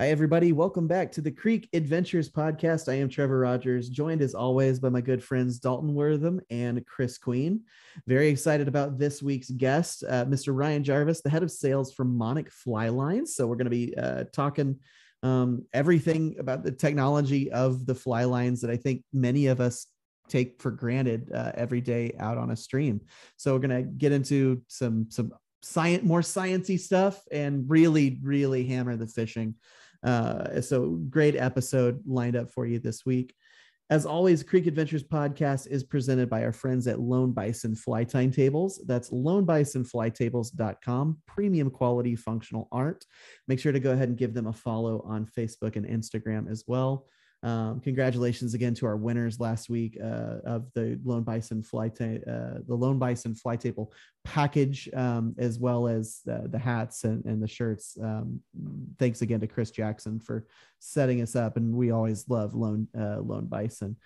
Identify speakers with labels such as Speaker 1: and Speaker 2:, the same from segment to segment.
Speaker 1: Hi, everybody. Welcome back to the Creek Adventures podcast. I am Trevor Rogers, joined as always by my good friends Dalton Wortham and Chris Queen. Very excited about this week's guest, uh, Mr. Ryan Jarvis, the head of sales from Monic Fly Lines. So, we're going to be uh, talking um, everything about the technology of the fly lines that I think many of us take for granted uh, every day out on a stream. So, we're going to get into some, some science, more sciency stuff and really, really hammer the fishing. Uh, so great episode lined up for you this week. As always, Creek Adventures podcast is presented by our friends at Lone Bison Fly Timetables. That's lonebisonflytables.com, premium quality functional art. Make sure to go ahead and give them a follow on Facebook and Instagram as well. Um, congratulations again to our winners last week uh, of the Lone Bison Fly ta- uh, the Lone Bison Fly Table package, um, as well as the, the hats and, and the shirts. Um, thanks again to Chris Jackson for setting us up, and we always love Lone uh, Lone Bison.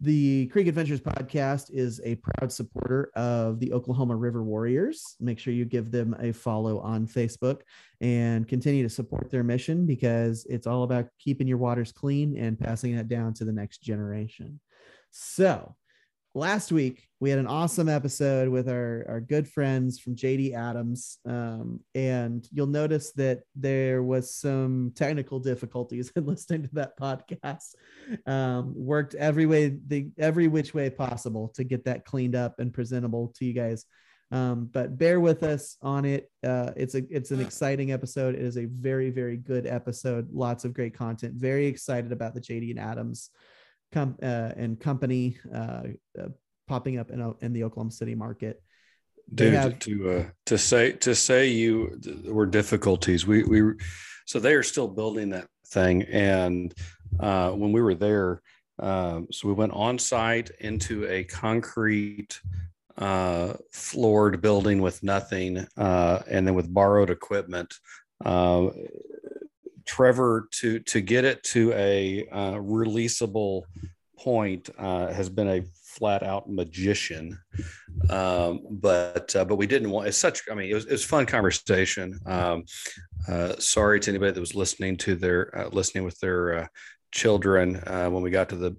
Speaker 1: The Creek Adventures podcast is a proud supporter of the Oklahoma River Warriors. Make sure you give them a follow on Facebook and continue to support their mission because it's all about keeping your waters clean and passing that down to the next generation. So, last week we had an awesome episode with our, our good friends from jd adams um, and you'll notice that there was some technical difficulties in listening to that podcast. Um, worked every way the every which way possible to get that cleaned up and presentable to you guys. Um, but bear with us on it. Uh, it's a it's an exciting episode. It is a very very good episode. Lots of great content. Very excited about the jd and adams com- uh, and company uh, uh, popping up in, in the Oklahoma City market.
Speaker 2: Dude, have, to uh, to say to say you were difficulties. We we so they are still building that thing, and uh, when we were there, um, so we went on site into a concrete uh, floored building with nothing, uh, and then with borrowed equipment. Uh, Trevor to to get it to a uh, releasable point uh, has been a flat out magician. Um, but uh, but we didn't want it's such. I mean, it was it was fun conversation. Um, uh, sorry to anybody that was listening to their uh, listening with their uh, children uh, when we got to the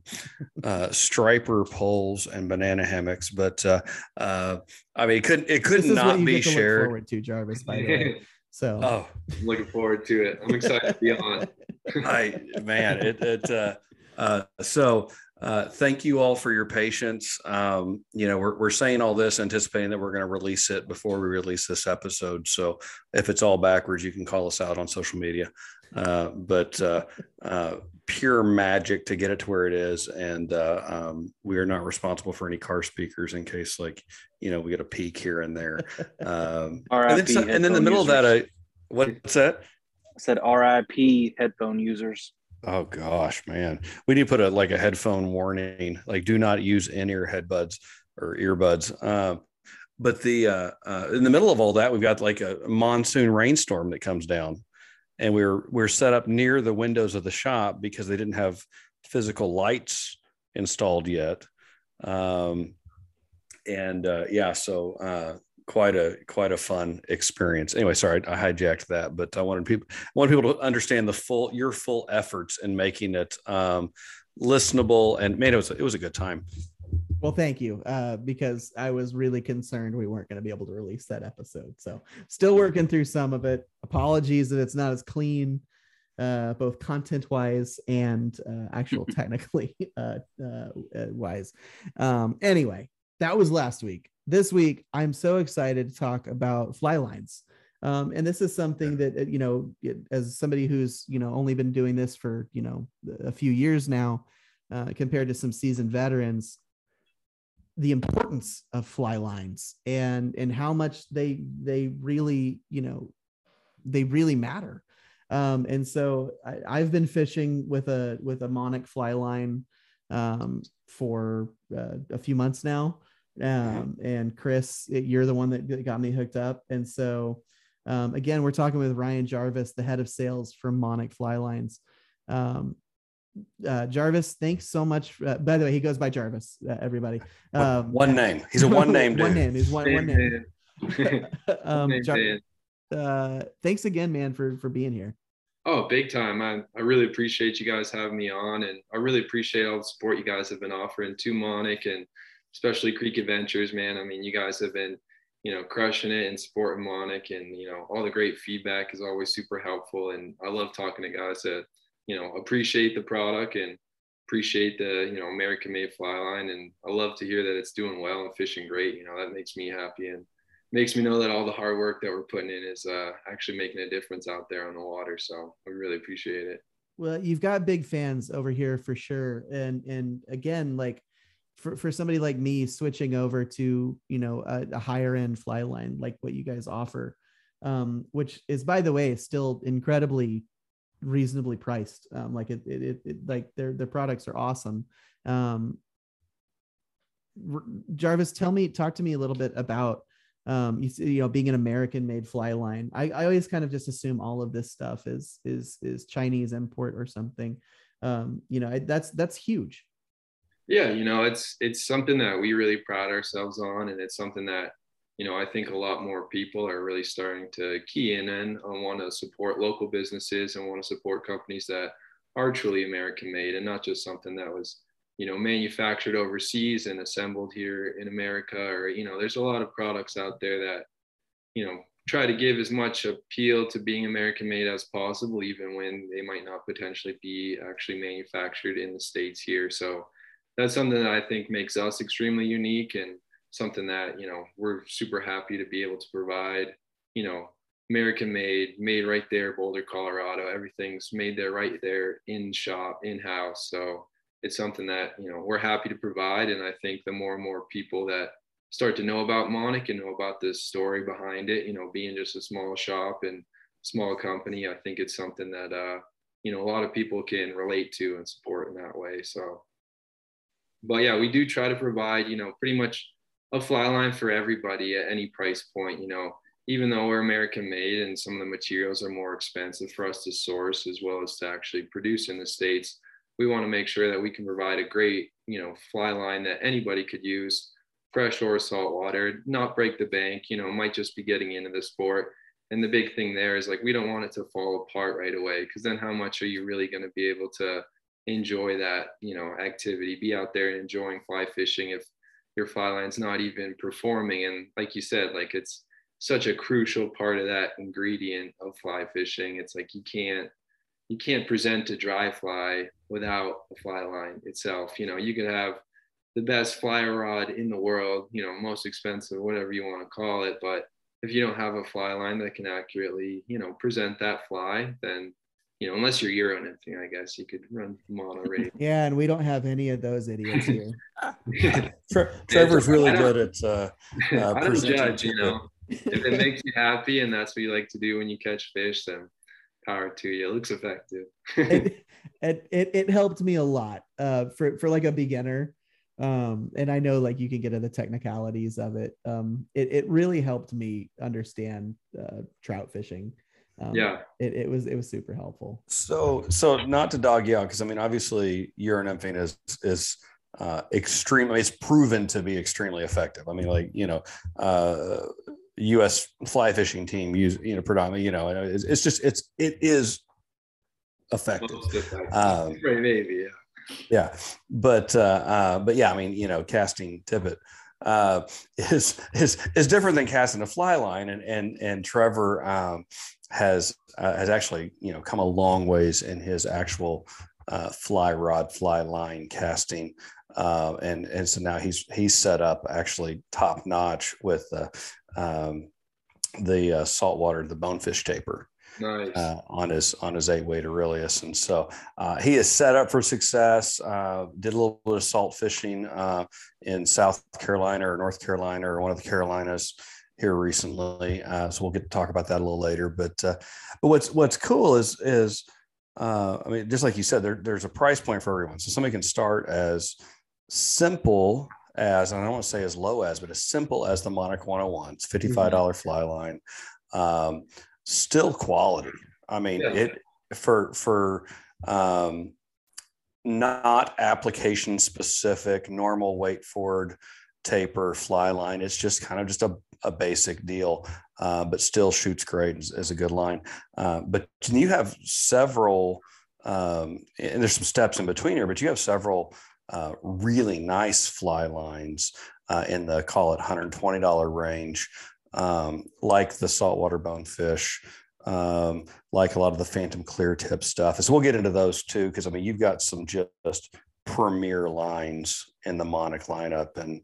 Speaker 2: uh, striper poles and banana hammocks. But uh, uh, I mean, it couldn't it could not be shared.
Speaker 1: Look to Jarvis, by the way. So,
Speaker 3: oh, I'm looking forward to it. I'm excited to be on.
Speaker 2: I man, it, it uh, uh, so uh, thank you all for your patience. Um, you know, we're, we're saying all this anticipating that we're going to release it before we release this episode. So if it's all backwards, you can call us out on social media. Uh, but uh, uh pure magic to get it to where it is. And uh, um, we are not responsible for any car speakers in case, like, you know, we get a peak here and there. Um, and, then, and then in the middle users. of that, I, what's that?
Speaker 4: I said RIP headphone users.
Speaker 2: Oh gosh, man. We need to put a like a headphone warning, like do not use in-ear headbuds or earbuds. Um, but the uh, uh, in the middle of all that, we've got like a monsoon rainstorm that comes down, and we're we're set up near the windows of the shop because they didn't have physical lights installed yet. Um, and uh, yeah, so uh, quite a quite a fun experience. Anyway, sorry I hijacked that, but I wanted people I wanted people to understand the full your full efforts in making it um, listenable and man, it was it was a good time.
Speaker 1: Well, thank you, uh, because I was really concerned we weren't going to be able to release that episode. So, still working through some of it. Apologies that it's not as clean, uh, both content wise and uh, actual technically uh, uh, wise. Um, anyway, that was last week this week i'm so excited to talk about fly lines um, and this is something that uh, you know as somebody who's you know only been doing this for you know a few years now uh, compared to some seasoned veterans the importance of fly lines and and how much they they really you know they really matter um, and so I, have been fishing with a with a Monic fly line um, for uh, a few months now um, and Chris, you're the one that got me hooked up. And so, um, again, we're talking with Ryan Jarvis, the head of sales from Monic Fly Lines. Um, uh, Jarvis, thanks so much. Uh, by the way, he goes by Jarvis. Uh, everybody,
Speaker 2: um, one name. He's a one name.
Speaker 1: one name. He's one, one name. um, Jar- uh, thanks again, man, for for being here.
Speaker 3: Oh, big time. I, I really appreciate you guys having me on and I really appreciate all the support you guys have been offering to Monic and especially Creek Adventures, man. I mean, you guys have been, you know, crushing it and supporting Monic and, you know, all the great feedback is always super helpful. And I love talking to guys that, you know, appreciate the product and appreciate the, you know, American made fly line. And I love to hear that it's doing well and fishing great. You know, that makes me happy. And makes me know that all the hard work that we're putting in is uh, actually making a difference out there on the water. So we really appreciate it.
Speaker 1: Well, you've got big fans over here for sure. And and again, like for, for somebody like me switching over to you know a, a higher end fly line like what you guys offer, um, which is by the way still incredibly reasonably priced. Um, like it, it, it, it like their their products are awesome. Um, Jarvis, tell me, talk to me a little bit about um you, you know being an american made fly line I, I always kind of just assume all of this stuff is is is chinese import or something um you know that's that's huge
Speaker 3: yeah you know it's it's something that we really pride ourselves on and it's something that you know i think a lot more people are really starting to key in and want to support local businesses and want to support companies that are truly american made and not just something that was you know manufactured overseas and assembled here in america or you know there's a lot of products out there that you know try to give as much appeal to being american made as possible even when they might not potentially be actually manufactured in the states here. So that's something that i think makes us extremely unique and something that you know we're super happy to be able to provide you know american made made right there boulder colorado. Everything's made there right there in shop in house so it's something that you know we're happy to provide. And i think the more and more people that start to know about Monic and know about the story behind it you know being just a small shop and small company i think it's something that uh you know a lot of people can relate to and support in that way. So but yeah we do try to provide you know pretty much a fly line for everybody at any price point you know even though we're american made and some of the materials are more expensive for us to source as well as to actually produce in the states we want to make sure that we can provide a great, you know, fly line that anybody could use, fresh or saltwater, not break the bank, you know, might just be getting into the sport. And the big thing there is like, we don't want it to fall apart right away because then how much are you really going to be able to enjoy that, you know, activity, be out there enjoying fly fishing if your fly line's not even performing. And like you said, like it's such a crucial part of that ingredient of fly fishing. It's like you can't you can't present a dry fly without a fly line itself. You know, you could have the best fly rod in the world, you know, most expensive, whatever you want to call it. But if you don't have a fly line that can accurately, you know, present that fly, then, you know, unless you're Euro nymphing, I guess you could run mono rate.
Speaker 1: yeah, and we don't have any of those idiots here.
Speaker 2: Trevor's really good at uh, uh
Speaker 3: I don't judge, you know. if it makes you happy and that's what you like to do when you catch fish, then power to you. It looks effective.
Speaker 1: it, it, it, it helped me a lot uh, for, for like a beginner. Um, and I know like you can get into the technicalities of it. Um, it, it really helped me understand uh, trout fishing. Um,
Speaker 3: yeah,
Speaker 1: it, it was it was super helpful.
Speaker 2: So so not to dog you out because I mean obviously Euro nymphing is is uh, extremely it's proven to be extremely effective. I mean like you know uh, U.S. fly fishing team use you know predominantly you know it's, it's just it's it is effective.
Speaker 3: Um, maybe yeah.
Speaker 2: Yeah, but uh, uh, but yeah, I mean you know casting tippet uh, is is is different than casting a fly line, and and and Trevor um, has uh, has actually you know come a long ways in his actual uh, fly rod fly line casting. Uh, and and so now he's he's set up actually top notch with uh, um, the saltwater, the bonefish taper.
Speaker 3: Nice.
Speaker 2: Uh, on his on his eight weight Aurelius, and so uh, he is set up for success. Uh, did a little bit of salt fishing uh, in South Carolina or North Carolina or one of the Carolinas here recently. Uh, so we'll get to talk about that a little later. But uh, but what's what's cool is is I mean, just like you said, there, there's a price point for everyone. So somebody can start as simple as, and I don't want to say as low as, but as simple as the Monic 101. It's 55 mm-hmm. dollars mm-hmm. fly line. Um, still quality. I mean, yeah. it for, for, um, not application specific, normal weight forward taper fly line. It's just kind of just a, a basic deal, uh, but still shoots great as, as a good line. Uh, but can you have several, um, and there's some steps in between here, but you have several uh, really nice fly lines uh, in the call it $120 range, um, like the saltwater bonefish, um, like a lot of the phantom clear tip stuff. So we'll get into those too, because I mean, you've got some just premier lines in the Monic lineup. And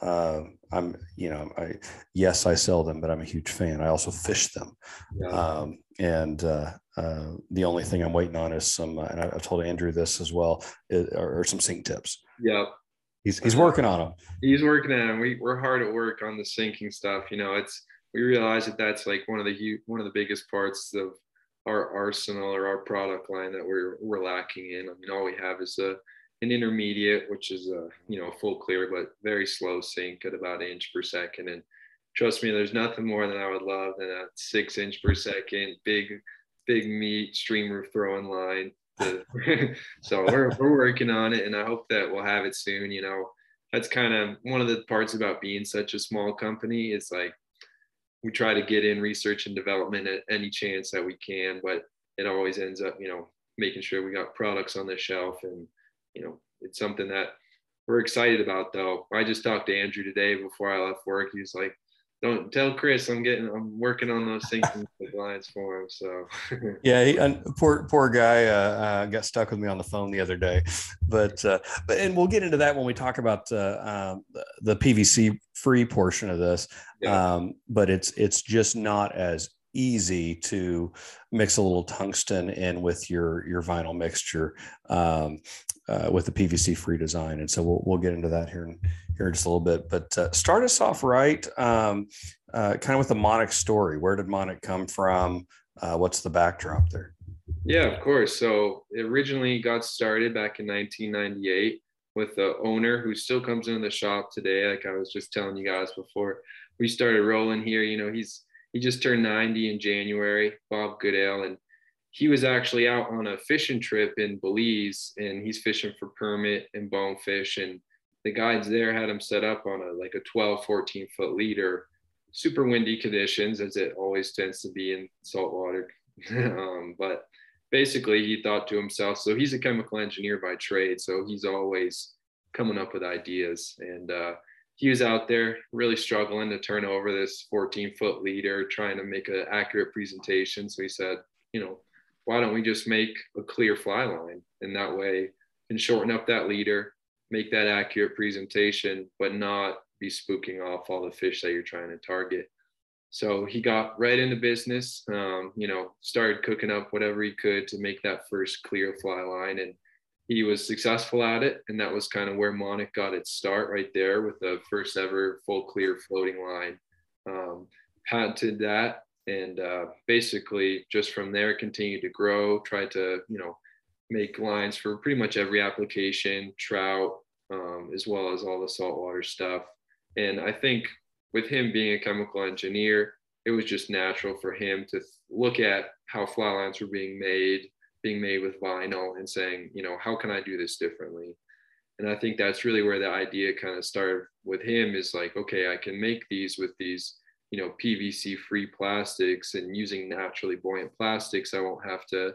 Speaker 2: uh, I'm, you know, I, yes, I sell them, but I'm a huge fan. I also fish them. Yeah. Um, and uh, uh, the only thing I'm waiting on is some, uh, and I've told Andrew this as well, is, some sink tips.
Speaker 3: Yeah.
Speaker 2: He's, uh, he's working on them.
Speaker 3: He's working on them. We, we're hard at work on the sinking stuff. You know, it's, we realize that that's like one of the one of the biggest parts of our arsenal or our product line that we're we're lacking in. I mean, all we have is a an intermediate, which is a you know full clear but very slow sink at about an inch per second. And trust me, there's nothing more than I would love than a six inch per second big big meat streamer throwing line. so we're we're working on it, and I hope that we'll have it soon. You know, that's kind of one of the parts about being such a small company is like we try to get in research and development at any chance that we can, but it always ends up, you know, making sure we got products on the shelf and, you know, it's something that we're excited about though. I just talked to Andrew today before I left work. He was like, don't tell Chris I'm getting I'm working on those sinking lines for him. So
Speaker 2: yeah, he, poor poor guy uh, uh, got stuck with me on the phone the other day, but uh, but and we'll get into that when we talk about uh, um, the PVC free portion of this. Yeah. Um, but it's it's just not as easy to mix a little tungsten in with your your vinyl mixture um, uh, with the PVC free design, and so we'll we'll get into that here in here in just a little bit. But uh, start us off right, um, uh, kind of with the Monic story. Where did Monic come from? Uh, what's the backdrop there?
Speaker 3: Yeah, of course. So it originally got started back in 1998 with the owner who still comes into the shop today. Like I was just telling you guys before we started rolling here, you know, he's he just turned 90 in January, Bob Goodale, and he was actually out on a fishing trip in Belize and he's fishing for permit and bonefish. And the guides there had him set up on a like a 12, 14 foot leader, super windy conditions as it always tends to be in saltwater. um, but basically he thought to himself, so he's a chemical engineer by trade. So he's always coming up with ideas. And uh, he was out there really struggling to turn over this 14 foot leader, trying to make an accurate presentation. So he said, you know, why don't we just make a clear fly line? And that way and shorten up that leader, make that accurate presentation, but not be spooking off all the fish that you're trying to target. So he got right into business, um, you know, started cooking up whatever he could to make that first clear fly line. And he was successful at it. And that was kind of where Monic got its start right there with the first ever full clear floating line. Um, patented that and uh, basically just from there continued to grow tried to you know make lines for pretty much every application trout um, as well as all the saltwater stuff. And i think with him being a chemical engineer it was just natural for him to look at how fly lines were being made being made with vinyl and saying you know how can i do this differently? And i think that's really where the idea kind of started with him is like okay i can make these with these you know PVC free plastics and using naturally buoyant plastics, I won't have to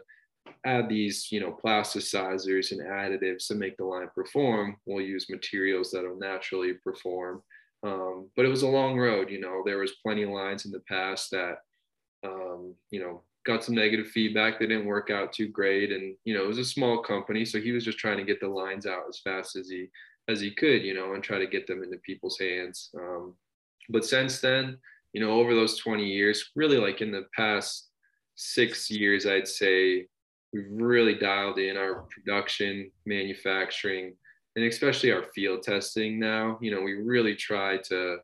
Speaker 3: add these you know plasticizers and additives to make the line perform. We'll use materials that will naturally perform. Um, but it was a long road. You know, there was plenty of lines in the past that um, you know got some negative feedback that didn't work out too great and you know it was a small company so he was just trying to get the lines out as fast as he as he could you know and try to get them into people's hands um, but since then you know, over those 20 years, really like in the past six years, I'd say we've really dialed in our production, manufacturing, and especially our field testing now. You know, we really try to,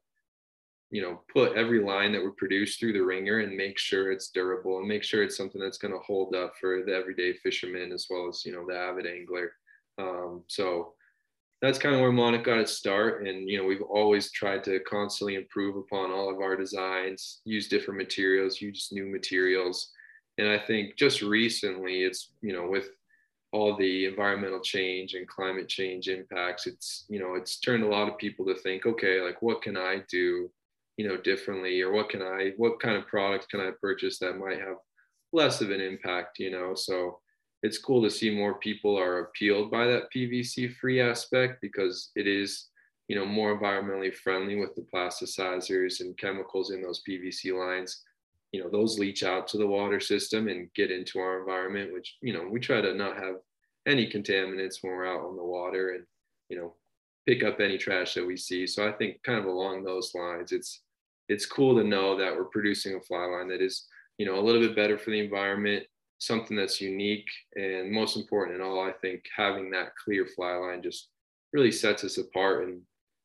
Speaker 3: you know, put every line that we produce through the ringer and make sure it's durable and make sure it's something that's going to hold up for the everyday fisherman as well as, you know, the avid angler. Um, so, that's kind of where Monic got its start. And, you know, we've always tried to constantly improve upon all of our designs, use different materials, use new materials. And I think just recently it's, you know, with all the environmental change and climate change impacts, it's, you know, it's turned a lot of people to think, okay, like what can I do, you know, differently or what can I, what kind of products can I purchase that might have less of an impact, you know? So it's cool to see more people are appealed by that PVC free aspect because it is, you know, more environmentally friendly with the plasticizers and chemicals in those PVC lines. You know, those leach out to the water system and get into our environment, which, you know, we try to not have any contaminants when we're out on the water and, you know, pick up any trash that we see. So I think kind of along those lines, it's it's cool to know that we're producing a fly line that is, you know, a little bit better for the environment, something that's unique, and most important in all, I think having that clear fly line just really sets us apart. And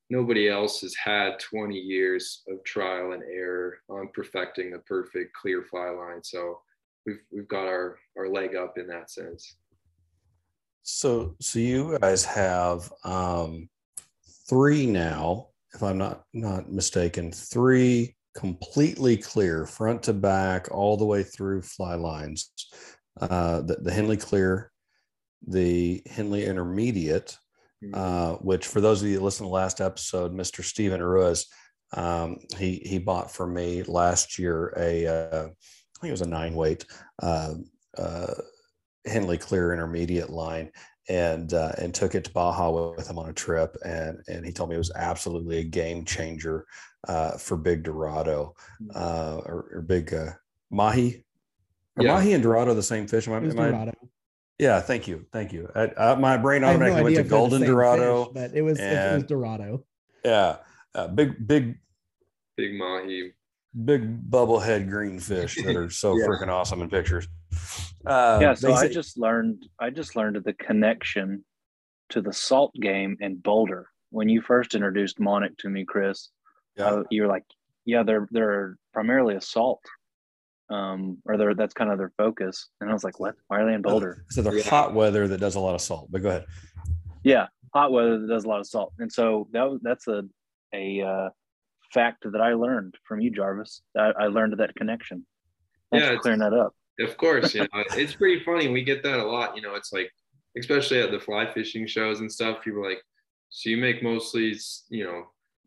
Speaker 3: nobody else has had 20 years of trial and error on perfecting the perfect clear fly line. So we've we've got our our leg up in that sense.
Speaker 2: So so you guys have um three now, if I'm not not mistaken, three completely clear front to back all the way through fly lines. Uh, the, the Henley Clear, the Henley Intermediate. Uh, which for those of you that listened to the last episode, Mr. Steven Ruiz, um, he he bought for me last year a uh, I think it was a nine weight uh, uh, Henley Clear Intermediate line, and uh, and took it to Baja with him on a trip, and and he told me it was absolutely a game changer uh, for Big Dorado mm. uh, or, or, Big uh, Mahi. Are yeah. Mahi and Dorado the same fish? Am I, am Dorado. I, yeah, thank you, thank you. I, my brain automatically no went to Golden Dorado,
Speaker 1: fish, but it was and, it was Dorado.
Speaker 2: Yeah, uh, big big
Speaker 3: big Mahi,
Speaker 2: big bubblehead green fish that are so yeah. freaking awesome in pictures.
Speaker 4: Uh, yeah, so I just learned I just learned the connection to the salt game in Boulder when you first introduced Monic to me, Chris. Yeah. Uh, you were like, yeah, they're they're primarily a salt, um, or they're that's kind of their focus. And I was like, what? Why are they in Boulder?
Speaker 2: So they're yeah. hot weather that does a lot of salt. But go ahead.
Speaker 4: Yeah, hot weather that does a lot of salt, and so that was that's a a uh, fact that I learned from you, Jarvis. I, I learned that connection. Thanks yeah, for clearing that up.
Speaker 3: Of course, you know, it's pretty funny. We get that a lot. You know, it's like, especially at the fly fishing shows and stuff. People like, so you make mostly, you know,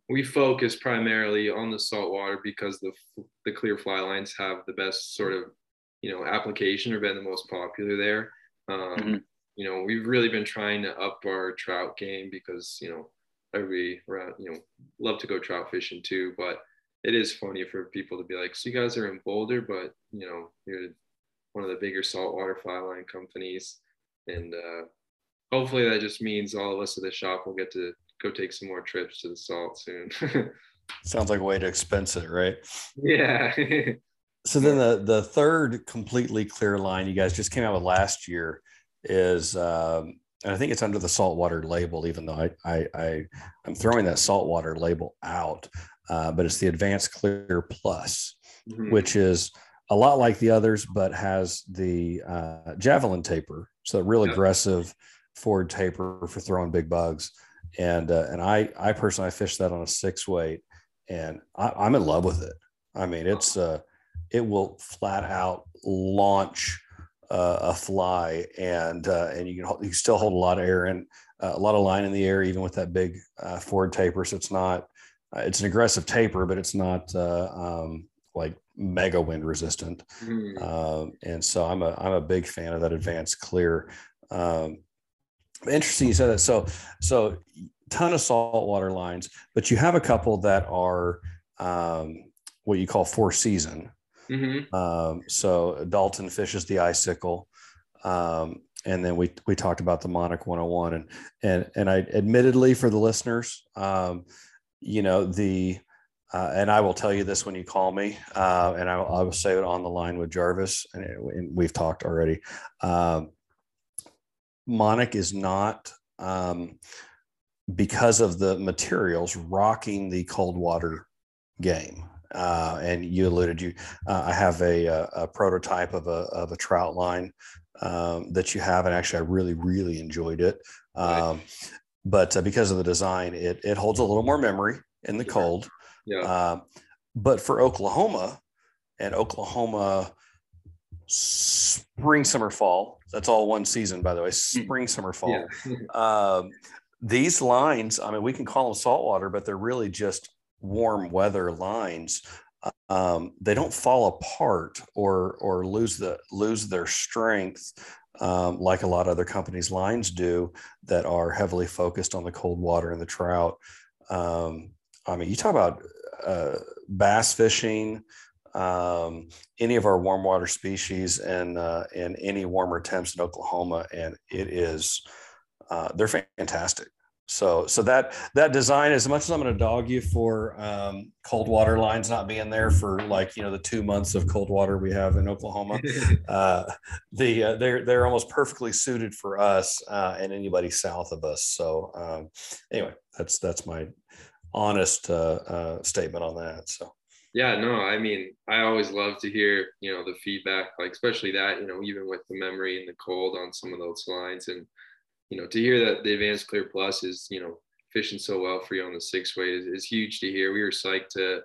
Speaker 3: we focus primarily on the saltwater because the the clear fly lines have the best sort of, you know, application or been the most popular there. Um, mm-hmm. You know, we've really been trying to up our trout game because you know everybody around, you know, love to go trout fishing too, but it is funny for people to be like, so you guys are in Boulder, but you know, you're one of the bigger saltwater fly line companies. And uh, hopefully that just means all of us at the shop will get to go take some more trips to the salt soon.
Speaker 2: Sounds like a way to expense it, right?
Speaker 3: Yeah.
Speaker 2: so then the the third completely clear line you guys just came out with last year is um, and I think it's under the saltwater label, even though I I, I am throwing that saltwater label out. Uh, but it's the Advanced Clear Plus, mm-hmm. which is a lot like the others, but has the uh, javelin taper, so real yeah. aggressive forward taper for throwing big bugs. And uh, and I I personally I fished that on a six weight, and I, am in love with it. I mean, it's uh, it will flat out launch uh, a fly, and uh, and you can hold, you can still hold a lot of air and uh, a lot of line in the air, even with that big uh, forward taper. So it's not uh, it's an aggressive taper, but it's not uh, um, like mega wind resistant. Mm. Um, and so I'm a I'm a big fan of that advanced clear. Um, interesting you said that. So so ton of saltwater lines, but you have a couple that are um, what you call four season. Mm-hmm. Um, so Dalton fishes the icicle. Um, and then we we talked about the Monic 101 and and and I admittedly for the listeners, um, you know the uh, and I will tell you this when you call me, uh, and I, I, will say it on the line with Jarvis, and, it, and we've talked already. Um, Monic is not, um, because of the materials, rocking the cold water game. Uh, and you alluded you, uh, I have a, a, a, prototype of a, of a trout line um, that you have, and actually, I really, really enjoyed it. Um, but uh, because of the design, it, it holds a little more memory in the cold
Speaker 3: yeah. Uh,
Speaker 2: but for Oklahoma and Oklahoma spring, summer, fall, that's all one season, by the way, hmm. spring, summer, fall. Yeah. um, these lines, I mean, we can call them saltwater, but they're really just warm weather lines, um, they don't fall apart or or lose the lose their strength um, like a lot of other companies' lines do that are heavily focused on the cold water and the trout. Um, I mean, you talk about uh, bass fishing, um, any of our warm water species, and uh, and any warmer temps in Oklahoma, and it is uh, they're fantastic. So, so that that design, as much as I'm going to dog you for um, cold water lines not being there for like you know the two months of cold water we have in Oklahoma, uh, the uh, they're they're almost perfectly suited for us uh, and anybody south of us. So, um, anyway, that's that's my honest uh, uh, statement on that. So.
Speaker 3: Yeah, no, I mean, I always love to hear, you know, the feedback, like especially that, you know, even with the memory and the cold on some of those lines. And you know, to hear that the Advanced Clear Plus is, you know, fishing so well for you on the six way is, is huge to hear. We were psyched to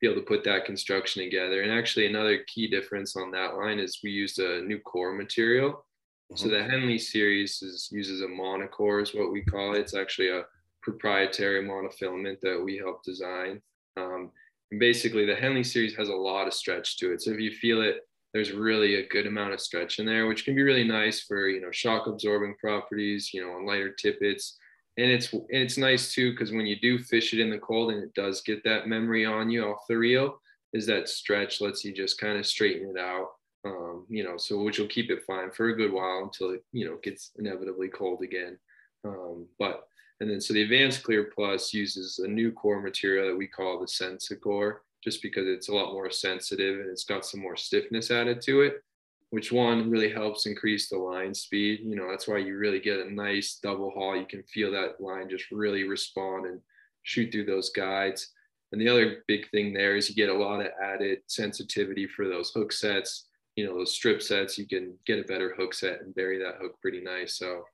Speaker 3: be able to put that construction together. And actually, another key difference on that line is we used a new core material. Mm-hmm. So the Henley series is, uses a monocore, is what we call it. It's actually a proprietary monofilament that we helped design. Um, basically, the Henley series has a lot of stretch to it. So if you feel it there's really a good amount of stretch in there, which can be really nice for you know shock absorbing properties, you know, on lighter tippets. And it's and it's nice too because when you do fish it in the cold and it does get that memory on you off the reel, is that stretch lets you just kind of straighten it out. Um, you know, so which will keep it fine for a good while until it you know gets inevitably cold again. Um, but and then so the Advanced Clear Plus uses a new core material that we call the Sensicore just because it's a lot more sensitive and it's got some more stiffness added to it, which one really helps increase the line speed. You know, that's why you really get a nice double haul. You can feel that line just really respond and shoot through those guides. And the other big thing there is you get a lot of added sensitivity for those hook sets. You know, those strip sets, you can get a better hook set and bury that hook pretty nice. So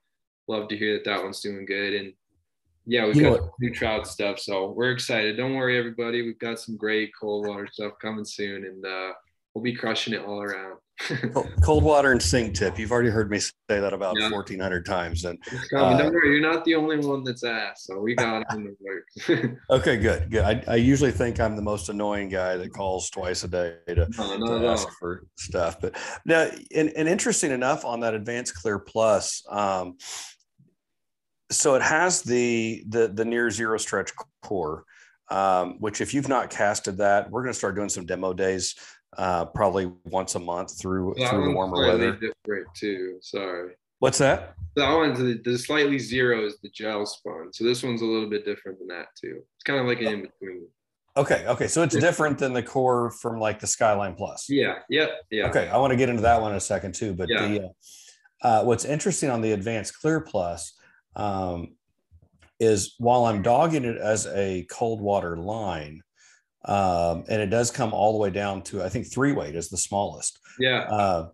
Speaker 3: love to hear that that one's doing good. And yeah, we've you got new trout stuff, so we're excited. Don't worry, everybody. We've got some great cold water stuff coming soon, and uh, we'll be crushing it all around.
Speaker 2: cold water and sink tip. You've already heard me say that about yeah. 1,400 times. And
Speaker 3: uh, don't worry, you're not the only one that's asked. So we got it in the
Speaker 2: okay, good. Good. I, I, usually think I'm the most annoying guy that calls twice a day to, no, to ask for stuff. But now, and, and interesting enough on that Advanced Clear Plus, um, so it has the the the near zero stretch core, um, which if you've not casted that, we're going to start doing some demo days, uh, probably once a month through that through the warmer weather.
Speaker 3: Different too. Sorry.
Speaker 2: What's that?
Speaker 3: That one's the, the slightly zero is the gel spun. So this one's a little bit different than that too. It's kind of like an in between.
Speaker 2: Okay. Okay. So it's different than the core from like the Skyline Plus.
Speaker 3: Yeah. Yep. Yeah.
Speaker 2: Okay. I want to get into that one in a second too. But yeah. the, uh, uh, what's interesting on the Advanced Clear Plus um, is while I'm dogging it as a cold water line, um, and it does come all the way down to I think three weight is the smallest.
Speaker 3: Yeah. Uh,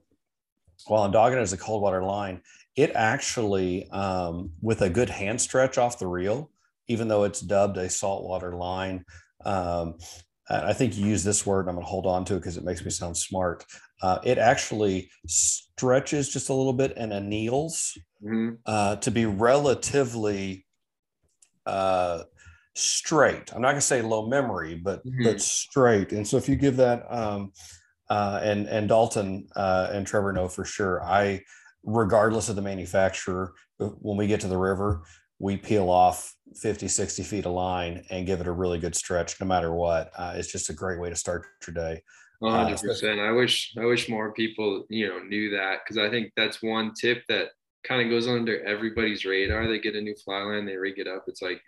Speaker 2: while I'm dogging it as a cold water line, it actually um, with a good hand stretch off the reel, even though it's dubbed a saltwater line. Um, I think you use this word, and I'm going to hold on to it because it makes me sound smart. Uh, it actually stretches just a little bit and anneals mm-hmm. uh, to be relatively uh, straight. I'm not going to say low memory, but mm-hmm. but straight. And so if you give that, um, uh, and and Dalton uh, and Trevor know for sure. I, regardless of the manufacturer, when we get to the river, we peel off 50, 60 feet of line and give it a really good stretch, no matter what. Uh, it's just a great way to start your day.
Speaker 3: 100%. I wish I wish more people you know knew that because I think that's one tip that kind of goes under everybody's radar. They get a new fly line, they rig it up. It's like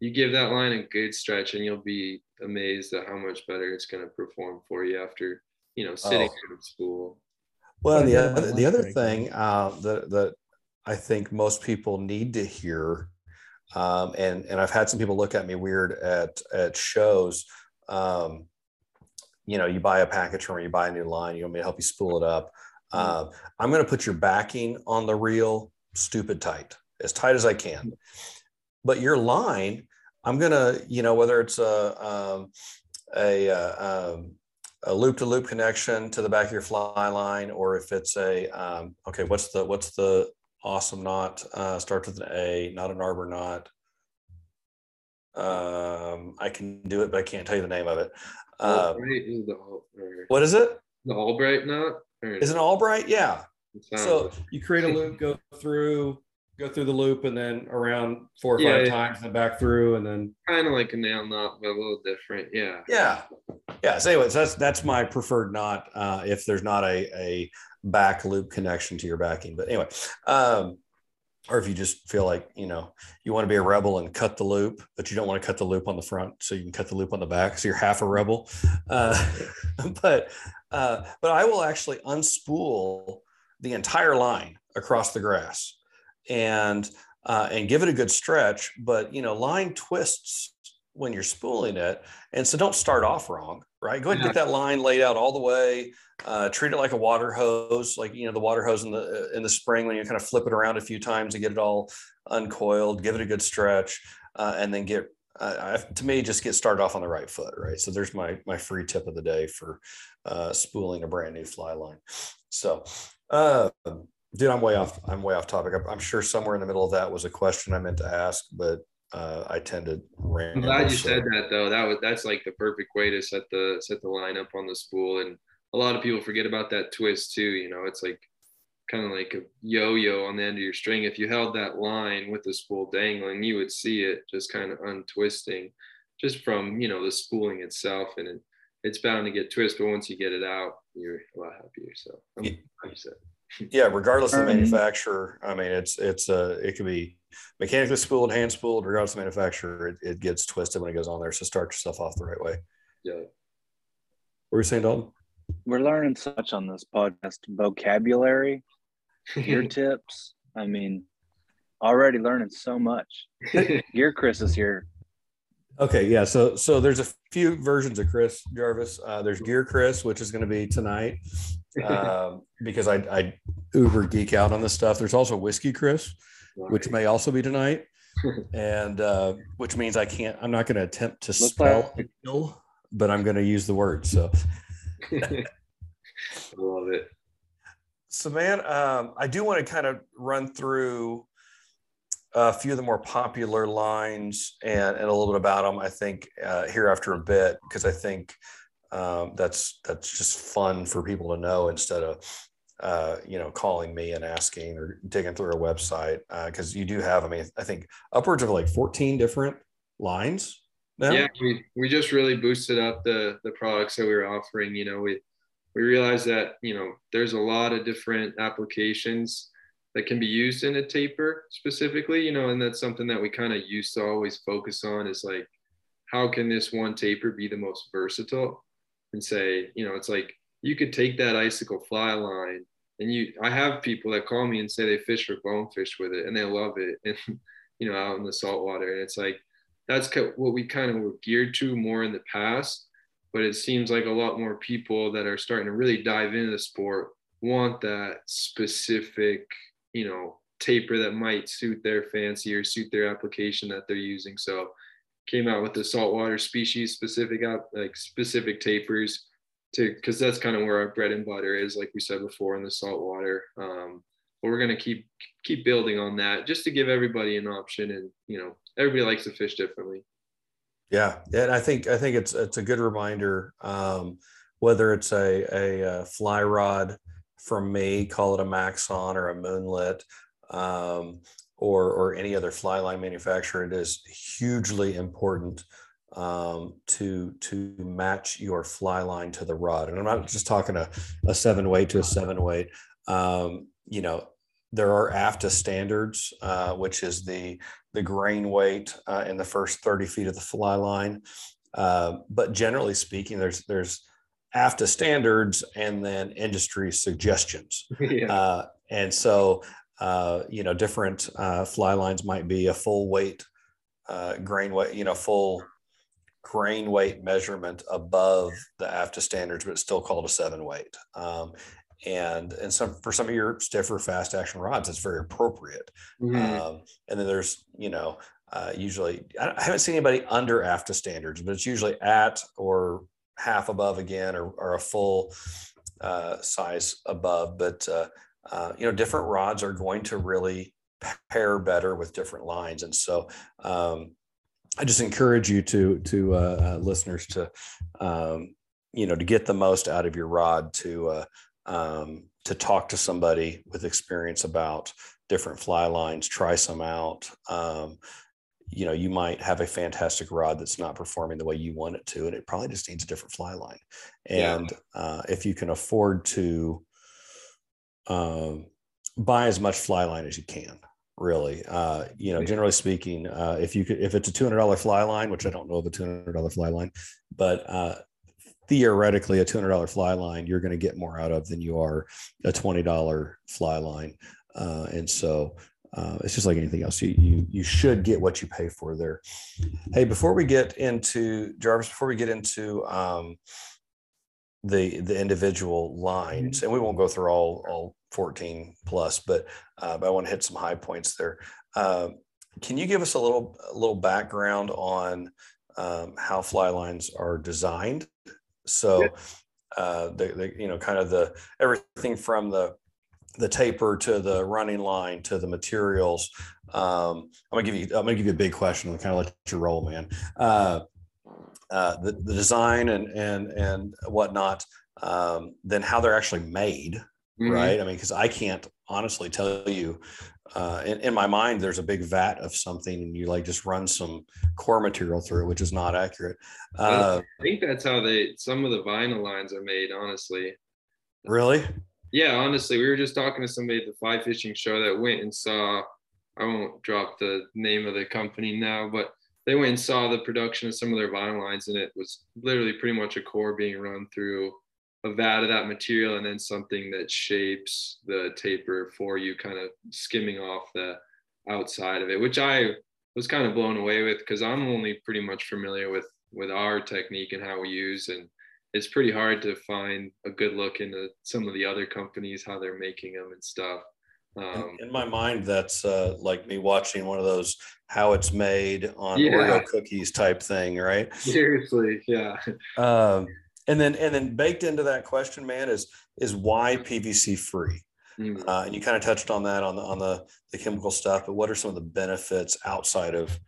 Speaker 3: you give that line a good stretch, and you'll be amazed at how much better it's going to perform for you after you know sitting oh. out of school.
Speaker 2: Well, the other, the other thing uh, that that I think most people need to hear, um, and and I've had some people look at me weird at at shows. Um, you know, you buy a package or you buy a new line, you want me to help you spool it up. Uh, I'm going to put your backing on the reel stupid tight, as tight as I can. But your line, I'm going to, you know, whether it's a, um, a, uh, um, a loop to loop connection to the back of your fly line, or if it's a, um, okay, what's the, what's the awesome knot? Uh, starts with an A, not an arbor knot. Um, I can do it, but I can't tell you the name of it. Uh,
Speaker 3: is
Speaker 2: what is it?
Speaker 3: The Albright knot?
Speaker 2: Is it Albright? Yeah. So you create a loop, go through, go through the loop, and then around four or yeah, five yeah. times, and back through, and then
Speaker 3: kind of like a nail knot, but a little different. Yeah.
Speaker 2: Yeah. Yeah. So, anyways, that's that's my preferred knot. Uh, if there's not a a back loop connection to your backing, but anyway, um, or if you just feel like you know you want to be a rebel and cut the loop but you don't want to cut the loop on the front so you can cut the loop on the back so you're half a rebel uh, but uh, but i will actually unspool the entire line across the grass and uh, and give it a good stretch but you know line twists when you're spooling it and so don't start off wrong right go ahead and get that line laid out all the way uh, treat it like a water hose, like you know the water hose in the in the spring when you kind of flip it around a few times to get it all uncoiled. Give it a good stretch, uh, and then get uh, to me just get started off on the right foot. Right. So there's my my free tip of the day for uh, spooling a brand new fly line. So. Uh, dude, I'm way off. I'm way off topic. I'm sure somewhere in the middle of that was a question I meant to ask, but uh, I tend to
Speaker 3: I'm glad you said that though. That was that's like the perfect way to set the set the line up on the spool. And a lot of people forget about that twist too. You know, it's like kind of like a yo-yo on the end of your string. If you held that line with the spool dangling, you would see it just kind of untwisting, just from you know the spooling itself, and it, it's bound to get twisted. But once you get it out, you're a lot happier. So I'm
Speaker 2: yeah. Yeah, regardless of the manufacturer, I mean, it's it's uh it could be mechanically spooled, hand spooled, regardless of manufacturer, it, it gets twisted when it goes on there. So start yourself off the right way.
Speaker 3: Yeah.
Speaker 2: What were you saying, Dalton?
Speaker 4: we're learning so much on this podcast vocabulary, gear tips. I mean, already learning so much. Gear Chris is here.
Speaker 2: Okay, yeah. So so there's a few versions of Chris Jarvis. Uh, there's Gear Chris, which is going to be tonight, um, because I, I uber geek out on this stuff. There's also Whiskey Chris, which may also be tonight, and uh, which means I can't. I'm not going to attempt to Looks spell like- but I'm going to use the word. So
Speaker 3: I love it.
Speaker 2: So, man, um, I do want to kind of run through a few of the more popular lines and, and a little bit about them. I think uh, here after a bit because I think um, that's that's just fun for people to know instead of uh, you know calling me and asking or digging through a website because uh, you do have. I mean, I think upwards of like 14 different lines
Speaker 3: now? Yeah, we, we just really boosted up the the products that we were offering. You know, we we realized that you know there's a lot of different applications that can be used in a taper specifically. You know, and that's something that we kind of used to always focus on is like how can this one taper be the most versatile and say you know it's like you could take that icicle fly line and you i have people that call me and say they fish for bonefish with it and they love it and you know out in the saltwater and it's like that's what we kind of were geared to more in the past. But it seems like a lot more people that are starting to really dive into the sport want that specific, you know, taper that might suit their fancy or suit their application that they're using. So came out with the saltwater species specific like specific tapers to because that's kind of where our bread and butter is, like we said before in the saltwater. Um, but we're gonna keep keep building on that just to give everybody an option and you know everybody likes to fish differently.
Speaker 2: Yeah, and I think I think it's it's a good reminder. Um, whether it's a, a, a fly rod from me, call it a Maxon or a Moonlit, um, or or any other fly line manufacturer, it is hugely important um, to to match your fly line to the rod. And I'm not just talking a, a seven weight to a seven weight. Um, you know, there are AFTA standards, uh, which is the the grain weight uh, in the first 30 feet of the fly line. Uh, but generally speaking, there's there's AFTA standards and then industry suggestions. Yeah. Uh, and so, uh, you know, different uh, fly lines might be a full weight grain weight, you know, full grain weight measurement above the AFTA standards, but it's still called a seven weight. Um, and and some for some of your stiffer fast action rods it's very appropriate mm-hmm. um, and then there's you know uh, usually I, haven't seen anybody under AFTA standards but it's usually at or half above again or, or a full uh, size above but uh, uh you know different rods are going to really pair better with different lines and so um, I just encourage you to to uh, uh, listeners to um, you know to get the most out of your rod to uh, um, to talk to somebody with experience about different fly lines, try some out. Um, you know, you might have a fantastic rod that's not performing the way you want it to, and it probably just needs a different fly line. And yeah. uh, if you can afford to um, buy as much fly line as you can, really. Uh, you know, generally speaking, uh, if you could, if it's a two hundred dollar fly line, which I don't know of a two hundred dollar fly line, but uh, theoretically, a two hundred dollar fly line, you're going to get more out of than you are a twenty dollar fly line, uh, and so. Uh, it's just like anything else. You, you you should get what you pay for there. Hey, before we get into Jarvis, before we get into um, the the individual lines, and we won't go through all all 14 plus, but, uh, but I want to hit some high points there. Uh, can you give us a little a little background on um, how fly lines are designed? So, uh, the, the, you know, kind of the everything from the the taper to the running line to the materials. Um, I'm gonna give you I'm gonna give you a big question and kind of let you roll, man. Uh, uh, the, the design and and and whatnot, um, then how they're actually made, mm-hmm. right? I mean, because I can't honestly tell you. Uh, in, in, my mind, there's a big vat of something, and you like just run some core material through it, which is not accurate.
Speaker 3: Uh, I think that's how they some of the vinyl lines are made. Honestly,
Speaker 2: really?
Speaker 3: Yeah, honestly, we were just talking to somebody at the fly fishing show that went and saw. I won't drop the name of the company now, but they went and saw the production of some of their vinyl lines, and it was literally pretty much a core being run through a vat of that material and then something that shapes the taper for you, kind of skimming off the outside of it, which I was kind of blown away with because I'm only pretty much familiar with with our technique and how we use and it's pretty hard to find a good look into some of the other companies how they're making them and stuff
Speaker 2: um, in, in, my mind that's uh, like me watching one of those how it's made on yeah. oreo cookies type thing right
Speaker 3: seriously yeah
Speaker 2: um, and then and then baked into that question, man, is is why PVC free? Mm. Uh, and you kind of touched on that on the on the the chemical stuff, but what are some of the benefits outside of?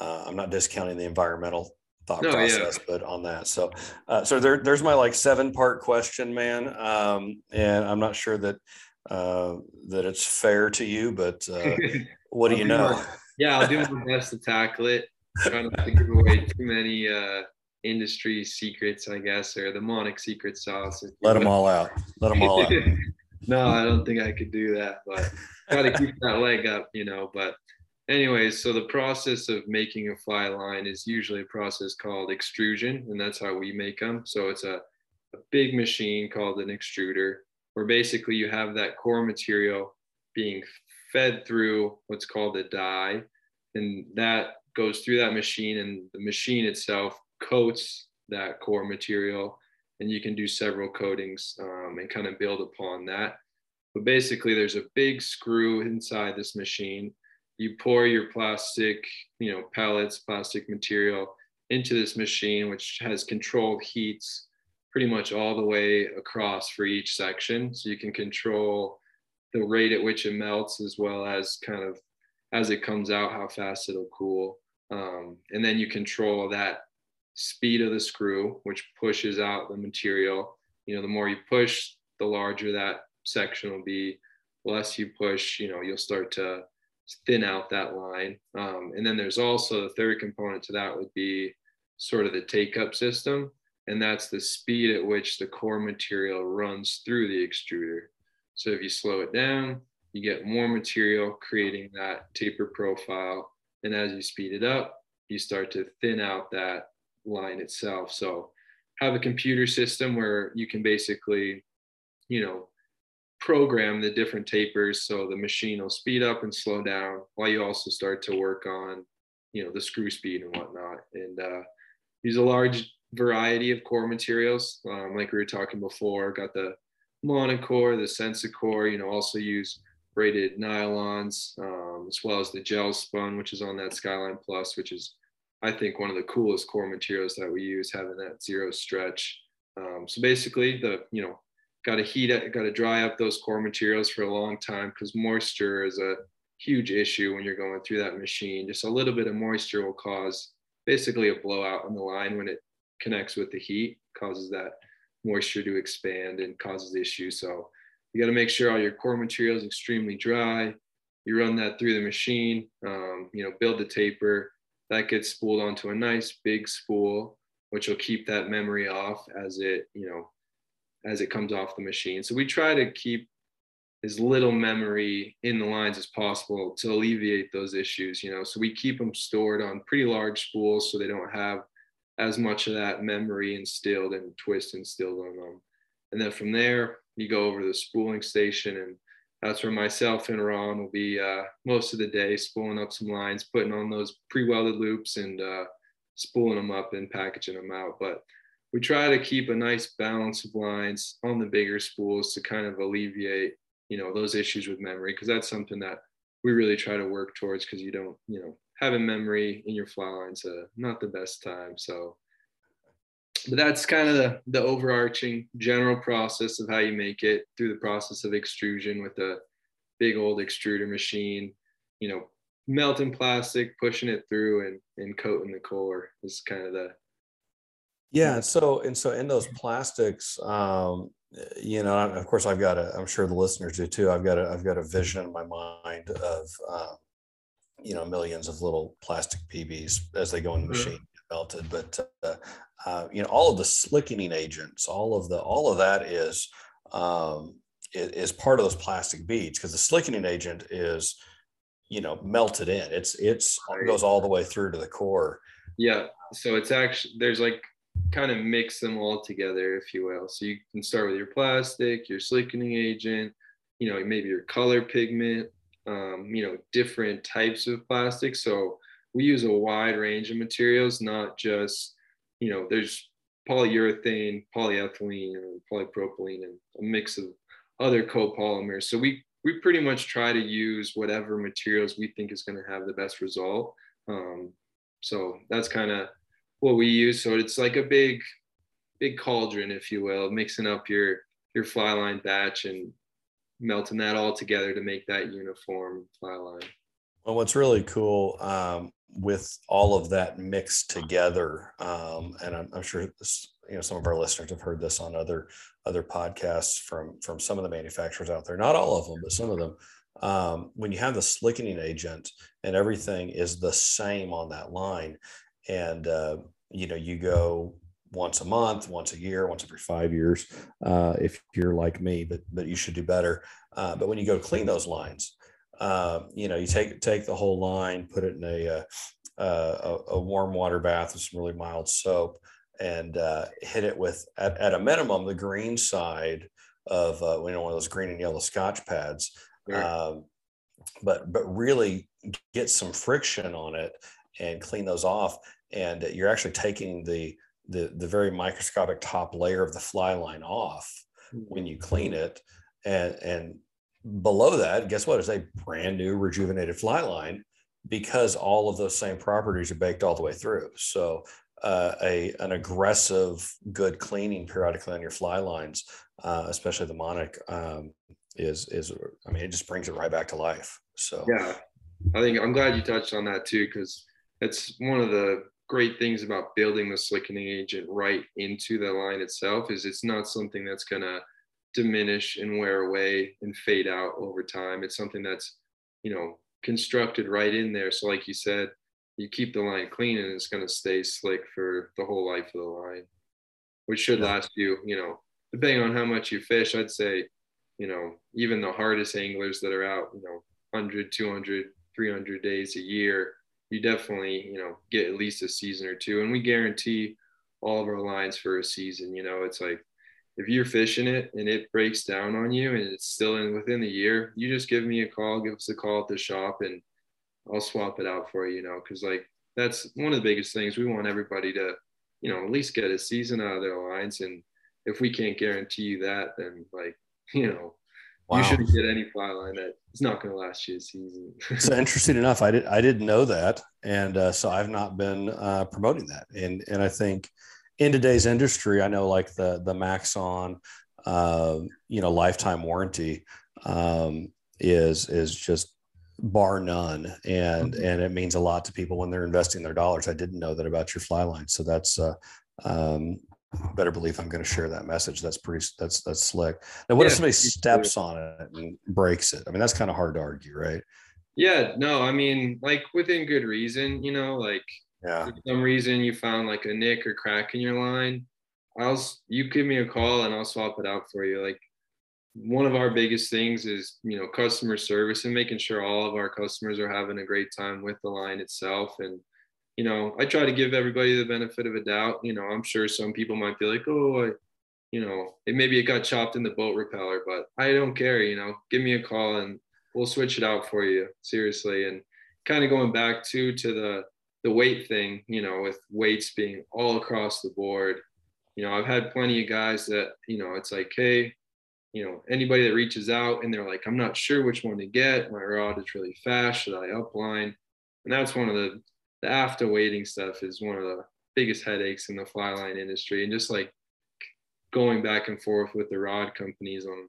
Speaker 2: Uh, I'm not discounting the environmental thought no, process, yeah. but on that. So, uh, so there, there's my like seven part question, man. Um, and I'm not sure that uh, that it's fair to you, but uh, what do you know?
Speaker 3: My, yeah, I'll do my best to tackle it. Trying not to give away too many uh, industry secrets, I guess, or the Monic secret sauce.
Speaker 2: Let them all out. Let them all out.
Speaker 3: no, I don't think I could do that, but got to keep that leg up, you know. But, anyways, so the process of making a fly line is usually a process called extrusion, and that's how we make them. So it's a, a big machine called an extruder, where basically you have that core material being fed through what's called a die, and that goes through that machine, and the machine itself coats that core material and you can do several coatings um, and kind of build upon that. But basically there's a big screw inside this machine. You pour your plastic, you know, pellets, plastic material into this machine, which has controlled heats pretty much all the way across for each section. So you can control the rate at which it melts as well as kind of as it comes out, how fast it'll cool. Um, and then you control that speed of the screw, which pushes out the material. You know, the more you push, the larger that section will be. The less you push, you know, you'll start to thin out that line. Um, and then there's also the third component to that would be sort of the take up system. And that's the speed at which the core material runs through the extruder. So if you slow it down, you get more material creating that taper profile. And as you speed it up, you start to thin out that line itself. So have a computer system where you can basically, you know, program the different tapers so the machine will speed up and slow down while you also start to work on, you know, the screw speed and whatnot. And uh, use a large variety of core materials. Um, like we were talking before, got the monocore, the Sensacore, you know, also use braided nylons, um, as well as the gel spun, which is on that Skyline Plus, which is I think one of the coolest core materials that we use having that zero stretch. Um, so basically the, you know, got to heat it, got to dry up those core materials for a long time because moisture is a huge issue when you're going through that machine. Just a little bit of moisture will cause basically a blowout on the line when it connects with the heat, causes that moisture to expand and causes issues. So you got to make sure all your core material is extremely dry. You run that through the machine, um, you know, build the taper. That gets spooled onto a nice big spool, which will keep that memory off as it, you know, as it comes off the machine. So we try to keep as little memory in the lines as possible to alleviate those issues, you know. So we keep them stored on pretty large spools so they don't have as much of that memory instilled and twist instilled on them. And then from there, you go over to the spooling station and that's where myself and Ron will be uh, most of the day spooling up some lines, putting on those pre-welded loops and uh, spooling them up and packaging them out. But we try to keep a nice balance of lines on the bigger spools to kind of alleviate, you know, those issues with memory because that's something that we really try to work towards because you don't, you know, having memory in your fly lines uh, not the best time. So but that's kind of the, the overarching general process of how you make it through the process of extrusion with a big old extruder machine you know melting plastic pushing it through and, and coating the core is kind of the
Speaker 2: yeah and so and so in those plastics um you know of course i've got a i'm sure the listeners do too i've got a i've got a vision in my mind of um, you know millions of little plastic pbs as they go in the machine melted but uh, uh, you know all of the slickening agents all of the all of that is um, is, is part of those plastic beads because the slickening agent is you know melted in it's it's it goes all the way through to the core.
Speaker 3: Yeah so it's actually there's like kind of mix them all together if you will so you can start with your plastic your slickening agent you know maybe your color pigment um, you know different types of plastic so we use a wide range of materials not just you know, there's polyurethane, polyethylene, and polypropylene, and a mix of other copolymers. So we we pretty much try to use whatever materials we think is going to have the best result. Um, so that's kind of what we use. So it's like a big, big cauldron, if you will, mixing up your your fly line batch and melting that all together to make that uniform fly line.
Speaker 2: Well, what's really cool um, with all of that mixed together, um, and I'm, I'm, sure this, you know some of our listeners have heard this on other other podcasts from from some of the manufacturers out there. Not all of them, but some of them. Um, when you have the slickening agent and everything is the same on that line, and uh, you know you go once a month, once a year, once every five years, uh, if you're like me, but but you should do better. Uh, but when you go clean those lines, uh, you know, you take take the whole line, put it in a, uh, uh, a, a warm water bath with some really mild soap, and uh, hit it with at, at a minimum the green side of uh, you know one of those green and yellow Scotch pads, um, but but really get some friction on it and clean those off, and you're actually taking the the the very microscopic top layer of the fly line off when you clean it and and below that, guess what? It's a brand new rejuvenated fly line because all of those same properties are baked all the way through. So uh, a an aggressive, good cleaning periodically on your fly lines, uh, especially the Monic, um, is is I mean it just brings it right back to life. So
Speaker 3: yeah, I think I'm glad you touched on that too because it's one of the great things about building the slickening agent right into the line itself is it's not something that's gonna diminish and wear away and fade out over time. It's something that's, you know, constructed right in there. So, like you said, you keep the line clean and it's going to stay slick for the whole life of the line, which should last you, you know, depending on how much you fish, I'd say, you know, even the hardest anglers that are out, you know, 100, 200, 300 days a year, you definitely, you know, get at least a season or two. And we guarantee all of our lines for a season. You know, it's like if you're fishing it and it breaks down on you and it's still in within the year, you just give me a call, give us a call at the shop and I'll swap it out for you, you know, because like that's one of the biggest things. We want everybody to, you know, at least get a season out of their lines. And if we can't guarantee you that, then like, you know, wow. you shouldn't get any fly line that is not going to last you a season.
Speaker 2: so interesting enough, I did I didn't know that, and uh, so I've not been uh, promoting that, and and I think in today's industry, I know like the the Maxon, uh, you know, lifetime warranty um, is is just bar none and mm-hmm. and it means a lot to people when they're investing their dollars i didn't know that about your fly line so that's uh um better believe i'm going to share that message. That's pretty that's that's slick. Now what yeah, if somebody steps on it and breaks it? I mean that's kind of hard to argue right?
Speaker 3: Yeah no i mean like within good reason you know like
Speaker 2: yeah.
Speaker 3: for some reason you found like a nick or crack in your line i'll you give me a call and i'll swap it out for you. Like one of our biggest things is you know customer service and making sure all of our customers are having a great time with the line itself and you know i try to give everybody the benefit of a doubt you know i'm sure some people might be like oh I, you know it maybe it got chopped in the boat repeller but i don't care you know give me a call and we'll switch it out for you seriously and kind of going back to to the the weight thing you know with weights being all across the board you know i've had plenty of guys that you know it's like hey you know, anybody that reaches out and they're like, I'm not sure which one to get. My rod is really fast. Should I upline? And that's one of the, the AFFTA waiting stuff is one of the biggest headaches in the fly line industry. And just like going back and forth with the rod companies on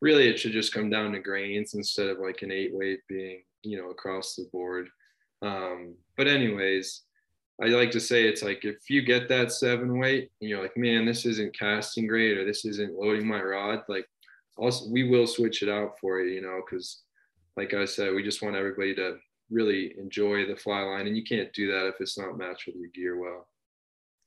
Speaker 3: really it should just come down to grains instead of like an eight weight being, you know, across the board. Um, but anyways, I like to say it's like if you get that seven weight and you're like, man, this isn't casting great or this isn't loading my rod, like also we will switch it out for you, you know, because like I said, we just want everybody to really enjoy the fly line, and you can't do that if it's not matched with your gear well.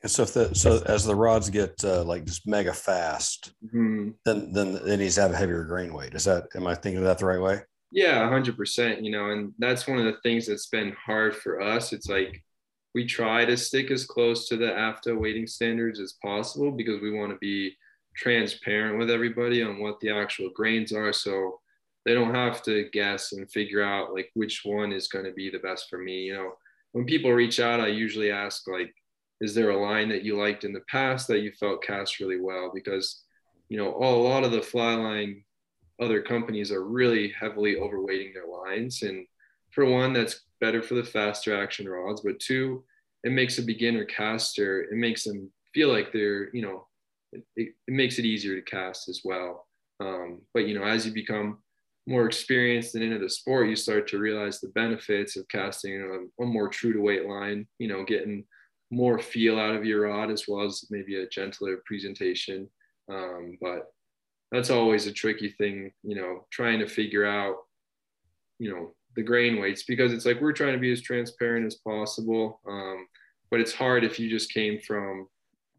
Speaker 2: And so, if the so as the rods get uh, like just mega fast, mm-hmm. then then it needs to have a heavier grain weight. Is that am I thinking of that the right way?
Speaker 3: Yeah, hundred percent. You know, and that's one of the things that's been hard for us. It's like we try to stick as close to the AFFTA weighting standards as possible because we want to be transparent with everybody on what the actual grains are so they don't have to guess and figure out like which one is going to be the best for me you know? When people reach out i usually ask like is there a line that you liked in the past that you felt cast really well? Because you know a lot of the fly line other companies are really heavily overweighting their lines. And for one that's better for the faster action rods but two it makes a beginner caster it makes them feel like they're you know it, it makes it easier to cast as well. Um, but you know, as you become more experienced and into the sport, you start to realize the benefits of casting a, a more true to weight line. You know, getting more feel out of your rod as well as maybe a gentler presentation. Um, but that's always a tricky thing, you know, trying to figure out, you know, the grain weights because it's like we're trying to be as transparent as possible. Um, but it's hard if you just came from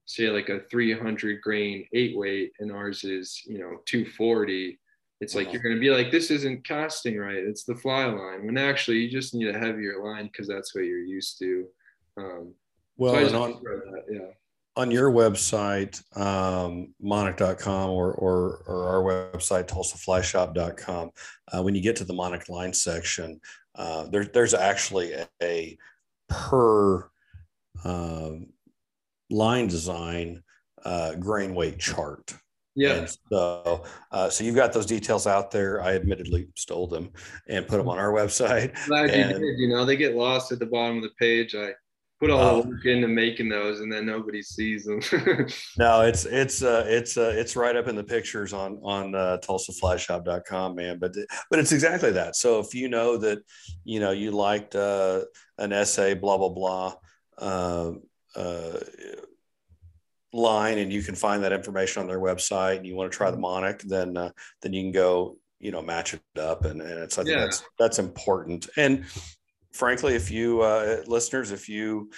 Speaker 3: say like a 300 grain eight weight and ours is you know 240 it's like you're going to be like this isn't casting right it's the fly line when actually you just need a heavier line because that's what you're used to. Um,
Speaker 2: well so on, that, yeah. on your website um, monic.com or, or, or our website tulsaflyshop.com uh, when you get to the monic line section uh, there, there's actually a, a per um, line design uh, grain weight chart.
Speaker 3: Yeah. And
Speaker 2: so, uh, so you've got those details out there. I admittedly stole them and put them on our website.
Speaker 3: Glad and, you did. You know, they get lost at the bottom of the page. I put all the work into making those, and then nobody sees them.
Speaker 2: no, it's it's uh, it's uh, it's right up in the pictures on on uh, TulsaFlyShop.com, man. But but it's exactly that. So if you know that you know you liked uh, an SA, blah blah blah. Uh, uh, line and you can find that information on their website and you want to try the monic then uh, then you can go you know match it up and, and it's i think yeah. that's that's important. And frankly if you uh, listeners if you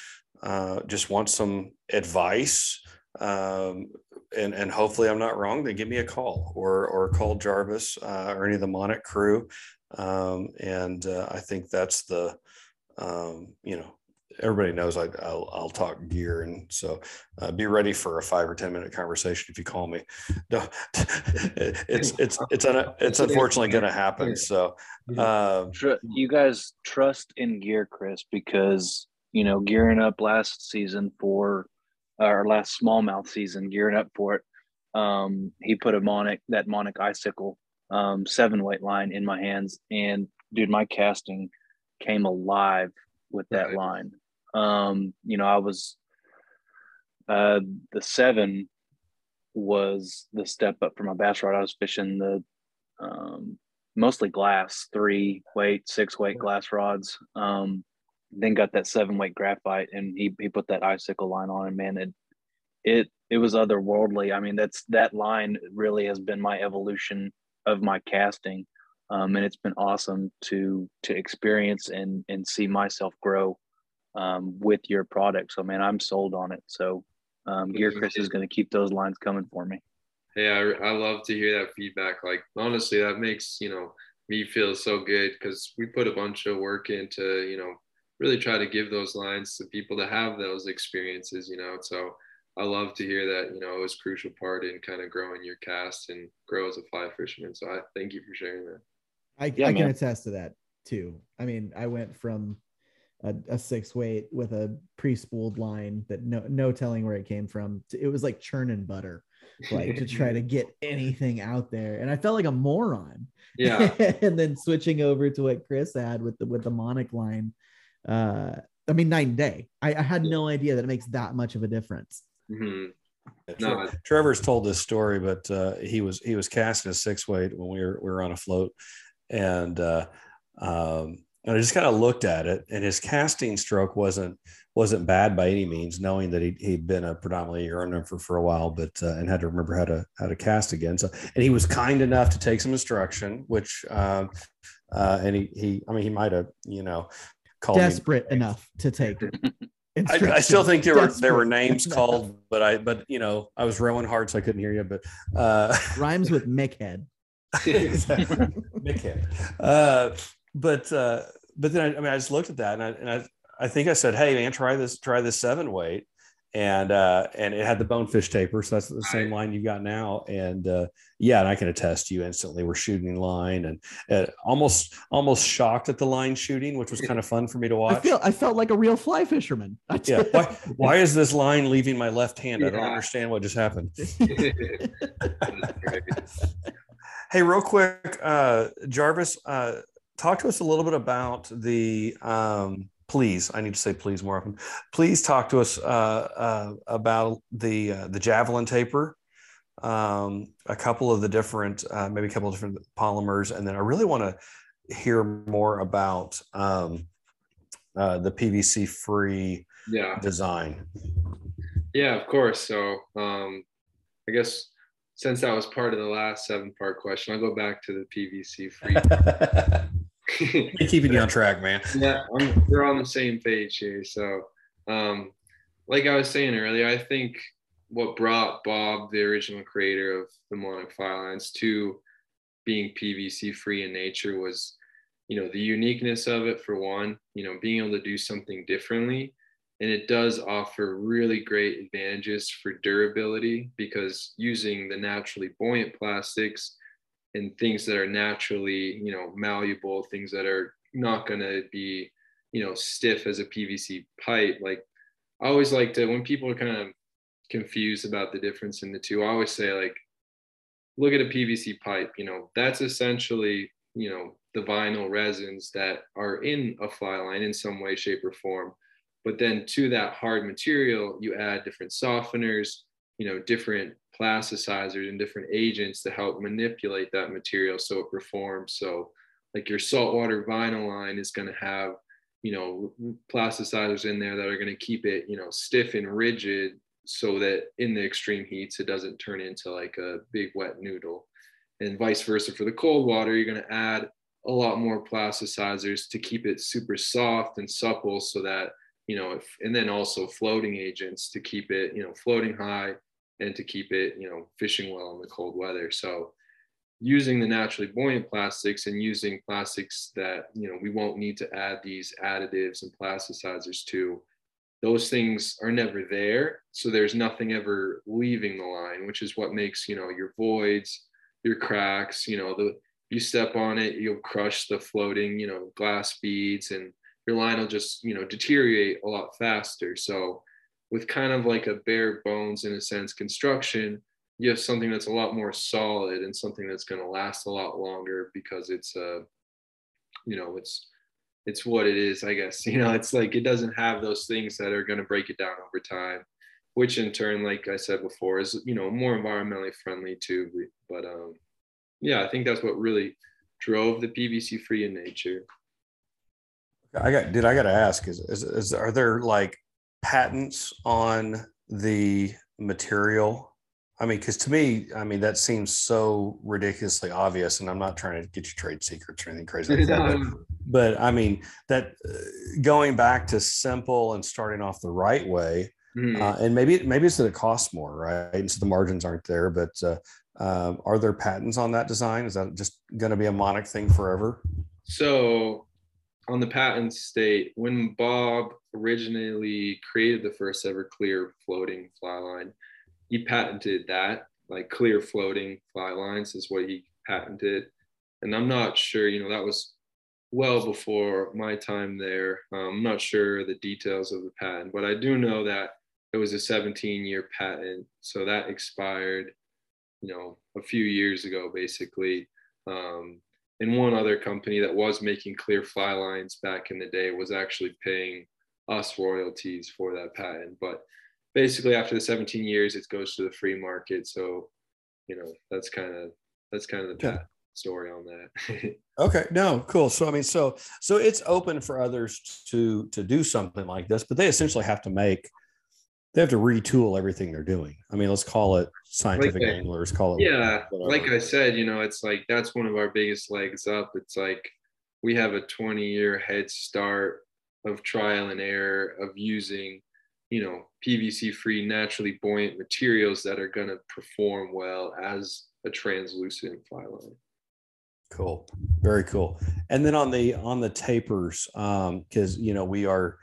Speaker 2: uh, just want some advice um, and and hopefully i'm not wrong then give me a call or or call jarvis uh, or any of the monic crew. Um, and uh, i think that's the um, you know everybody knows I, will I'll talk gear, and so uh, be ready for a five or ten minute conversation if you call me. No, it's it's it's un, it's unfortunately going to happen. So, uh,
Speaker 4: you guys trust in gear, Chris, because you know gearing up last season for our last smallmouth season, gearing up for it. Um, he put a Monic that Monic icicle um, seven weight line in my hands, and dude, my casting came alive with that right. line. Um, you know, I was uh, the seven was the step up for my bass rod. I was fishing the um, mostly glass, three weight, six weight glass rods. Um, then got that seven weight graphite, and he he put that icicle line on, and man, it it it was otherworldly. I mean, that's that line really has been my evolution of my casting, um, and it's been awesome to to experience and and see myself grow um, with your product. So, man, I'm sold on it. So, um, Gear Chris is going to keep those lines coming for me.
Speaker 3: Hey, I, I love to hear that feedback. Like, honestly, that makes you know me feel so good because we put a bunch of work into you know really try to give those lines to people to have those experiences. You know, so I love to hear that, you know, it was a crucial part in kind of growing your cast and grow as a fly fisherman. So I thank you for sharing that.
Speaker 1: I, yeah, I can attest to that too. I mean, I went from a, a six weight with a pre-spooled line that no no telling where it came from. It was like churning butter, like to try to get anything out there, and I felt like a moron.
Speaker 3: Yeah.
Speaker 1: and then switching over to what Chris had with the with the Monic line, uh, I mean, night and day. I, I had no idea that it makes that much of a difference.
Speaker 3: Mm-hmm.
Speaker 2: Yeah, no, Trevor's told this story, but uh, he was he was casting a six weight when we were we were on a float, and uh, um, and I just kind of looked at it, and his casting stroke wasn't wasn't bad by any means, knowing that he he'd been a predominantly runner for for a while, but uh, and had to remember how to how to cast again. So, and he was kind enough to take some instruction, which. Um, uh, and he, he, I mean, he might have, you know, called
Speaker 1: desperate me. enough to take
Speaker 2: I, I, still think there were there were names called, but I but you know I was rowing hard so I couldn't hear you. But uh,
Speaker 1: rhymes with Mickhead.
Speaker 2: Mickhead. Uh, but uh, but then I, I, mean I just looked at that and I and I I think I said, hey man, try this try this seven weight, and uh, and it had the bonefish taper, so that's the same line you've got now. And uh, yeah, and I can attest you instantly. We're shooting line, and uh, almost almost shocked at the line shooting, which was kind of fun for me to watch.
Speaker 1: I feel I felt like a real fly fisherman.
Speaker 2: yeah, why, why is this line leaving my left hand? I don't understand what just happened. hey, real quick, uh, Jarvis, uh, talk to us a little bit about the. Um, please i need to say please more often please talk to us uh, uh, about the uh, the javelin taper um, a couple of the different uh, maybe a couple of different polymers and then i really want to hear more about um, uh, the pvc free
Speaker 3: yeah.
Speaker 2: design
Speaker 3: yeah of course so um, i guess since that was part of the last seven part question i'll go back to the pvc free
Speaker 2: keeping you on track, man.
Speaker 3: Yeah, I'm, we're on the same page here. So, um, like I was saying earlier, I think what brought Bob, the original creator of the Monic to being PVC free in nature was, you know, the uniqueness of it for one, you know, being able to do something differently. And it does offer really great advantages for durability because using the naturally buoyant plastics and things that are naturally, you know, malleable, things that are not going to be, you know, stiff as a PVC pipe. Like I always like to, when people are kind of confused about the difference in the two, I always say, like, look at a PVC pipe, you know, that's essentially, you know, the vinyl resins that are in a fly line in some way, shape, or form. But then to that hard material, you add different softeners, you know, different plasticizers and different agents to help manipulate that material so it performs. So like your saltwater vinyl line is going to have, you know, plasticizers in there that are going to keep it, you know, stiff and rigid so that in the extreme heats, it doesn't turn into like a big wet noodle. And vice versa for the cold water, you're going to add a lot more plasticizers to keep it super soft and supple so that, you know, if, and then also floating agents to keep it, you know, floating high and to keep it, you know, fishing well in the cold weather. So using the naturally buoyant plastics and using plastics that, you know, we won't need to add these additives and plasticizers to, those things are never there. So there's nothing ever leaving the line, which is what makes, you know, your voids, your cracks, you know, the, you step on it, you'll crush the floating, you know, glass beads and your line will just, you know, deteriorate a lot faster. So with kind of like a bare bones in a sense construction you have something that's a lot more solid and something that's going to last a lot longer because it's uh you know it's it's what it is i guess you know it's like it doesn't have those things that are going to break it down over time which in turn like i said before is you know more environmentally friendly too but um yeah i think that's what really drove the PVC free in nature.
Speaker 2: I got, did I got to ask, is, is, is, are there like patents on the material? I mean, because to me, I mean, that seems so ridiculously obvious, and I'm not trying to get you trade secrets or anything crazy like that. But, but I mean, that uh, going back to simple and starting off the right way, mm-hmm. uh, and maybe maybe it's that it costs more, right? And so the margins aren't there. But uh, um, are there patents on that design? Is that just going to be a Monic thing forever?
Speaker 3: So on the patent state, when Bob originally created the first ever clear floating fly line, he patented that, like clear floating fly lines is what he patented. And I'm not sure, you know, that was well before my time there. Um, I'm not sure the details of the patent, but I do know that it was a 17 year patent. So that expired, you know, a few years ago, basically. Um, and one other company that was making clear fly lines back in the day was actually paying us royalties for that patent. But basically, after the 17 years, it goes to the free market. So, you know, that's kind of that's kind of the yeah. story on that.
Speaker 2: okay, no, cool. So I mean, so so it's open for others to to do something like this, but they essentially have to make they have to retool everything they're doing. I mean, let's call it scientific like, anglers, call it
Speaker 3: yeah. Whatever. Like I said, you know, it's like that's one of our biggest legs up. It's like we have a 20 year head start of trial and error of using, you know, PVC free naturally buoyant materials that are going to perform well as a translucent fly line.
Speaker 2: Cool. Very cool. And then on the on the tapers, um, because you know, we are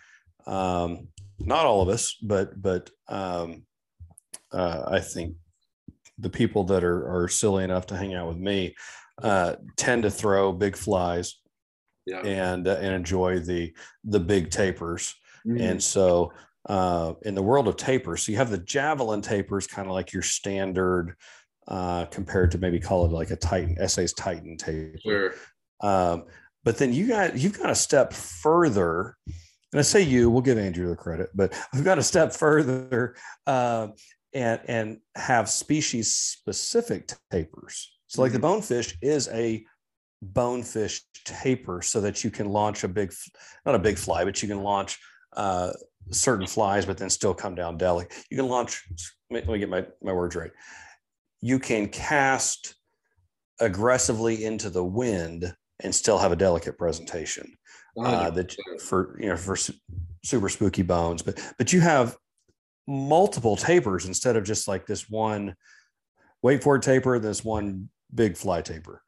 Speaker 2: um not all of us, but but um, uh, I think the people that are are silly enough to hang out with me uh, tend to throw big flies yeah. and uh, and enjoy the the big tapers. Mm-hmm. And so uh, in the world of tapers, so you have the javelin tapers, kind of like your standard uh, compared to maybe call it like a Titan SA's Titan taper. Sure. Um, but then you got you've got a step further and I say you, we'll give Andrew the credit, but we've got to step further uh, and and have species specific tapers. So, like the mm-hmm. bonefish is a bonefish taper, so that you can launch a big, not a big fly, but you can launch uh, certain flies, but then still come down delicate. You can launch. Let me get my my words right. You can cast aggressively into the wind and still have a delicate presentation uh, that for you know for super spooky bones but but you have multiple tapers instead of just like this one wait for taper this one big fly taper.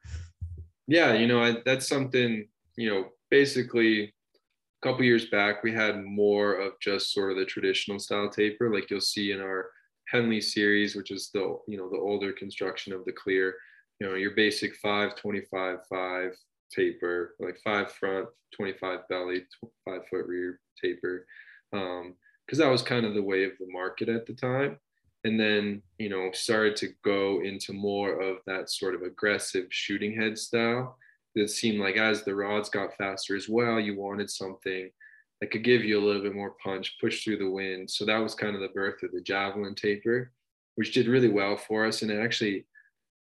Speaker 3: Yeah you know I, that's something you know basically a couple years back we had more of just sort of the traditional style taper like you'll see in our henley series which is the you know the older construction of the clear. You know your basic 5 25 5 taper, like five front, 25 belly, five foot rear taper. Um, because that was kind of the way of the market at the time. And then, you know, started to go into more of that sort of aggressive shooting head style. that seemed like as the rods got faster as well, you wanted something that could give you a little bit more punch, push through the wind. So that was kind of the birth of the javelin taper, which did really well for us. And it actually,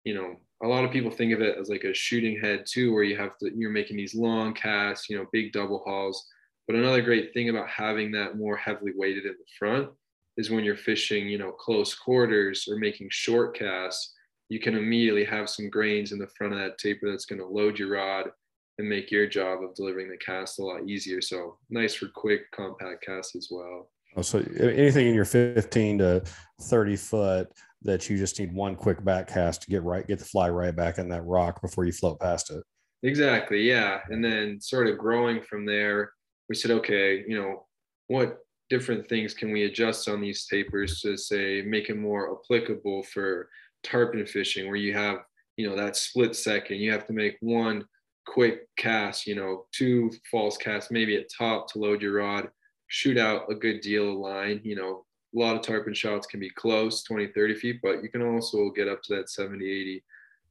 Speaker 3: you know, a lot of people think of it as like a shooting head too, where you have to, you're making these long casts, you know, big double hauls. But another great thing about having that more heavily weighted in the front is when you're fishing, you know, close quarters or making short casts, you can immediately have some grains in the front of that taper that's going to load your rod and make your job of delivering the cast a lot easier. So nice for quick compact casts as well.
Speaker 2: Oh, so anything in your 15 to 30 foot that you just need one quick back cast to get right, get the fly right back in that rock before you float past it.
Speaker 3: Exactly. Yeah. And then sort of growing from there, we said, okay, you know, what different things can we adjust on these tapers to say make it more applicable for tarpon fishing where you have, you know, that split second, you have to make one quick cast, you know, two false casts, maybe at top to load your rod, shoot out a good deal of line, you know, a lot of tarpon shots can be close 20 30 feet but you can also get up to that 70 80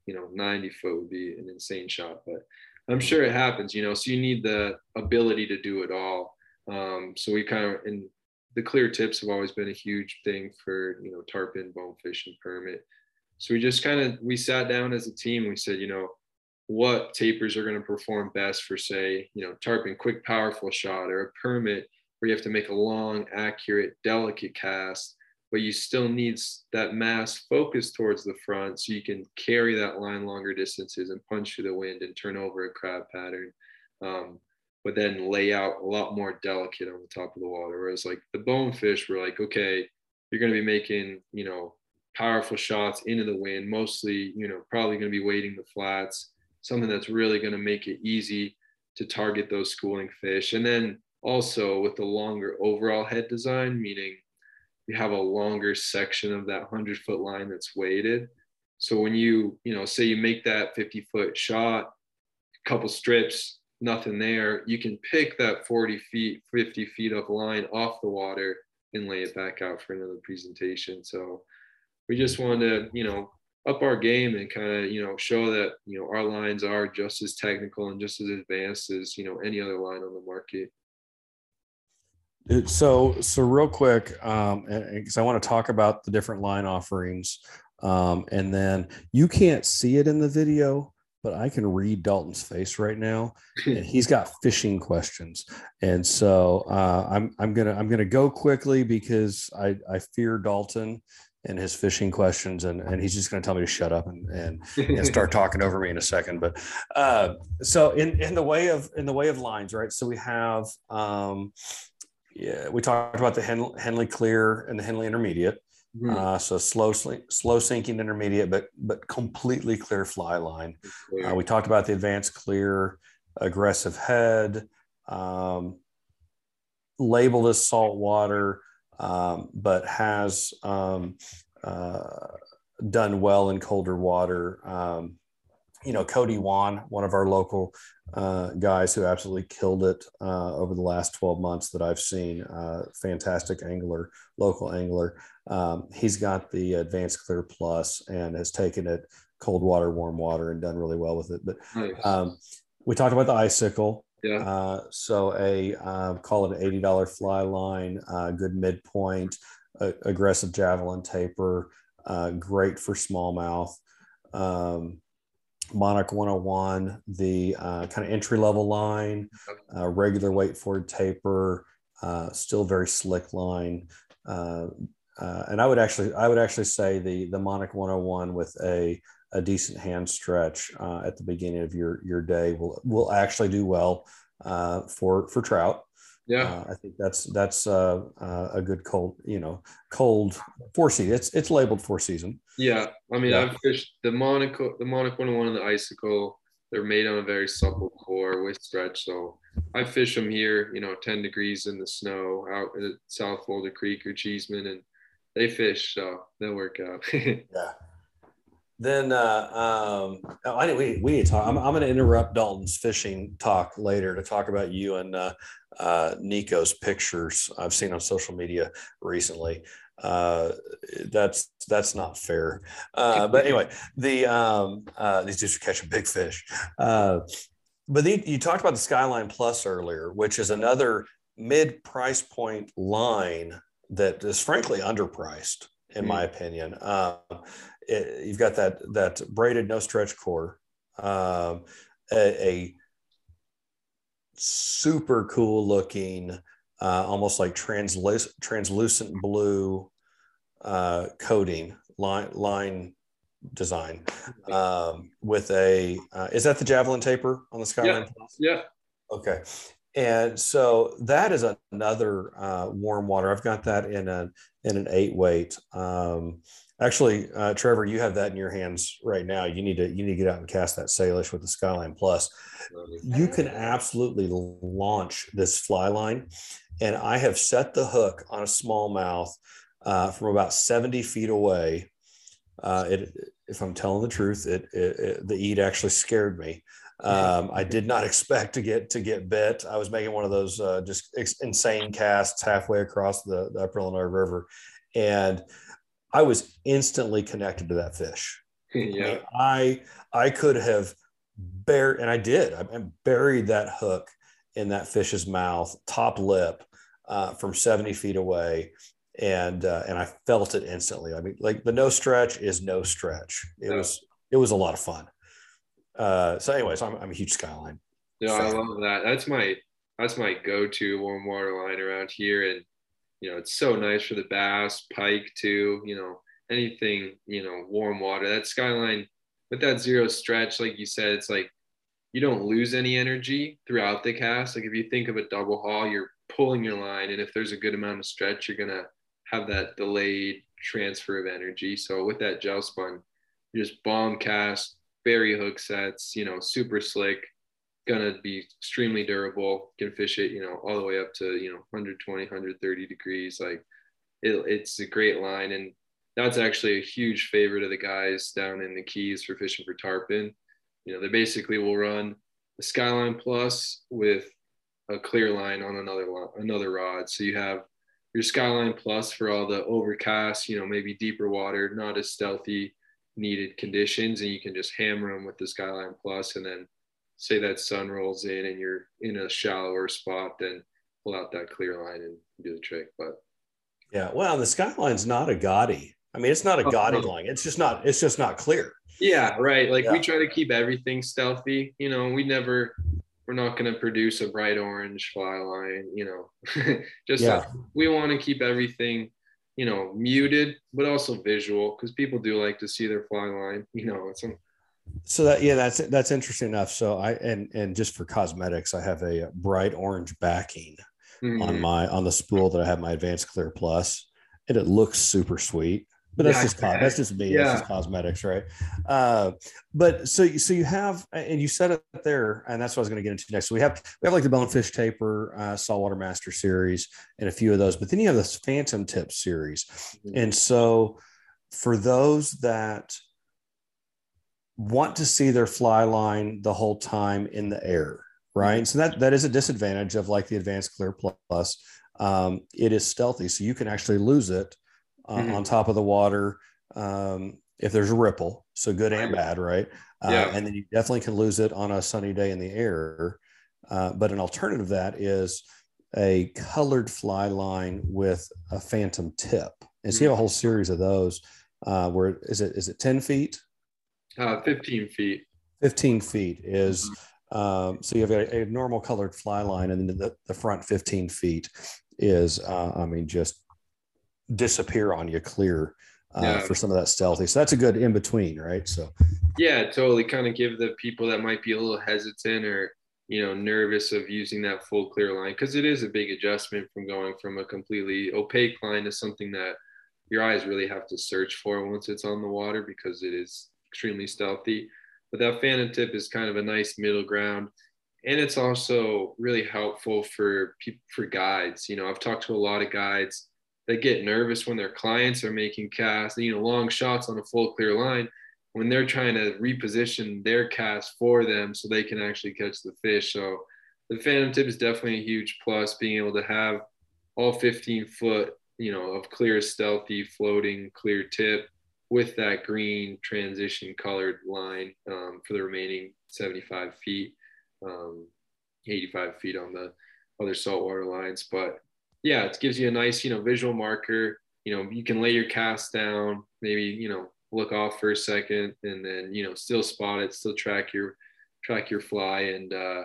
Speaker 3: you know 90 foot would be an insane shot but i'm sure it happens you know so you need the ability to do it all. Um, so we kind of and the clear tips have always been a huge thing for you know tarpon bonefish and permit. So we just kind of we sat down as a team we said you know what tapers are going to perform best for say you know tarpon quick powerful shot or a permit where you have to make a long accurate delicate cast but you still need that mass focused towards the front so you can carry that line longer distances and punch through the wind and turn over a crab pattern um, but then lay out a lot more delicate on the top of the water whereas like the bonefish were like okay you're going to be making you know powerful shots into the wind mostly you know probably going to be weighting the flats something that's really going to make it easy to target those schooling fish. And then also with the longer overall head design, meaning you have a longer section of that 100 foot line that's weighted. So when you, you know, say you make that 50 foot shot, a couple strips, nothing there, you can pick that 40 feet, 50 feet of line off the water and lay it back out for another presentation. So we just wanted to, you know, up our game and kind of you know show that you know our lines are just as technical and just as advanced as you know any other line on the market
Speaker 2: so so real quick um because i want to talk about the different line offerings um and then you can't see it in the video but i can read dalton's face right now and he's got fishing questions. And so uh i'm i'm gonna i'm gonna go quickly because i i fear dalton and his fishing questions and, and he's just going to tell me to shut up and, and, and start talking over me in a second. But uh, so in, in the way of in the way of lines right? So we have um, yeah we talked about the Hen- henley clear and the henley intermediate mm-hmm. uh, so slow slow sinking intermediate but but completely clear fly line uh, we talked about the advanced clear aggressive head um, labeled as salt water um, but has um, uh, done well in colder water. Um, you know, Cody Wan, one of our local uh, guys who absolutely killed it uh, over the last 12 months that I've seen, uh, fantastic angler, local angler. Um, he's got the Advanced Clear Plus and has taken it cold water, warm water, and done really well with it. But nice. um, we talked about the icicle. Yeah. Uh, so a uh, call it an eighty dollar fly line, uh, good midpoint, aggressive javelin taper, uh, great for smallmouth. Um, Monic 101, the uh, kind of entry level line, uh, regular weight forward taper, still very slick line. and I would actually, I would actually say the the Monic 101 with a a decent hand stretch uh, at the beginning of your your day will will actually do well uh, for for trout.
Speaker 3: Yeah, uh,
Speaker 2: I think that's that's uh, uh, a good cold you know cold four season. It's it's labeled four season.
Speaker 3: Yeah, I mean yeah. I've fished the Monaco the Monic 101 and the icicle. They're made on a very supple core with stretch, so I fish them here. You know, 10 degrees in the snow out at South Boulder Creek or Cheesman, and they fish, so they'll work out.
Speaker 2: yeah then uh, um, oh, I we we need to talk. I'm, I'm going to interrupt Dalton's fishing talk later to talk about you and uh, uh, Nico's pictures I've seen on social media recently. Uh, that's that's not fair. Uh, but anyway, the um, uh, these dudes are catching big fish. Uh, but the, you talked about the Skyline Plus earlier, which is another mid price point line that is frankly underpriced in mm. my opinion. Um, it, you've got that that braided no stretch core, um, a, a, super cool looking, uh, almost like translucent translucent blue uh, coating line line design um, with a uh, is that the javelin taper on the skyline
Speaker 3: yeah, yeah.
Speaker 2: okay. And so that is another uh, warm water. I've got that in a in an eight weight um, Actually, uh, Trevor, you have that in your hands right now. You need to you need to get out and cast that Salish with the Skyline Plus. You can absolutely launch this fly line, and I have set the hook on a smallmouth uh, from about seventy feet away. Uh, it, if I'm telling the truth, it, it, it the eat actually scared me. Um, I did not expect to get to get bit. I was making one of those uh, just insane casts halfway across the, the Upper Illinois River, and I was instantly connected to that fish.
Speaker 3: Yeah.
Speaker 2: I I could have buried, and I did. I buried that hook in that fish's mouth, top lip, uh, from 70 feet away, and uh, and I felt it instantly. I mean, like the no stretch is no stretch. It was it was a lot of fun. uh, so anyways, I'm, I'm a huge skyline.
Speaker 3: Yeah, fan. I love that. That's my that's my go-to warm water line around here, and you know it's so nice for the bass, pike too. You know anything you know warm water. That skyline with that zero stretch, like you said, it's like you don't lose any energy throughout the cast. Like if you think of a double haul, you're pulling your line, and if there's a good amount of stretch, you're gonna have that delayed transfer of energy. So with that gel spun, you just bomb cast, berry hook sets, you know, super slick, gonna be extremely durable, can fish it, you know, all the way up to, you know, 120, 130 degrees. Like it, it's a great line. And that's actually a huge favorite of the guys down in the Keys for fishing for tarpon. You know, they basically will run the Skyline Plus with a clear line on another another rod. So you have your Skyline Plus for all the overcast, you know, maybe deeper water, not as stealthy needed conditions, and you can just hammer them with the Skyline Plus, and then say that sun rolls in and you're in a shallower spot, then pull out that clear line and do the trick. But
Speaker 2: yeah, well, the Skyline's not a gaudy. I mean, it's not a oh, gaudy line. It's just not. It's just not clear.
Speaker 3: Yeah, right. Like yeah. we try to keep everything stealthy. You know, we never we're not going to produce a bright orange fly line, you know, just yeah. we want to keep everything, you know, muted, but also visual because people do like to see their fly line, you know, it's
Speaker 2: so that, yeah, that's, that's interesting enough. So I, and, and just for cosmetics, I have a bright orange backing mm-hmm. on my, on the spool that I have my advanced clear plus and it looks super sweet but that's yeah, just that's just me. Yeah. That's just cosmetics, right? Uh, but so so you have, and you said it there, and that's what I was going to get into next. So we have we have like the Bonefish Taper, uh, Saltwater Master series, and a few of those. But then you have this Phantom Tip series, mm-hmm. and so for those that want to see their fly line the whole time in the air, right? So that that is a disadvantage of like the Advanced Clear Plus. Um, it is stealthy, so you can actually lose it uh, mm-hmm. on top of the water um, if there's a ripple. So good and bad, right? Uh, yeah. And then you definitely can lose it on a sunny day in the air. Uh, but an alternative to that is a colored fly line with a phantom tip. And so you have a whole series of those. Uh, where is it? Is it ten feet?
Speaker 3: Uh, Fifteen feet.
Speaker 2: Fifteen feet is. Mm-hmm. Um, so you have a, a, normal colored fly line, and then the, the front 15 feet is, uh, I mean, just disappear on you clear uh, yeah. for some of that stealthy. So that's a good in between, right? So
Speaker 3: yeah, totally. Kind of give the people that might be a little hesitant or you know nervous of using that full clear line because it is a big adjustment from going from a completely opaque line to something that your eyes really have to search for once it's on the water because it is extremely stealthy. But that phantom tip is kind of a nice middle ground. And it's also really helpful for people for guides. You know, I've talked to a lot of guides that get nervous when their clients are making casts, you know, long shots on a full clear line when they're trying to reposition their cast for them so they can actually catch the fish. So the phantom tip is definitely a huge plus being able to have all 15 foot, you know, of clear, stealthy, floating, clear tip with that green transition colored line um, for the remaining 75 feet, um, 85 feet on the other saltwater lines. But yeah, it gives you a nice, you know, visual marker. You know, you can lay your cast down, maybe, you know, look off for a second and then, you know, still spot it, still track your track your fly. And uh,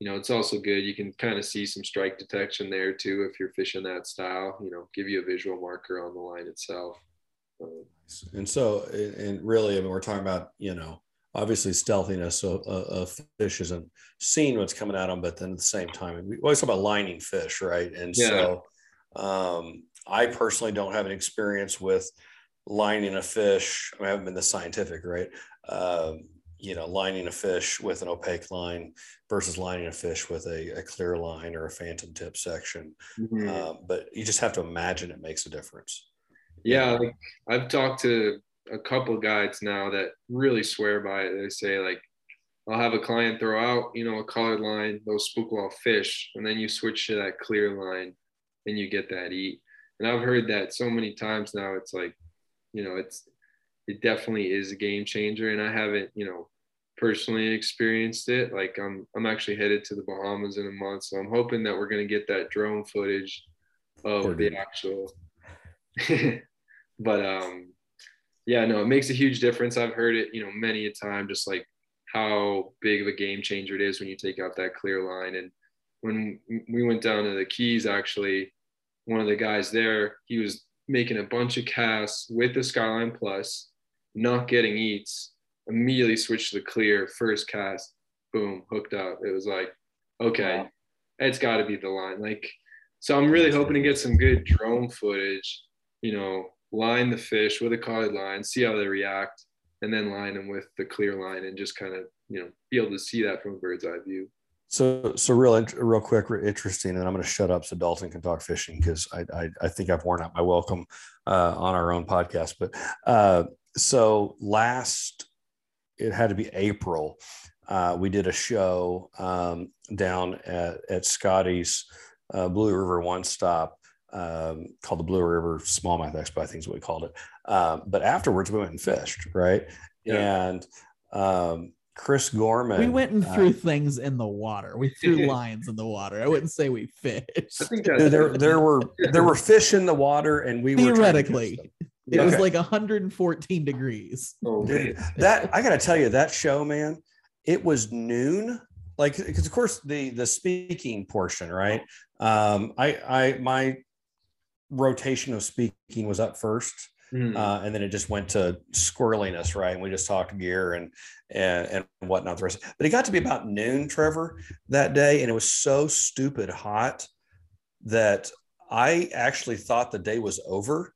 Speaker 3: you know, it's also good. You can kind of see some strike detection there too if you're fishing that style, you know, give you a visual marker on the line itself.
Speaker 2: And so, and really, I mean, we're talking about, you know, obviously stealthiness of, a fish isn't seeing what's coming at them, but then at the same time, we always talk about lining fish, right? And yeah. so um, I personally don't have an experience with lining a fish. I, mean, I haven't been the scientific, right? Um, you know, lining a fish with an opaque line versus lining a fish with a, a clear line or a phantom tip section. Mm-hmm. Um, but you just have to imagine it makes a difference.
Speaker 3: Yeah, like I've talked to a couple guides now that really swear by it. They say like, I'll have a client throw out, you know, a colored line, those spook wall fish, and then you switch to that clear line, and you get that eat. And I've heard that so many times now. It's like, you know, it's it definitely is a game changer. And I haven't, you know, personally experienced it. Like I'm I'm actually headed to the Bahamas in a month, so I'm hoping that we're gonna get that drone footage of the actual. but um, yeah, no, it makes a huge difference. I've heard it, you know, many a time, just like how big of a game changer it is when you take out that clear line. And when we went down to the Keys, actually, one of the guys there, he was making a bunch of casts with the Skyline Plus, not getting eats, immediately switched to the clear, first cast, boom, hooked up. It was like, okay, wow. it's got to be the line. Like, so I'm really hoping to get some good drone footage, you know, line the fish with a colored line, see how they react, and then line them with the clear line and just kind of, you know, be able to see that from a bird's eye view.
Speaker 2: So, so real, real quick, interesting, and I'm going to shut up so Dalton can talk fishing because I, I, I, think I've worn out my welcome uh, on our own podcast. But uh, so last, it had to be April. Uh, we did a show um, down at, at Scotty's uh, Blue River One Stop um, called the Blue River Smallmouth Expo, I think is what we called it. Um, but afterwards, we went and fished, right? Yeah. And um, Chris Gorman.
Speaker 1: We went and threw uh, things in the water. We threw lines in the water. I wouldn't say we fished. I think
Speaker 2: there there were there were fish in the water, and we were
Speaker 1: theoretically. It okay. was like 114 degrees.
Speaker 2: Oh, Dude, that I got to tell you, that show, man, it was noon. Like, because of course the the speaking portion, right? Um, I I my rotation of speaking was up first. Mm. Uh, and then it just went to squirreliness, right? And we just talked gear and and and whatnot. The rest, but it got to be about noon, Trevor, that day, and it was so stupid hot that I actually thought the day was over.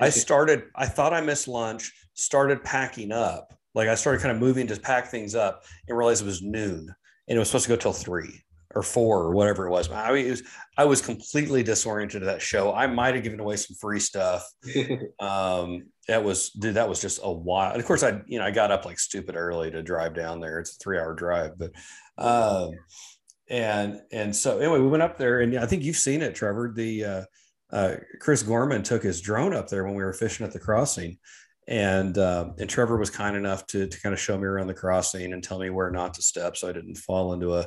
Speaker 2: I started. I thought I missed lunch. Started packing up. Like I started kind of moving to pack things up, and realized it was noon, and it was supposed to go till three or four or whatever it was. I was I was completely disoriented to that show. I might have given away some free stuff. um, that was dude, that was just a while. And of course, I you know I got up like stupid early to drive down there. It's a three hour drive, but um, and and so anyway, we went up there, and I think you've seen it, Trevor. The uh, uh, Chris Gorman took his drone up there when we were fishing at the crossing. And uh, and Trevor was kind enough to, to kind of show me around the crossing and tell me where not to step so I didn't fall into a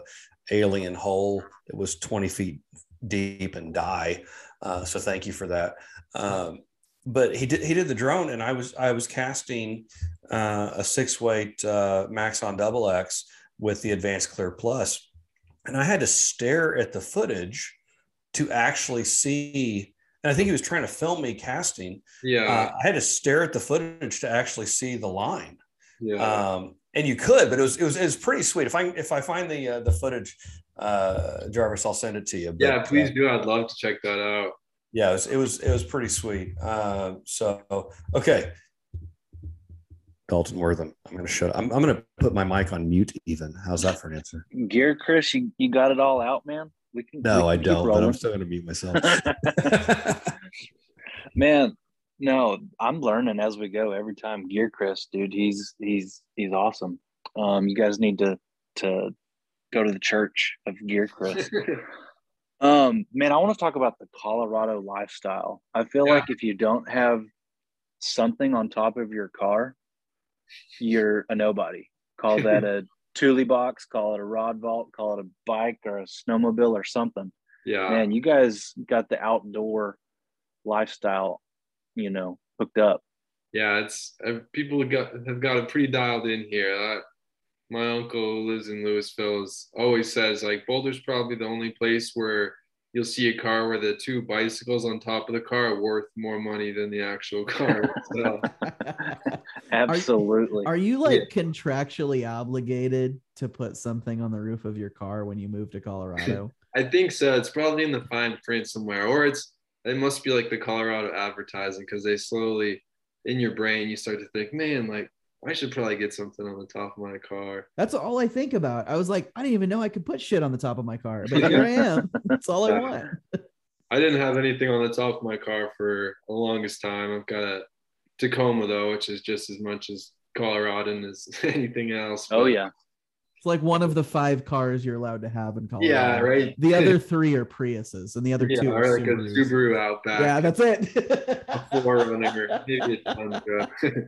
Speaker 2: alien hole that was 20 feet deep and die. Uh, so thank you for that. Um, but he did he did the drone, and I was I was casting uh, a six weight uh, Maxon double X with the Advanced Clear Plus, and I had to stare at the footage to actually see. And I think he was trying to film me casting.
Speaker 3: Yeah, uh,
Speaker 2: I had to stare at the footage to actually see the line. Yeah. Um, and you could, but it was it was it was pretty sweet. If I if I find the uh, the footage, uh, Jarvis, I'll send it to you.
Speaker 3: But, yeah, please uh, do. I'd love to check that out.
Speaker 2: Yeah, it was it was, it was pretty sweet. Uh, so okay, Dalton Wortham. I'm gonna shut. I'm I'm gonna put my mic on mute. Even how's that for an answer?
Speaker 4: Gear, Chris, you, you got it all out, man.
Speaker 2: We can. No, we can I don't. But I'm still gonna mute myself.
Speaker 4: man, no, I'm learning as we go every time. Gear Chris, dude, he's he's he's awesome. Um, you guys need to to go to the church of Gear Chris. um, man, I want to talk about the Colorado lifestyle. I feel yeah. like if you don't have something on top of your car, you're a nobody. Call that a Thule box, call it a rod vault, call it a bike or a snowmobile or something.
Speaker 3: Yeah.
Speaker 4: Man, you guys got the outdoor lifestyle you know, hooked up.
Speaker 3: Yeah, it's uh, people have got have got it pretty dialed in here. Uh, my uncle who lives in Louisville. Always says like Boulder's probably the only place where you'll see a car where the two bicycles on top of the car are worth more money than the actual car. So.
Speaker 4: Absolutely.
Speaker 1: Are you, are you like yeah. contractually obligated to put something on the roof of your car when you move to Colorado?
Speaker 3: I think so. It's probably in the fine print somewhere, or it's it must be like the Colorado advertising because they slowly in your brain you start to think, man, like I should probably get something on the top of my car.
Speaker 1: That's all I think about. I was like, I didn't even know I could put shit on the top of my car, but here I am. That's all I want.
Speaker 3: I didn't have anything on the top of my car for the longest time. I've got a Tacoma though, which is just as much as Colorado as anything else.
Speaker 4: Oh yeah.
Speaker 1: It's like one of the five cars you're allowed to have in Colorado.
Speaker 3: Yeah, right.
Speaker 1: The other three are Priuses, and the other yeah, two are like Subarus.
Speaker 3: a Subaru Outback.
Speaker 1: Yeah, that's it.
Speaker 3: a 4Runner, maybe a Tundra.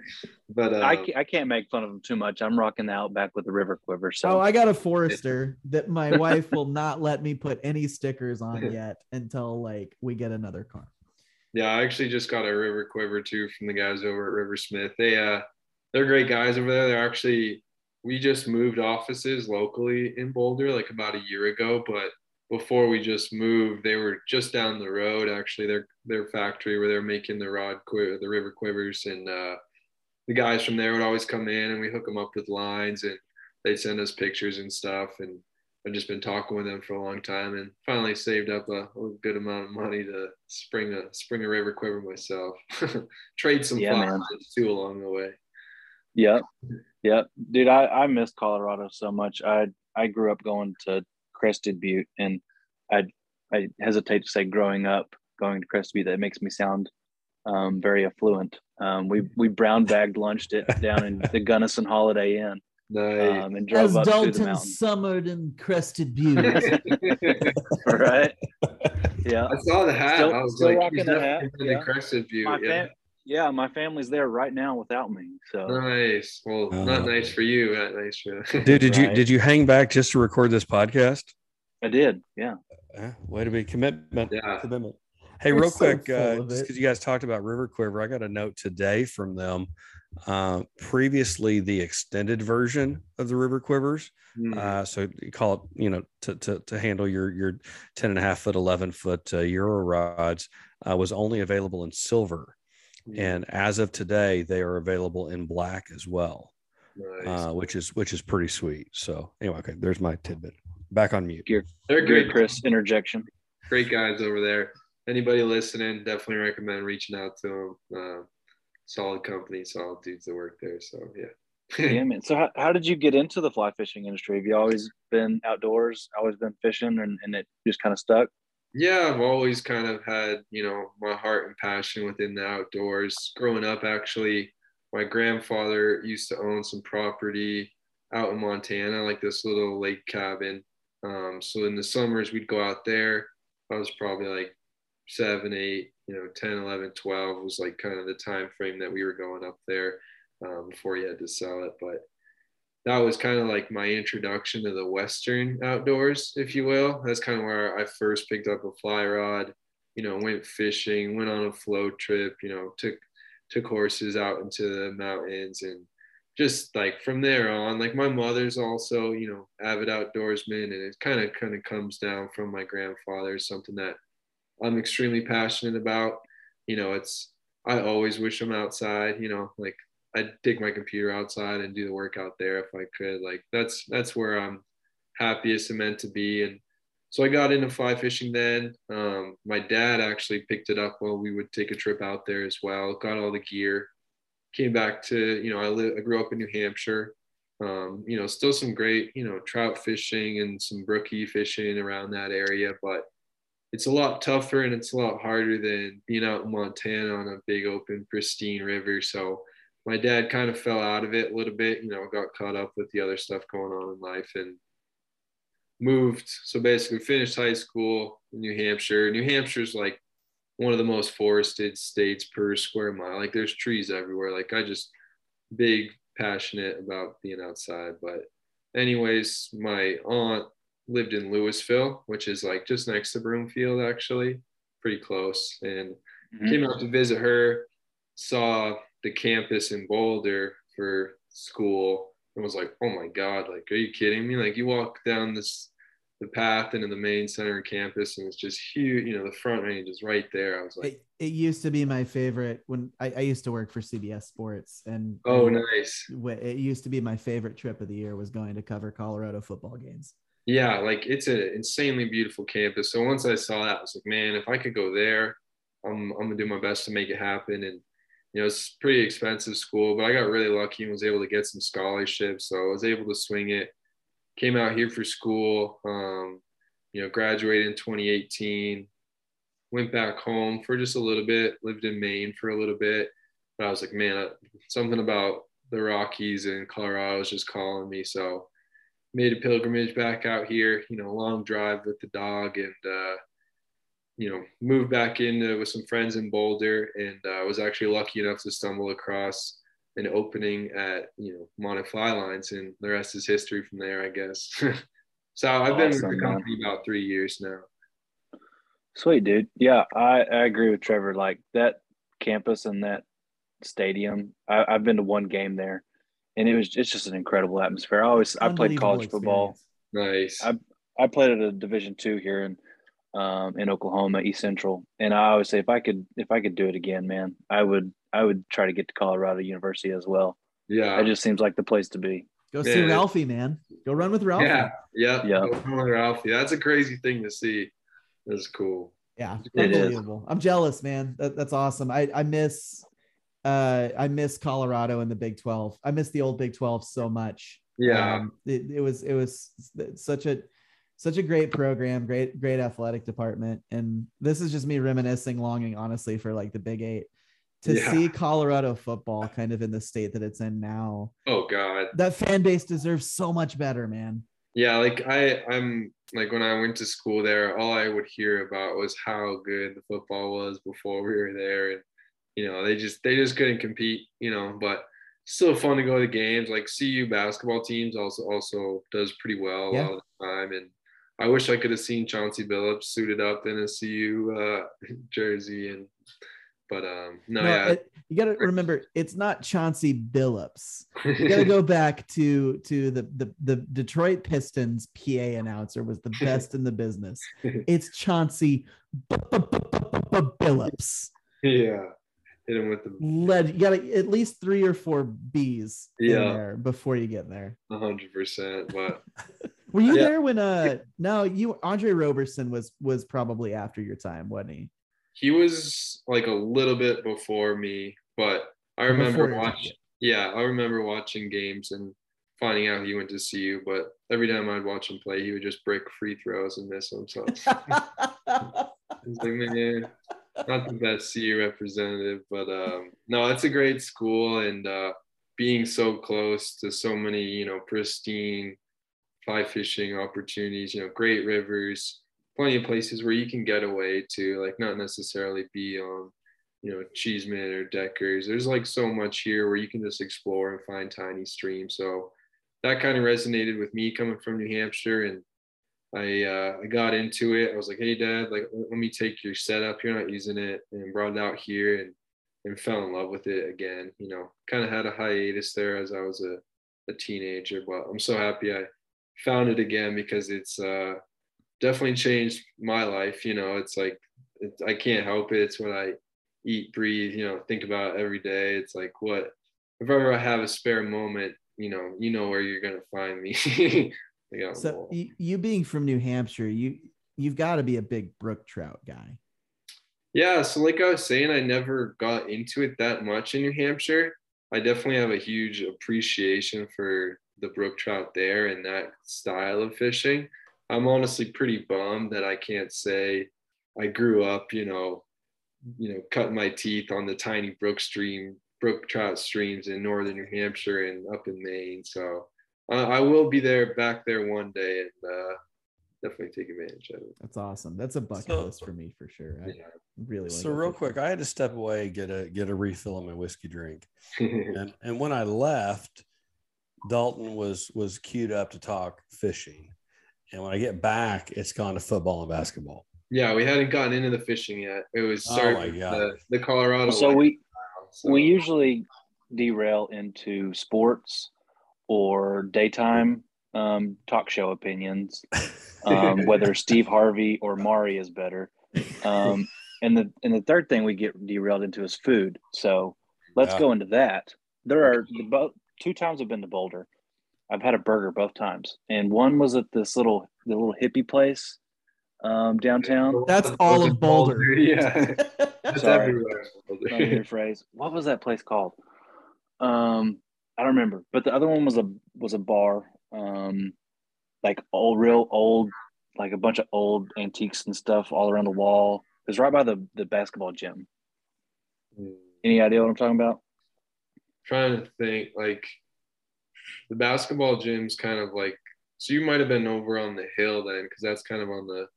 Speaker 3: but uh,
Speaker 4: I, I can't make fun of them too much. I'm rocking the Outback with the River Quiver. So
Speaker 1: oh, I got a Forester that my wife will not let me put any stickers on yet until like we get another car.
Speaker 3: Yeah, I actually just got a River Quiver too from the guys over at Riversmith. They uh, they're great guys over there. They're actually we just moved offices locally in Boulder like about a year ago, but before we just moved, they were just down the road. Actually, their their factory where they're making the rod quiver, the river quivers, and uh, the guys from there would always come in and we hook them up with lines, and they'd send us pictures and stuff. And I've just been talking with them for a long time, and finally saved up a, a good amount of money to spring a spring a river quiver myself. Trade some yeah, lines too along the way.
Speaker 4: Yeah, yeah, dude, I I miss Colorado so much. I I grew up going to Crested Butte, and I I hesitate to say growing up going to Crested Butte that makes me sound um, very affluent. Um, we we brown bagged lunched it down in the Gunnison Holiday Inn.
Speaker 3: Nice.
Speaker 1: Um, and drove As up Dalton summered in Crested Butte.
Speaker 4: right. Yeah.
Speaker 3: I saw the hat. Still, I was still like, rocking the hat. Yeah. Crested Butte.
Speaker 4: My
Speaker 3: yeah.
Speaker 4: Fam- yeah, my family's there right now without me. So
Speaker 3: nice. Well, uh, not nice for you. Not nice for
Speaker 2: Dude, did right. you did you hang back just to record this podcast?
Speaker 4: I did. Yeah.
Speaker 2: Uh, way to be commitment. Yeah. Commitment. Hey, We're real so quick, uh, because you guys talked about River Quiver, I got a note today from them. Uh, previously, the extended version of the River Quivers. Mm. Uh, so you call it, you know, to, to, to handle your your 10 and a half foot, 11 foot uh, Euro rods uh, was only available in silver. And as of today, they are available in black as well, nice. uh, which is which is pretty sweet. So anyway, okay, there's my tidbit. Back on mute.
Speaker 4: They're great, Chris. Interjection.
Speaker 3: Great guys over there. Anybody listening, definitely recommend reaching out to them. Uh, solid company, solid dudes that work there. So yeah.
Speaker 4: yeah, man. So how, how did you get into the fly fishing industry? Have you always been outdoors, always been fishing, and, and it just kind of stuck?
Speaker 3: Yeah, I've always kind of had, you know, my heart and passion within the outdoors. Growing up, actually, my grandfather used to own some property out in Montana, like this little lake cabin. Um, so in the summers, we'd go out there. I was probably like seven, eight, you know, 10, 11, 12 was like kind of the time frame that we were going up there um, before you had to sell it. But that was kind of like my introduction to the Western outdoors, if you will. That's kind of where I first picked up a fly rod, you know, went fishing, went on a float trip, you know, took took horses out into the mountains and just like from there on, like my mother's also, you know, avid outdoorsman and it kind of kind of comes down from my grandfather, something that I'm extremely passionate about. You know, it's I always wish I'm outside, you know, like I'd take my computer outside and do the work out there if I could. Like that's that's where I'm happiest and meant to be. And so I got into fly fishing then. Um, my dad actually picked it up while we would take a trip out there as well. Got all the gear. Came back to you know I I grew up in New Hampshire. Um, you know, still some great you know trout fishing and some brookie fishing around that area, but it's a lot tougher and it's a lot harder than being out in Montana on a big open pristine river. So my dad kind of fell out of it a little bit, you know, got caught up with the other stuff going on in life and moved. So basically finished high school in New Hampshire. New Hampshire's like one of the most forested states per square mile. Like there's trees everywhere. Like I just big passionate about being outside. But anyways, my aunt lived in Louisville, which is like just next to Broomfield actually, pretty close. And mm-hmm. came out to visit her, saw the campus in Boulder for school and was like, oh my God, like, are you kidding me? Like you walk down this the path into the main center campus and it's just huge, you know, the front range is right there. I was like,
Speaker 1: it, it used to be my favorite when I, I, used to work for CBS Sports and
Speaker 3: oh, nice.
Speaker 1: It used to be my favorite trip of the year was going to cover Colorado football games.
Speaker 3: Yeah, like it's an insanely beautiful campus. So once I saw that, I was like, man, if I could go there, I'm, I'm gonna do my best to make it happen. And you know, it's pretty expensive school, but I got really lucky and was able to get some scholarships. So I was able to swing it. Came out here for school, um, you know, graduated in 2018. Went back home for just a little bit, lived in Maine for a little bit. But I was like, man, something about the Rockies and Colorado is just calling me. So made a pilgrimage back out here, you know, long drive with the dog and, uh, you know, moved back in with some friends in Boulder, and I uh, was actually lucky enough to stumble across an opening at you know Monic Fly Lines, and the rest is history from there, I guess. so I've awesome, been with the company man. about three years now.
Speaker 4: Sweet dude, yeah, I, I agree with Trevor. Like that campus and that stadium, I, I've been to one game there, and it was it's just an incredible atmosphere. I always I played college football.
Speaker 3: Nice.
Speaker 4: I I played at a Division two here in um, in Oklahoma, East Central, and I always say if I could if I could do it again, man, I would I would try to get to Colorado University as well.
Speaker 3: Yeah,
Speaker 4: it just seems like the place to be.
Speaker 1: Go see Ralphie, man. Go run with Ralphie.
Speaker 3: Yeah, yeah, yeah. Go run with Ralphie. That's a crazy thing to see. That's cool.
Speaker 1: Yeah, unbelievable. I'm jealous, man. That, that's awesome. I I miss uh I miss Colorado and the Big 12. I miss the old Big 12 so much.
Speaker 3: Yeah. Um,
Speaker 1: it, it was it was such a such a great program, great great athletic department and this is just me reminiscing longing honestly for like the Big 8 to yeah. see Colorado football kind of in the state that it's in now.
Speaker 3: Oh god.
Speaker 1: That fan base deserves so much better, man.
Speaker 3: Yeah, like I I'm like when I went to school there, all I would hear about was how good the football was before we were there and you know, they just they just couldn't compete, you know, but still fun to go to games. Like CU basketball teams also also does pretty well yeah. all the time and I wish I could have seen Chauncey Billups suited up in a CU uh, jersey and but um, no, no yeah. It,
Speaker 1: you got to remember, it's not Chauncey Billups. You got to go back to to the, the the Detroit Pistons PA announcer was the best in the business. It's Chauncey Billups.
Speaker 3: Yeah, hit him with the
Speaker 1: lead. You got at least three or four B's yeah. before you get there.
Speaker 3: hundred percent. But
Speaker 1: were you yeah. there when uh no you Andre Roberson was was probably after your time, wasn't he?
Speaker 3: he was like a little bit before me, but I remember watching. Yeah, I remember watching games and finding out he went to CU. But every time I'd watch him play, he would just break free throws and miss them. So like, man, not the best CU representative, but um, no, it's a great school, and uh, being so close to so many, you know, pristine fly fishing opportunities, you know, great rivers plenty of places where you can get away to like not necessarily be on you know Cheesman or deckers. There's like so much here where you can just explore and find tiny streams. So that kind of resonated with me coming from new hampshire and i uh, i got into it. I was like hey dad like let me take your setup. You're not using it and brought it out here and and fell in love with it again you know. Kind of had a hiatus there as i was a, a teenager but i'm so happy i found it again because it's uh definitely changed my life. You know, it's like it's, I can't help it. It's what I eat, breathe, you know, think about every day. It's like what if ever I have a spare moment, you know, you know where you're gonna find me.
Speaker 1: so you, you being from New Hampshire, you you've got to be a big brook trout guy.
Speaker 3: Yeah, so like I was saying, I never got into it that much in New Hampshire. I definitely have a huge appreciation for the brook trout there and that style of fishing. I'm honestly pretty bummed that I can't say I grew up, you know, you know, cutting my teeth on the tiny brook stream, brook trout streams in northern New Hampshire and up in Maine. So uh, I will be there back there one day and uh, definitely take advantage of it.
Speaker 1: That's awesome. That's a bucket so, list for me for sure. I yeah. really
Speaker 2: so real quick. I had to step away get a get a refill on my whiskey drink, and and when I left, Dalton was was queued up to talk fishing. And when I get back, it's gone to football and basketball.
Speaker 3: Yeah, we hadn't gotten into the fishing yet. It was oh my God. The, the Colorado.
Speaker 4: So we so. we usually derail into sports or daytime um, talk show opinions, um, whether Steve Harvey or Maury is better. Um, and the and the third thing we get derailed into is food. So let's yeah. go into that. There are the both two times I've been to Boulder. I've had a burger both times, and one was at this little the little hippie place um, downtown.
Speaker 1: That's all of Boulder. Boulder.
Speaker 3: Yeah,
Speaker 4: sorry, your phrase. What was that place called? Um, I don't remember, but the other one was a was a bar, um, like old, real old, like a bunch of old antiques and stuff all around the wall. It was right by the the basketball gym. Hmm. Any idea what I'm talking about?
Speaker 3: Trying to think, like the basketball gym's kind of like so you might have been over on the hill then because that's kind of on the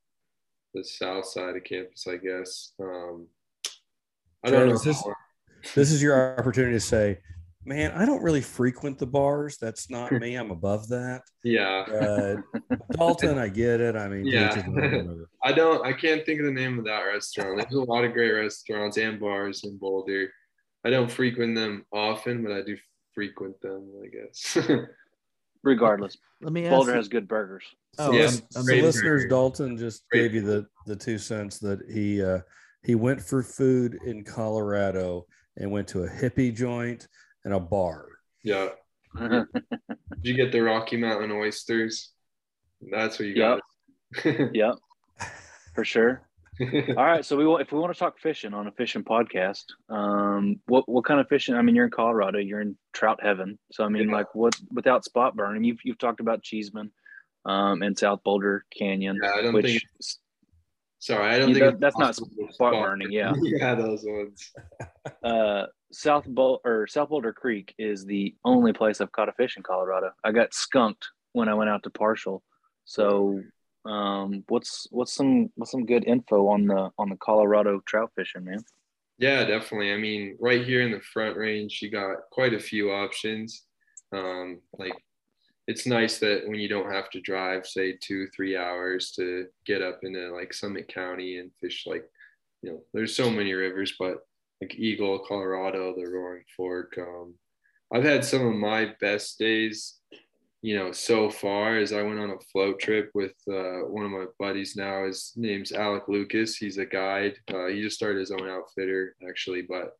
Speaker 3: the south side of campus i guess. Um i don't know
Speaker 2: this, this is your opportunity to say man i don't really frequent the bars. That's not me. I'm above that.
Speaker 3: Yeah.
Speaker 2: Uh, dalton i get it. I mean
Speaker 3: yeah. i don't i can't think of the name of that restaurant. There's a lot of great restaurants and bars in boulder i don't frequent them often but i do frequent them, I guess.
Speaker 4: Regardless,
Speaker 1: let me.
Speaker 4: Boulder has good burgers.
Speaker 2: Oh, yeah. So listeners, Dalton just Great. gave you the the two cents that he uh, he went for food in Colorado and went to a hippie joint and a bar.
Speaker 3: Yeah. Did you get the Rocky Mountain oysters? That's what you yep.
Speaker 4: got. yep. For sure. All right, so we if we want to talk fishing on a fishing podcast, um, what what kind of fishing? I mean, you're in Colorado, you're in trout heaven. So I mean, yeah. like what without spot burning? You've you've talked about Cheesman, um, and South Boulder Canyon.
Speaker 3: Yeah, I don't which, think. Sorry, I don't think
Speaker 4: that, that's not spot, spot burning. Yeah,
Speaker 3: yeah, those ones.
Speaker 4: uh, South Boulder or South Boulder Creek is the only place I've caught a fish in Colorado. I got skunked when I went out to partial. So um, what's what's some what's some good info on the on the Colorado trout fishing, man?
Speaker 3: Yeah, definitely. I mean, right here in the Front Range, you got quite a few options. Um, like, it's nice that when you don't have to drive, say, two three hours to get up into like Summit County and fish. Like, you know, there's so many rivers, but like Eagle, Colorado, the Roaring Fork. Um, I've had some of my best days you know, so far as I went on a float trip with uh, one of my buddies now. His name's Alec Lucas. He's a guide. Uh, he just started his own outfitter actually, but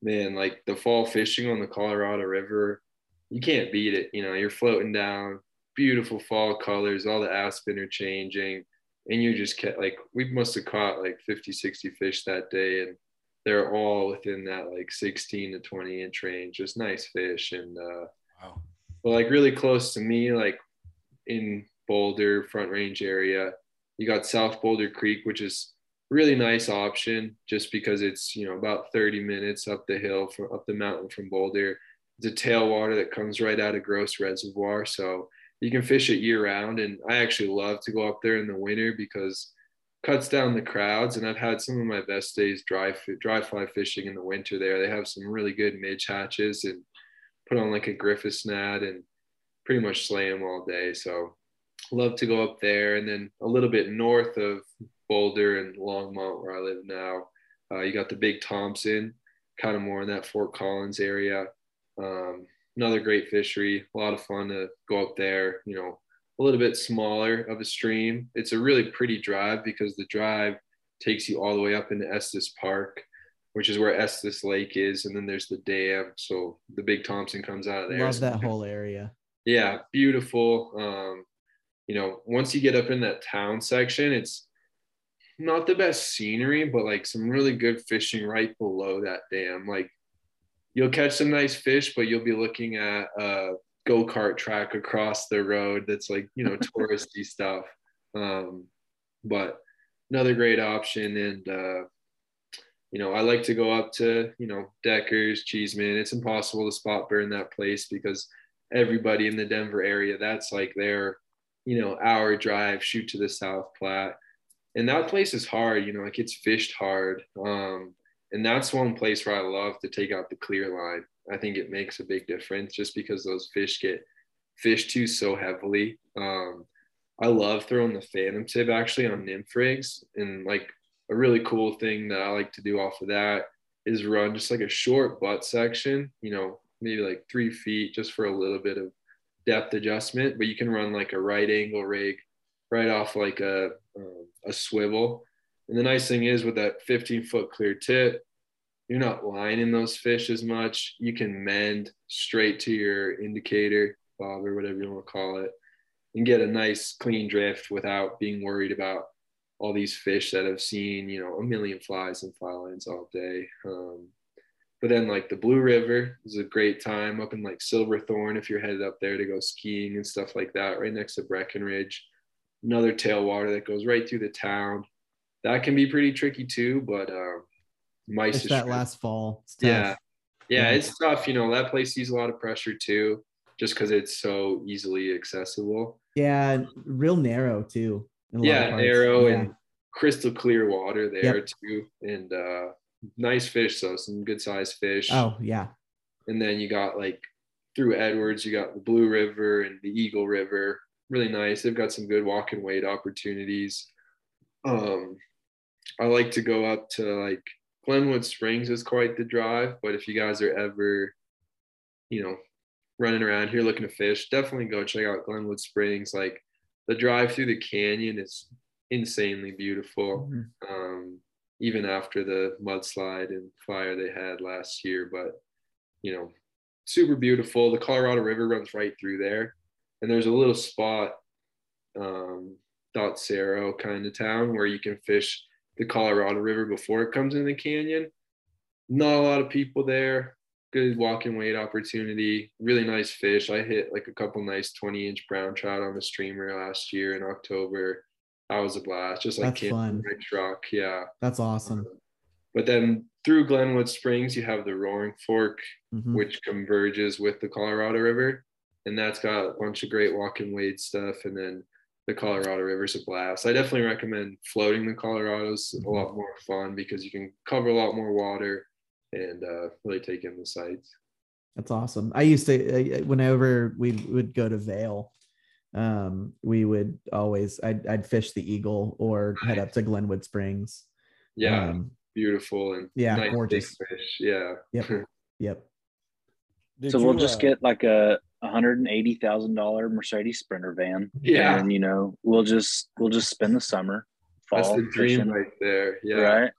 Speaker 3: man, like the fall fishing on the Colorado River, you can't beat it. You know, you're floating down, beautiful fall colors, all the aspen are changing, and you just kept like we must have caught like 50, 60 fish that day, and they're all within that like 16 to 20 inch range, just nice fish and. uh Wow but like really close to me, like in Boulder, Front Range area, you got South Boulder Creek, which is really nice option just because it's you know about 30 minutes up the hill from up the mountain from Boulder. It's a tailwater that comes right out of Gross Reservoir, so you can fish it year round. And I actually love to go up there in the winter because cuts down the crowds. And I've had some of my best days dry dry fly fishing in the winter there. They have some really good midge hatches and put on like a Griffiths gnat and pretty much slay them all day. So love to go up there. And then a little bit north of Boulder and Longmont, where I live now, uh, you got the Big Thompson, kind of more in that Fort Collins area. Um, another great fishery, a lot of fun to go up there. You know, a little bit smaller of a stream. It's a really pretty drive because the drive takes you all the way up into Estes Park which is where Estes Lake is, and then there's the dam. So the Big Thompson comes out of there.
Speaker 1: Love that whole area.
Speaker 3: Yeah, beautiful. Um, you know, once you get up in that town section, it's not the best scenery, but like some really good fishing right below that dam. Like you'll catch some nice fish, but you'll be looking at a go kart track across the road that's like you know touristy stuff. Um, but another great option and uh, you know, I like to go up to, you know, Deckers, Cheesman. It's impossible to spot burn that place because everybody in the Denver area, that's like their, you know, hour drive, shoot to the South Platte. And that place is hard, you know, it gets fished hard. Um, and that's one place where I love to take out the clear line. I think it makes a big difference just because those fish get fished to so heavily. Um, I love throwing the phantom tip actually on nymph rigs and like a really cool thing that I like to do off of that is run just like a short butt section, you know, maybe like three feet just for a little bit of depth adjustment, but you can run like a right angle rig right off like a, um, a swivel. And the nice thing is with that 15 foot clear tip, you're not lining those fish as much. You can mend straight to your indicator, bob, or whatever you want to call it, and get a nice clean drift without being worried about all these fish that have seen, you know, a million flies and fly lines all day. Um, but then like the Blue River is a great time up in like Silverthorne if you're headed up there to go skiing and stuff like that, right next to Breckenridge. Another tailwater that goes right through the town. That can be pretty tricky too, but um,
Speaker 1: mice. It's that last fall.
Speaker 3: Yeah, yeah, it's tough. You know, that place sees a lot of pressure too, just because it's so easily accessible.
Speaker 1: Yeah, real narrow too
Speaker 3: yeah, narrow yeah. and crystal clear water there yep. too, and uh, nice fish. So some good sized fish.
Speaker 1: Oh yeah.
Speaker 3: And then you got like through Edwards, you got the Blue River and the Eagle River. Really nice. They've got some good walk and wade opportunities. Um, I like to go up to like Glenwood Springs is quite the drive, but if you guys are ever you know, running around here looking to fish, definitely go check out Glenwood Springs. Like the drive through the canyon is insanely beautiful. Mm-hmm. Um, even after the mudslide and fire they had last year, but you know, super beautiful. The Colorado River runs right through there, and there's a little spot, um, Dotsero kind of town where you can fish the Colorado River before it comes in the canyon. Not a lot of people there. Good walking weight opportunity. Really nice fish. I hit like a couple nice 20 inch brown trout on the streamer last year in October. That was a blast. Just like
Speaker 1: That's fun.
Speaker 3: Rock. Yeah.
Speaker 1: That's awesome.
Speaker 3: but then through Glenwood Springs, you have the Roaring Fork, mm-hmm. which converges with the Colorado River. And that's got a bunch of great walking wade stuff. And then the Colorado River's a blast. I definitely recommend floating the Colorado's mm-hmm. a lot more fun because you can cover a lot more water and uh, really take in the sights.
Speaker 1: That's awesome. I used to, uh, whenever we would go to Vail, um, we would always, I'd, I'd fish the Eagle or head up to Glenwood Springs.
Speaker 3: Yeah. Um, beautiful and
Speaker 1: yeah, nice gorgeous
Speaker 3: fish. Yeah.
Speaker 1: Yep. yep.
Speaker 4: Did so you, we'll just uh, get like a hundred and eighty thousand dollar Mercedes Sprinter van.
Speaker 3: Yeah,
Speaker 4: and you know we'll just we'll just spend the summer.
Speaker 3: Fall That's the dream fishing. right there. Yeah.
Speaker 4: Right.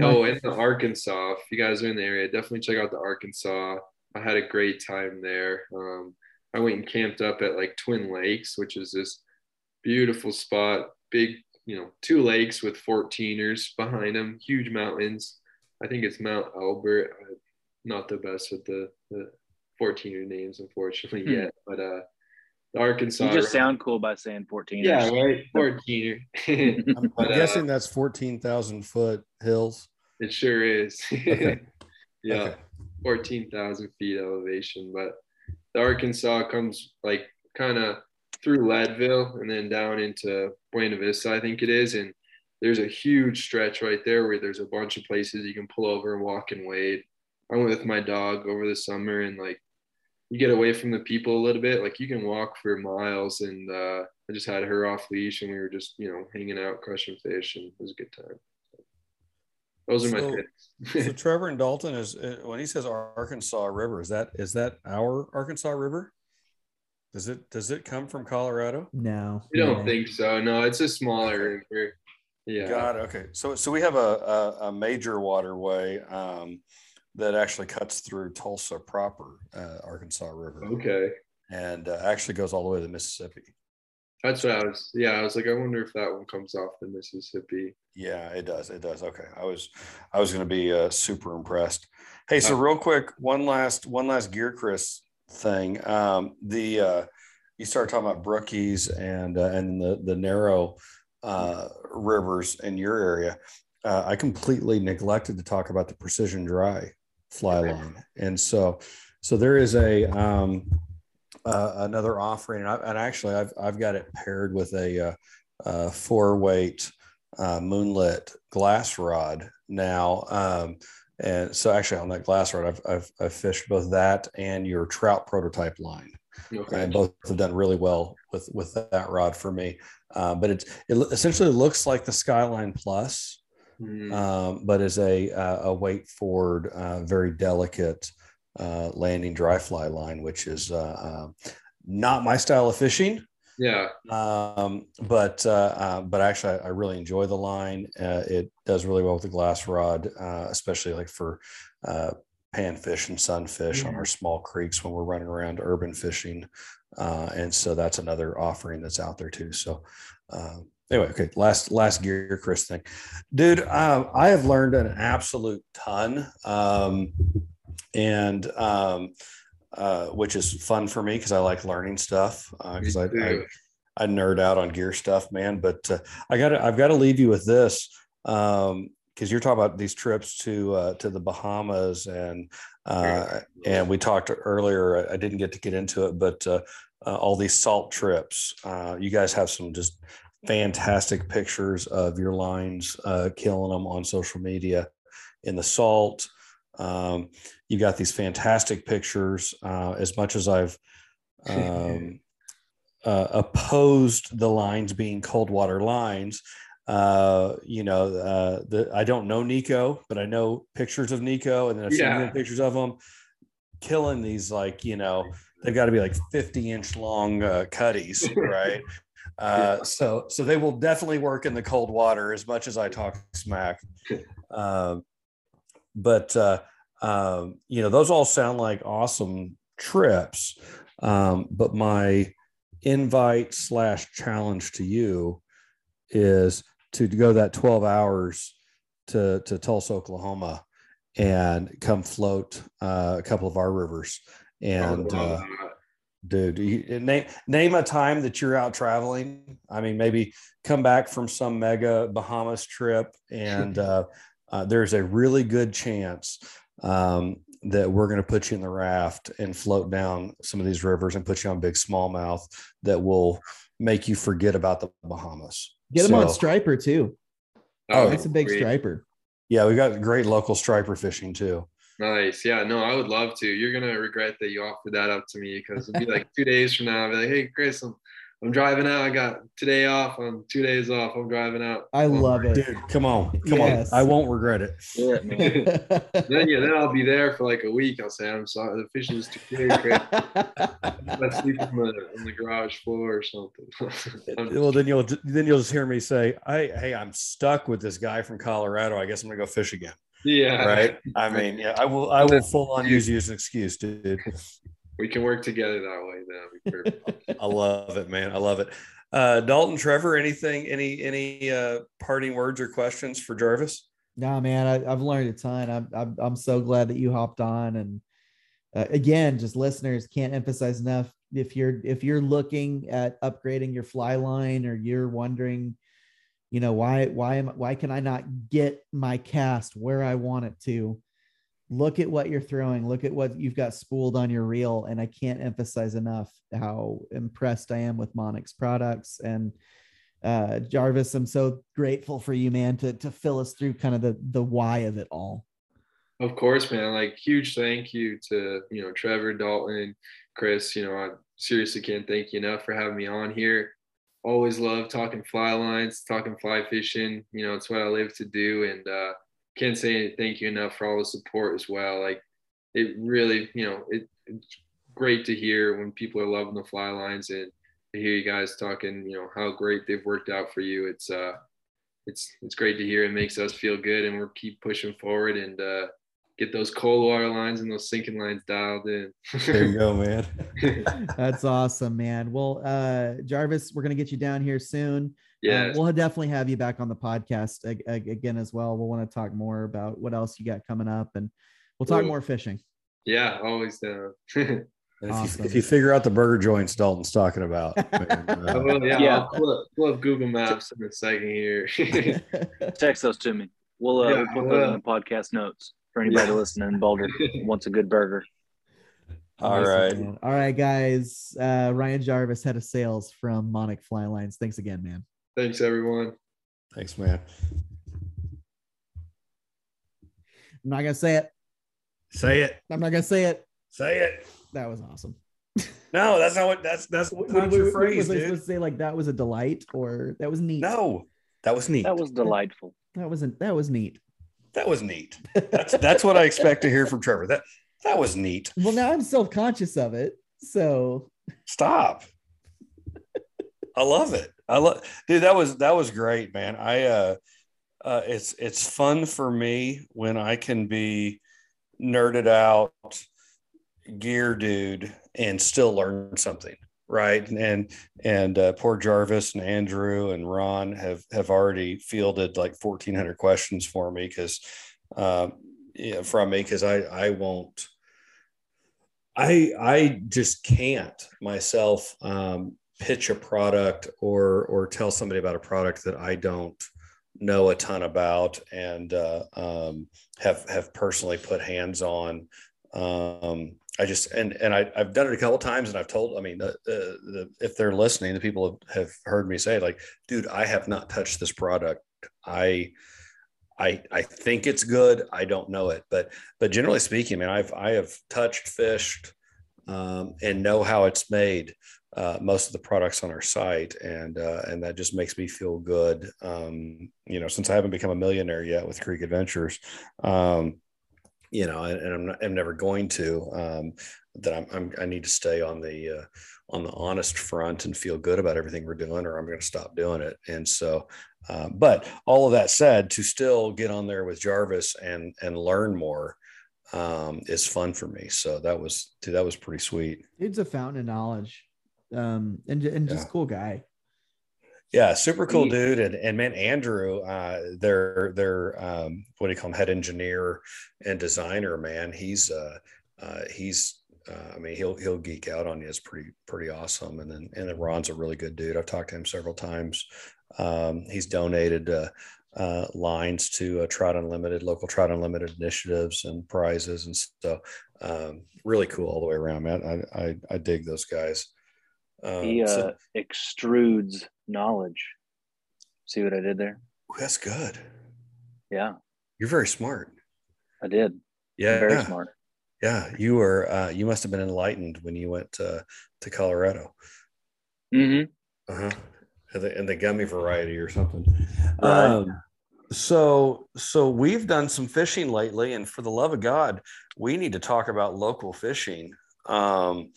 Speaker 3: Oh, in the Arkansas, if you guys are in the area, definitely check out the Arkansas. I had a great time there. Um, I went and camped up at like Twin Lakes, which is this beautiful spot, big, you know, two lakes with 14ers behind them, huge mountains. I think it's Mount Albert. I'm not the best with the, the 14er names, unfortunately, hmm. yet, but uh, Arkansas.
Speaker 4: You just sound cool by saying 14.
Speaker 3: Yeah, right. 14er.
Speaker 2: I'm, I'm uh, guessing that's 14,000 foot hills.
Speaker 3: It sure is. Okay. yeah, okay. 14,000 feet elevation. But the Arkansas comes like kind of through Leadville and then down into Buena Vista, I think it is. And there's a huge stretch right there where there's a bunch of places you can pull over and walk and wade. I went with my dog over the summer and like you get away from the people a little bit. Like you can walk for miles, and uh, I just had her off leash, and we were just you know hanging out, crushing fish, and it was a good time. those are so, my
Speaker 2: picks. so Trevor and Dalton is uh, when he says Arkansas River, is that is that our Arkansas River? Does it does it come from Colorado?
Speaker 1: No,
Speaker 3: I don't no. think so. No, it's a smaller river.
Speaker 2: Yeah. Got it. Okay. So so we have a a, a major waterway. Um, that actually cuts through Tulsa proper, uh, Arkansas River.
Speaker 3: Okay.
Speaker 2: And uh, actually goes all the way to the Mississippi.
Speaker 3: That's what I was. Yeah, I was like, I wonder if that one comes off the Mississippi.
Speaker 2: Yeah, it does. It does. Okay, I was, I was going to be uh, super impressed. Hey, so uh, real quick, one last, one last Gear Chris thing. Um, the uh, you started talking about brookies and uh, and the the narrow uh, rivers in your area. Uh, I completely neglected to talk about the precision dry fly line. And so, so there is a um, uh, another offering, and, I, and, actually, I've I've got it paired with a, uh, uh four weight uh, moonlit glass rod now. Um, and so, actually, on that glass rod, I've, I've, I've fished both that and your trout prototype line. Okay. And both have done really well with with that rod for me. Uh, but it's it essentially looks like the Skyline Plus, mm. um, but is a uh, a weight forward, uh, very delicate uh, landing dry fly line, which is uh, um, not my style of fishing.
Speaker 3: Yeah.
Speaker 2: Um, but uh, but actually, I, I, really enjoy the line. it does really well with the glass rod, especially like for panfish and sunfish on our small creeks when we're running around urban fishing. Uh, and so that's another offering that's out there too. So uh, anyway, okay. Last last gear, Chris thing, dude. Uh, I have learned an absolute ton, um, and um, uh, which is fun for me because I like learning stuff. Because uh, I, I, I nerd out on gear stuff, man. But uh, I got I've got to leave you with this. Um, because you're talking about these trips to uh, to the Bahamas and uh, and we talked earlier. I didn't get to get into it, but uh, uh all these salt trips. Uh, you guys have some just fantastic pictures of your lines uh, killing them on social media in the salt. Um, you got these fantastic pictures. Uh, as much as I've um, uh, opposed the lines being cold water lines, uh, you know, uh, the I don't know Nico, but I know pictures of Nico, and then I've yeah. seen pictures of him. killing these like you know they've got to be like 50 inch long uh, cutties, right? Uh, so so they will definitely work in the cold water as much as I talk smack. Uh, but uh, um, you know those all sound like awesome trips. Um, but my invite slash challenge to you is to go that 12 hours to to Tulsa, Oklahoma, and come float uh, a couple of our rivers. And uh, dude, you, name name a time that you're out traveling. I mean, maybe come back from some mega Bahamas trip, and uh, uh, there's a really good chance um, that we're going to put you in the raft and float down some of these rivers and put you on big smallmouth that will make you forget about the Bahamas.
Speaker 1: Get them so, on striper too. Oh, it's a big great. striper.
Speaker 2: Yeah, we got great local striper fishing too.
Speaker 3: Nice. Yeah, no, I would love to. You're gonna regret that you offered that up to me because it'll be like two days from now. I'll be like, hey, Chris, I'm I'm driving out. I got today off. I'm two days off. I'm driving out.
Speaker 1: I love it,
Speaker 2: dude. Come on, come yes. on. I won't regret it.
Speaker 3: Yeah, then yeah, then I'll be there for like a week. I'll say I'm sorry. The fishing is too big. I sleep on the on the garage floor or something.
Speaker 2: well, then you'll then you'll just hear me say, "I hey, I'm stuck with this guy from Colorado. I guess I'm gonna go fish again."
Speaker 3: Yeah.
Speaker 2: Right. I mean, yeah, I will. I will full on use you as an excuse, dude
Speaker 3: we can work together that way.
Speaker 2: Then I love it, man. I love it. Uh, Dalton, Trevor, anything, any, any uh, parting words or questions for Jarvis?
Speaker 1: No, man, I, have learned a ton. I'm, I'm, I'm so glad that you hopped on. And uh, again, just listeners can't emphasize enough. If you're, if you're looking at upgrading your fly line or you're wondering, you know, why, why am, why can I not get my cast where I want it to? look at what you're throwing. Look at what you've got spooled on your reel. And i can't emphasize enough how impressed i am with Monic's products. And uh, jarvis i'm so grateful for you man to, to fill us through kind of the the why of it all.
Speaker 3: Of course man. Like huge thank you to you know trevor dalton chris you know i seriously can't thank you enough for having me on here always love talking fly lines talking fly fishing you know it's what i live to do and uh can't say thank you enough for all the support as well. Like it really, you know, it, it's great to hear when people are loving the fly lines and to hear you guys talking, you know, how great they've worked out for you. It's uh it's it's great to hear. It makes us feel good and we'll keep pushing forward and uh get those cold water lines and those sinking lines dialed in.
Speaker 2: there you go, man.
Speaker 1: That's awesome, man. Well, uh Jarvis, we're gonna get you down here soon.
Speaker 3: Um, yeah,
Speaker 1: we'll definitely have you back on the podcast again as well. We'll want to talk more about what else you got coming up, and we'll talk Ooh. more fishing.
Speaker 3: Yeah, always down.
Speaker 2: awesome. if, you, if, you, figure out the burger joints Dalton's talking about, man,
Speaker 3: uh, well, yeah, yeah. I'll pull up, pull up, Google Maps in a second here.
Speaker 4: Text those to me. We'll, uh, yeah, we'll put those in the podcast notes for anybody yeah. listening in Boulder wants a good burger.
Speaker 2: All right,
Speaker 1: All right, guys. Uh, Ryan Jarvis, head of sales from Monic's Fly Lines. Thanks again, man.
Speaker 3: Thanks, everyone.
Speaker 2: Thanks, man.
Speaker 1: I'm not gonna say it.
Speaker 2: Say it.
Speaker 1: I'm not gonna say it.
Speaker 2: Say it.
Speaker 1: That was awesome.
Speaker 2: No, that's not what. That's that's what, not your phrase,
Speaker 1: was I supposed to say like that was a delight or that was neat?
Speaker 2: No, that was neat.
Speaker 4: That was delightful.
Speaker 1: That wasn't. That was neat.
Speaker 2: That was neat. That's that's what I expect to hear from Trevor. That that was neat.
Speaker 1: Well, now I'm self conscious of it. So
Speaker 2: stop. I love it. I love, dude. That was that was great, man. I uh, uh, it's it's fun for me when I can be nerded out, gear dude, and still learn something, right? And and uh, poor Jarvis and Andrew and Ron have have already fielded like fourteen hundred questions for me because, um, yeah, from me because I I won't. I I just can't myself um, pitch a product or or tell somebody about a product that I don't know a ton about and uh, um, have have personally put hands on. Um, I just and and I, have done it a couple times, and I've told. I mean, the, the, the, if they're listening, the people have, have heard me say, like, dude, I have not touched this product. I I I think it's good. I don't know it, but but generally speaking, man, I've I have touched, fished, um, and know how it's made uh, most of the products on our site, and uh, and that just makes me feel good. Um, you know, since I haven't become a millionaire yet with Creek Adventures, um, you know, and, and I'm, not, I'm never going to. Um, that I'm, I'm, i need to stay on the uh, on the honest front and feel good about everything we're doing, or I'm going to stop doing it. And so, uh, but all of that said, to still get on there with Jarvis and and learn more um, is fun for me. So that was dude, that was pretty sweet.
Speaker 1: It's a fountain of knowledge, um, and and just yeah. cool guy.
Speaker 2: Yeah, super cool dude. And, and man, Andrew, uh, their their um, what do you call him, head engineer and designer, man. He's uh, uh he's uh, I mean, he'll he'll geek out on you. It's pretty pretty awesome. And then and then Ron's a really good dude. I've talked to him several times. Um, he's donated uh, uh, lines to uh, Trout Unlimited, local Trout Unlimited initiatives and prizes, and so um, really cool all the way around, man. I I, I dig those guys.
Speaker 4: Um, he uh, so, extrudes knowledge. See what I did there?
Speaker 2: That's good.
Speaker 4: Yeah,
Speaker 2: you're very smart.
Speaker 4: I did.
Speaker 2: Yeah,
Speaker 4: very
Speaker 2: yeah.
Speaker 4: smart.
Speaker 2: Yeah, you were. Uh, you must have been enlightened when you went to, to Colorado.
Speaker 4: Mm-hmm.
Speaker 2: Uh huh. And the, and the gummy variety or something. Right. Um, so so we've done some fishing lately, and for the love of God, we need to talk about local fishing. Um,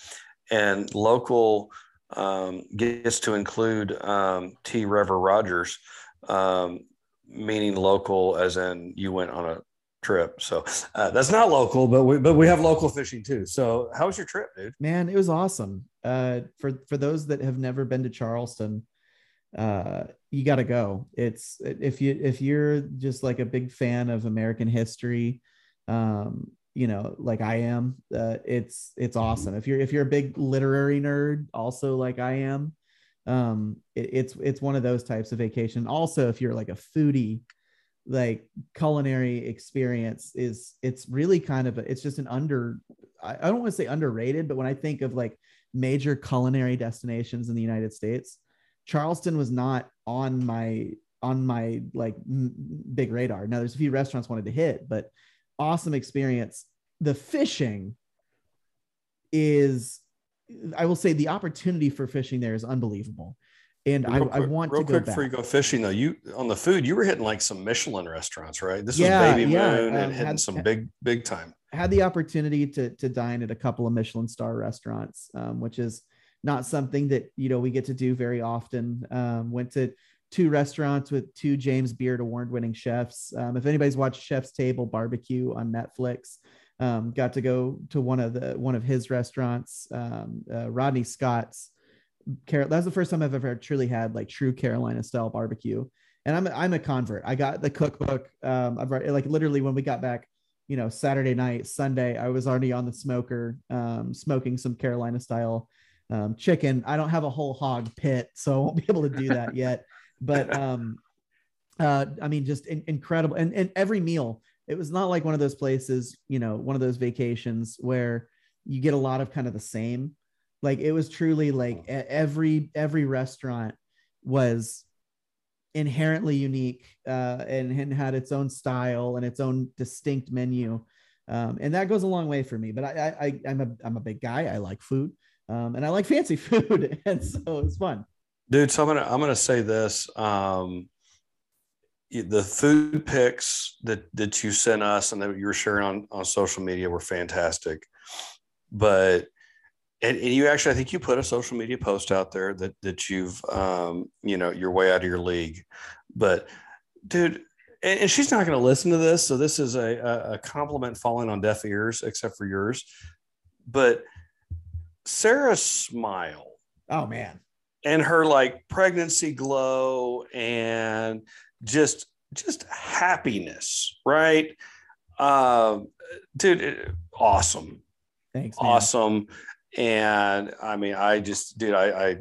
Speaker 2: and local um, gets to include um, Trevor Rogers, um, meaning local, as in you went on a trip. So uh, that's not local, but we but we have local fishing too. So how was your trip, dude?
Speaker 1: Man, it was awesome. Uh, for for those that have never been to Charleston, uh, you got to go. It's if you if you're just like a big fan of American history, um, you know, like I am, uh, it's it's awesome. If you're if you're a big literary nerd, also like I am, um, it, it's it's one of those types of vacation. Also, if you're like a foodie like culinary experience is it's really kind of a, it's just an under I, I don't want to say underrated but when i think of like major culinary destinations in the united states charleston was not on my on my like m- big radar now there's a few restaurants wanted to hit but awesome experience the fishing is i will say the opportunity for fishing there is unbelievable and I, quick, I, want
Speaker 2: real
Speaker 1: to
Speaker 2: quick
Speaker 1: before
Speaker 2: you go fishing though. You on the food, you were hitting like some Michelin restaurants, right? This yeah, was Baby yeah. Moon um, and hitting had, some big big time.
Speaker 1: Had the opportunity to to dine at a couple of Michelin star restaurants, um, which is not something that you know we get to do very often. Um, went to two restaurants with two James Beard award winning chefs. Um, if anybody's watched Chef's Table Barbecue on Netflix, um, got to go to one of the one of his restaurants, um, uh, Rodney Scott's Carol, that's the first time I've ever truly had like true Carolina style barbecue. And I'm I'm a convert. I got the cookbook. Um, I've read, like literally when we got back, you know, Saturday night, Sunday, I was already on the smoker, um, smoking some Carolina style um, chicken. I don't have a whole hog pit, so I won't be able to do that yet. But um, uh, I mean, just in, incredible. And and every meal, it was not like one of those places, you know, one of those vacations where you get a lot of kind of the same. Like it was truly like every every restaurant was inherently unique uh, and, and had its own style and its own distinct menu. Um, and that goes a long way for me but I, I i'm a i'm a big guy. I like food um, and i like fancy food. And so it's fun
Speaker 2: dude so i'm gonna i'm gonna say this um, the food pics that that you sent us and that you were sharing on on social media were fantastic but and, and, you actually, I think you put a social media post out there that that you've, um, you know, you're way out of your league. But, dude, and, and she's not going to listen to this, so this is a, a compliment falling on deaf ears, except for yours. But Sarah's smile.
Speaker 1: Oh man.
Speaker 2: And her like pregnancy glow and just just happiness, right? Um, dude, awesome.
Speaker 1: Thanks.
Speaker 2: Man. Awesome and I mean, I just, dude, I, I,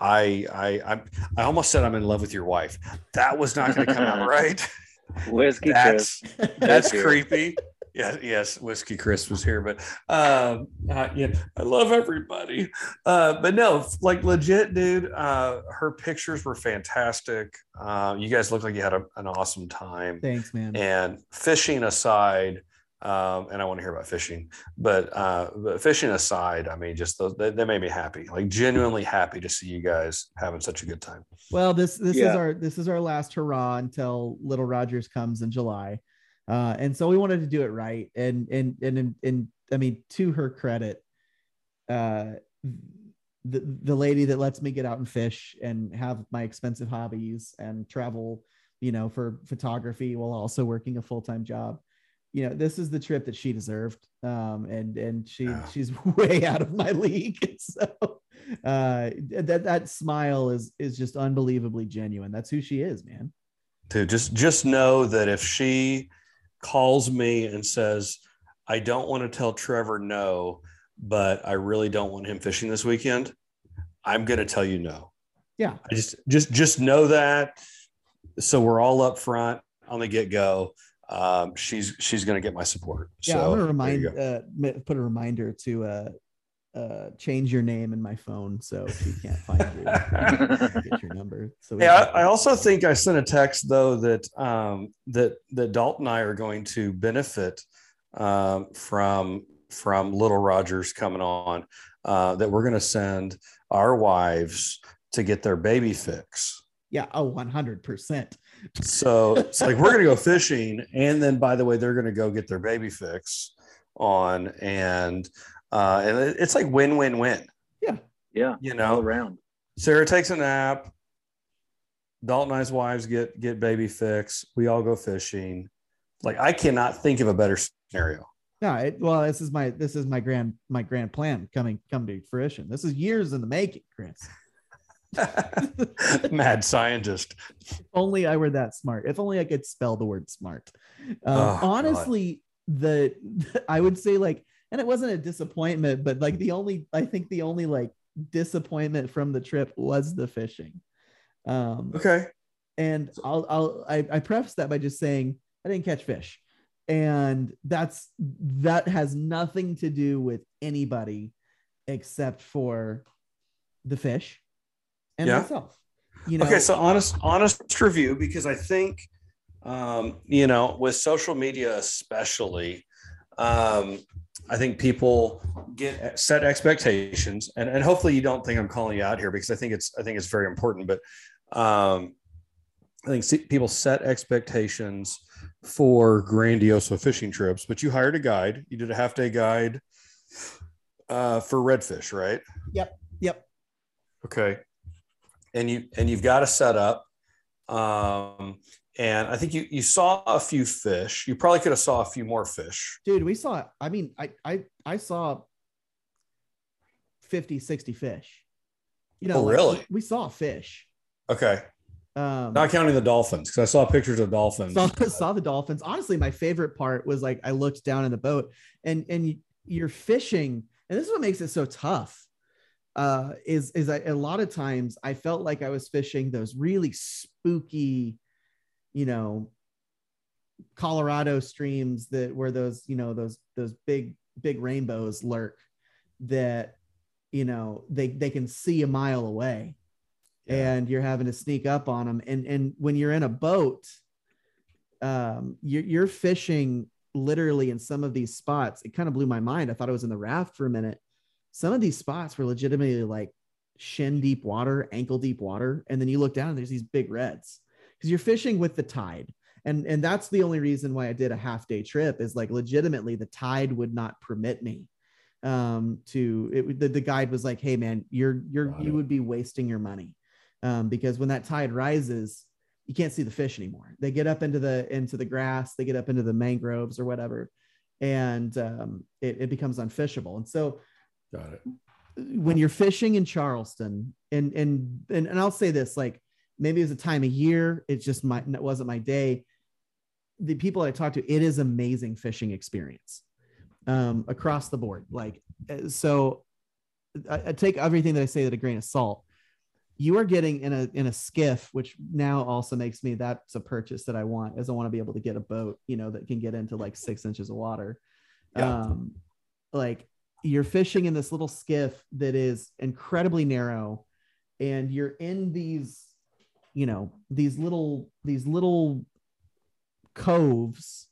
Speaker 2: I, I, I, I almost said I'm in love with your wife. That was not going to come out right.
Speaker 4: Whiskey
Speaker 2: that's, That's creepy. Yeah, yes, Whiskey Chris was here, but um, uh, yeah, I love everybody. Uh, but no, like legit, dude. Uh, her pictures were fantastic. Uh, you guys looked like you had a, an awesome time.
Speaker 1: Thanks, man.
Speaker 2: And fishing aside, um, and I want to hear about fishing. But, uh, but fishing aside, I mean, just those, they, they, made me happy, like genuinely happy to see you guys having such a good time.
Speaker 1: Well, this this yeah. is our this is our last hurrah until Little Rogers comes in July. Uh, and so we wanted to do it right. And and and and, I mean, to her credit, uh, the the lady that lets me get out and fish and have my expensive hobbies and travel, you know, for photography while also working a full time job. You know, this is the trip that she deserved. Um, and and she she's way out of my league. So uh that that smile is is just unbelievably genuine. That's who she is, man.
Speaker 2: to just just know that if she calls me and says, I don't want to tell Trevor no, but I really don't want him fishing this weekend, I'm going to tell you no.
Speaker 1: Yeah.
Speaker 2: I just just just know that so we're all up front on the get-go. Um, she's she's going to get my support.
Speaker 1: Yeah,
Speaker 2: so,
Speaker 1: I'm going to remind uh, put a reminder to uh uh, change your name in my phone so she can't find you. get your number. So
Speaker 2: yeah, I, I, also think I sent a text though that um, that that Dalton and I are going to benefit um, from from Little Rogers coming on. Uh, that we're going to send our wives to get their baby fix.
Speaker 1: Yeah, Oh, oh, one hundred percent.
Speaker 2: So it's like we're going to go fishing, and then by the way, they're going to go get their baby fix on and uh, and it's like win win win.
Speaker 1: Yeah,
Speaker 4: yeah,
Speaker 2: you know,
Speaker 4: all around.
Speaker 2: Sarah takes a nap. Dalton and I's wives get get baby fix. We all go fishing. Like I cannot think of a better scenario.
Speaker 1: Yeah, it, well, this is my this is my grand my grand plan coming come to fruition. This is years in the making, Chris.
Speaker 2: Mad scientist.
Speaker 1: If only I were that smart. If only I could spell the word smart. Um, oh, honestly, the, the I would say like and it wasn't a disappointment, but like the only I think the only like disappointment from the trip was the fishing. Um,
Speaker 2: okay.
Speaker 1: And I'll I'll I, I preface that by just saying I didn't catch fish, and that's that has nothing to do with anybody except for the fish and yeah. myself.
Speaker 2: You know. Okay, so honest honest review because I think um, you know with social media especially um, I think people get set expectations, and, and hopefully you don't think I'm calling you out here because I think it's I think it's very important. But um, I think people set expectations for grandiose fishing trips. But you hired a guide. You did a half day guide uh, for redfish, right?
Speaker 1: Yep. Yep.
Speaker 2: Okay. And you and you've got a setup. Um, and I think you you saw a few fish. You probably could have saw a few more fish.
Speaker 1: Dude, we saw I mean, I I I saw 50, 60 fish. You know,
Speaker 2: oh, really?
Speaker 1: we saw fish.
Speaker 2: Okay.
Speaker 1: Um,
Speaker 2: Not counting the dolphins, because I saw pictures of dolphins.
Speaker 1: Saw, saw the dolphins. Honestly, my favorite part was like I looked down in the boat and and you're fishing, and this is what makes it so tough. Uh, is is I, a lot of times I felt like I was fishing those really spooky you know colorado streams that where those you know those those big big rainbows lurk that you know they they can see a mile away. Yeah. and you're having to sneak up on them and and when you're in a boat um you're, you're fishing literally in some of these spots. It kind of blew my mind. I thought i was in the raft for a minute. Some of these spots were legitimately like shin deep water ankle deep water. And then you look down and there's these big reds because you're fishing with the tide. And and that's the only reason why i did a half day trip is like legitimately the tide would not permit me um to it the, the guide was like hey man you're you're you would be wasting your money. Um because when that tide rises you can't see the fish anymore. They get up into the into the grass they get up into the mangroves or whatever and um it, it becomes unfishable. And so
Speaker 2: got it.
Speaker 1: when you're fishing in charleston and and and, and i'll say this like maybe it was a time of year. It's just my it wasn't my day. The people I talked to, it is amazing fishing experience um, across the board. Like uh, so, I, I take everything that I say with a grain of salt. You are getting in a in a skiff, which now also makes me that's a purchase that I want, as I want to be able to get a boat, you know, that can get into like six inches of water. Yeah. Um, like you're fishing in this little skiff that is incredibly narrow, and you're in these you know these little these little coves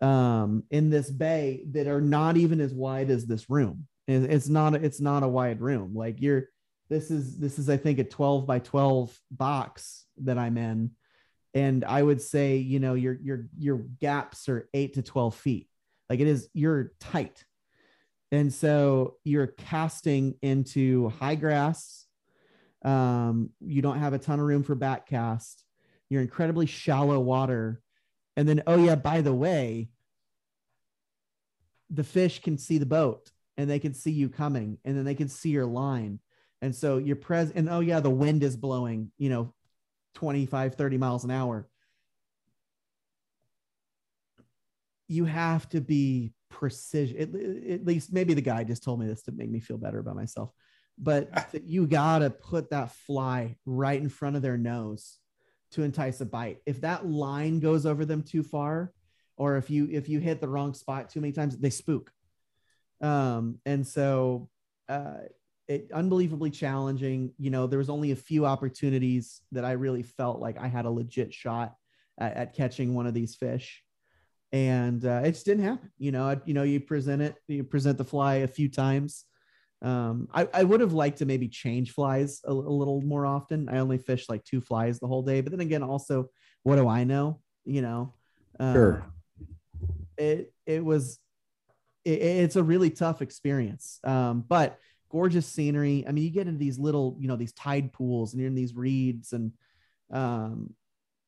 Speaker 1: um in this bay that are not even as wide as this room it's not it's not a wide room like you're this is this is i think a 12 by 12 box that i'm in and I would say, you know, your your your gaps are eight to twelve feet. Like it is, you're tight, and so you're casting into high grass. Um, you don't have a ton of room for back cast. You're incredibly shallow water, and then oh yeah, by the way, the fish can see the boat and they can see you coming, and then they can see your line. And so you're present, and oh yeah, the wind is blowing, you know, 25, 30 miles an hour. You have to be precision. At least maybe the guy just told me this to make me feel better about myself. But you got to put that fly right in front of their nose to entice a bite. If that line goes over them too far, or if you if you hit the wrong spot too many times, they spook. Um, and so uh, it unbelievably challenging. You know, there was only a few opportunities that I really felt like I had a legit shot at, at catching one of these fish, and uh, it just didn't happen. You know, I, you know, you present it, you present the fly a few times. Um, I, I would have liked to maybe change flies a, a little more often. I only fish like two flies the whole day, but then again, also, what do I know? You know,
Speaker 2: um, sure.
Speaker 1: It it was it, it's a really tough experience. Um, but gorgeous scenery. I mean, you get into these little, you know, these tide pools and you're in these reeds and um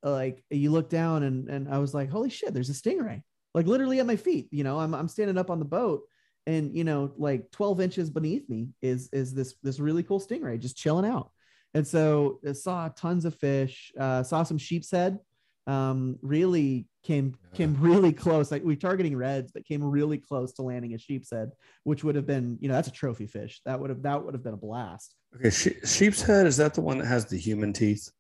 Speaker 1: like you look down and and I was like, holy shit, there's a stingray. Like literally at my feet, you know, I'm I'm standing up on the boat and you know, like 12 inches beneath me is is this this really cool stingray just chilling out. And so I saw tons of fish, uh, saw some sheep's head, um, really came came really close. Like we targeting reds, but came really close to landing a sheep's head, which would have been, you know, that's a trophy fish. That would have that would have been a blast.
Speaker 2: Okay, she, sheep's head is that the one that has the human teeth?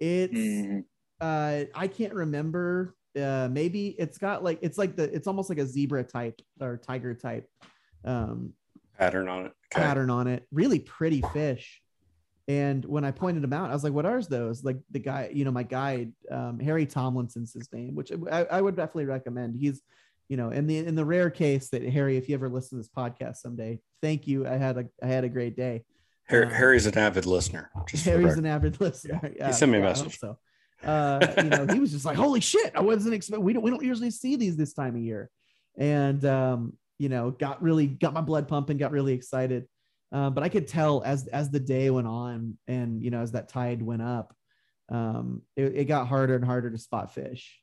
Speaker 1: It's mm. uh I can't remember. Uh maybe it's got like it's like the it's almost like a zebra type or tiger type um
Speaker 2: pattern on it.
Speaker 1: Okay. Pattern on it. Really pretty fish. And when I pointed them out, I was like, "What are those?" Like the guy, you know, my guide, um, Harry Tomlinson's his name, which I, I, would definitely recommend. He's, you know, in the in the rare case that Harry, if you ever listen to this podcast someday, thank you. I had a I had a great day.
Speaker 2: Harry, um, Harry's an avid listener.
Speaker 1: Harry's an avid listener.
Speaker 2: Yeah, he sent me a message.
Speaker 1: So, uh, you know, he was just like, "Holy shit!" I wasn't expecting. We don't we don't usually see these this time of year, and um, you know, got really got my blood pumping, got really excited. Uh, but I could tell as as the day went on, and you know, as that tide went up, um, it, it got harder and harder to spot fish.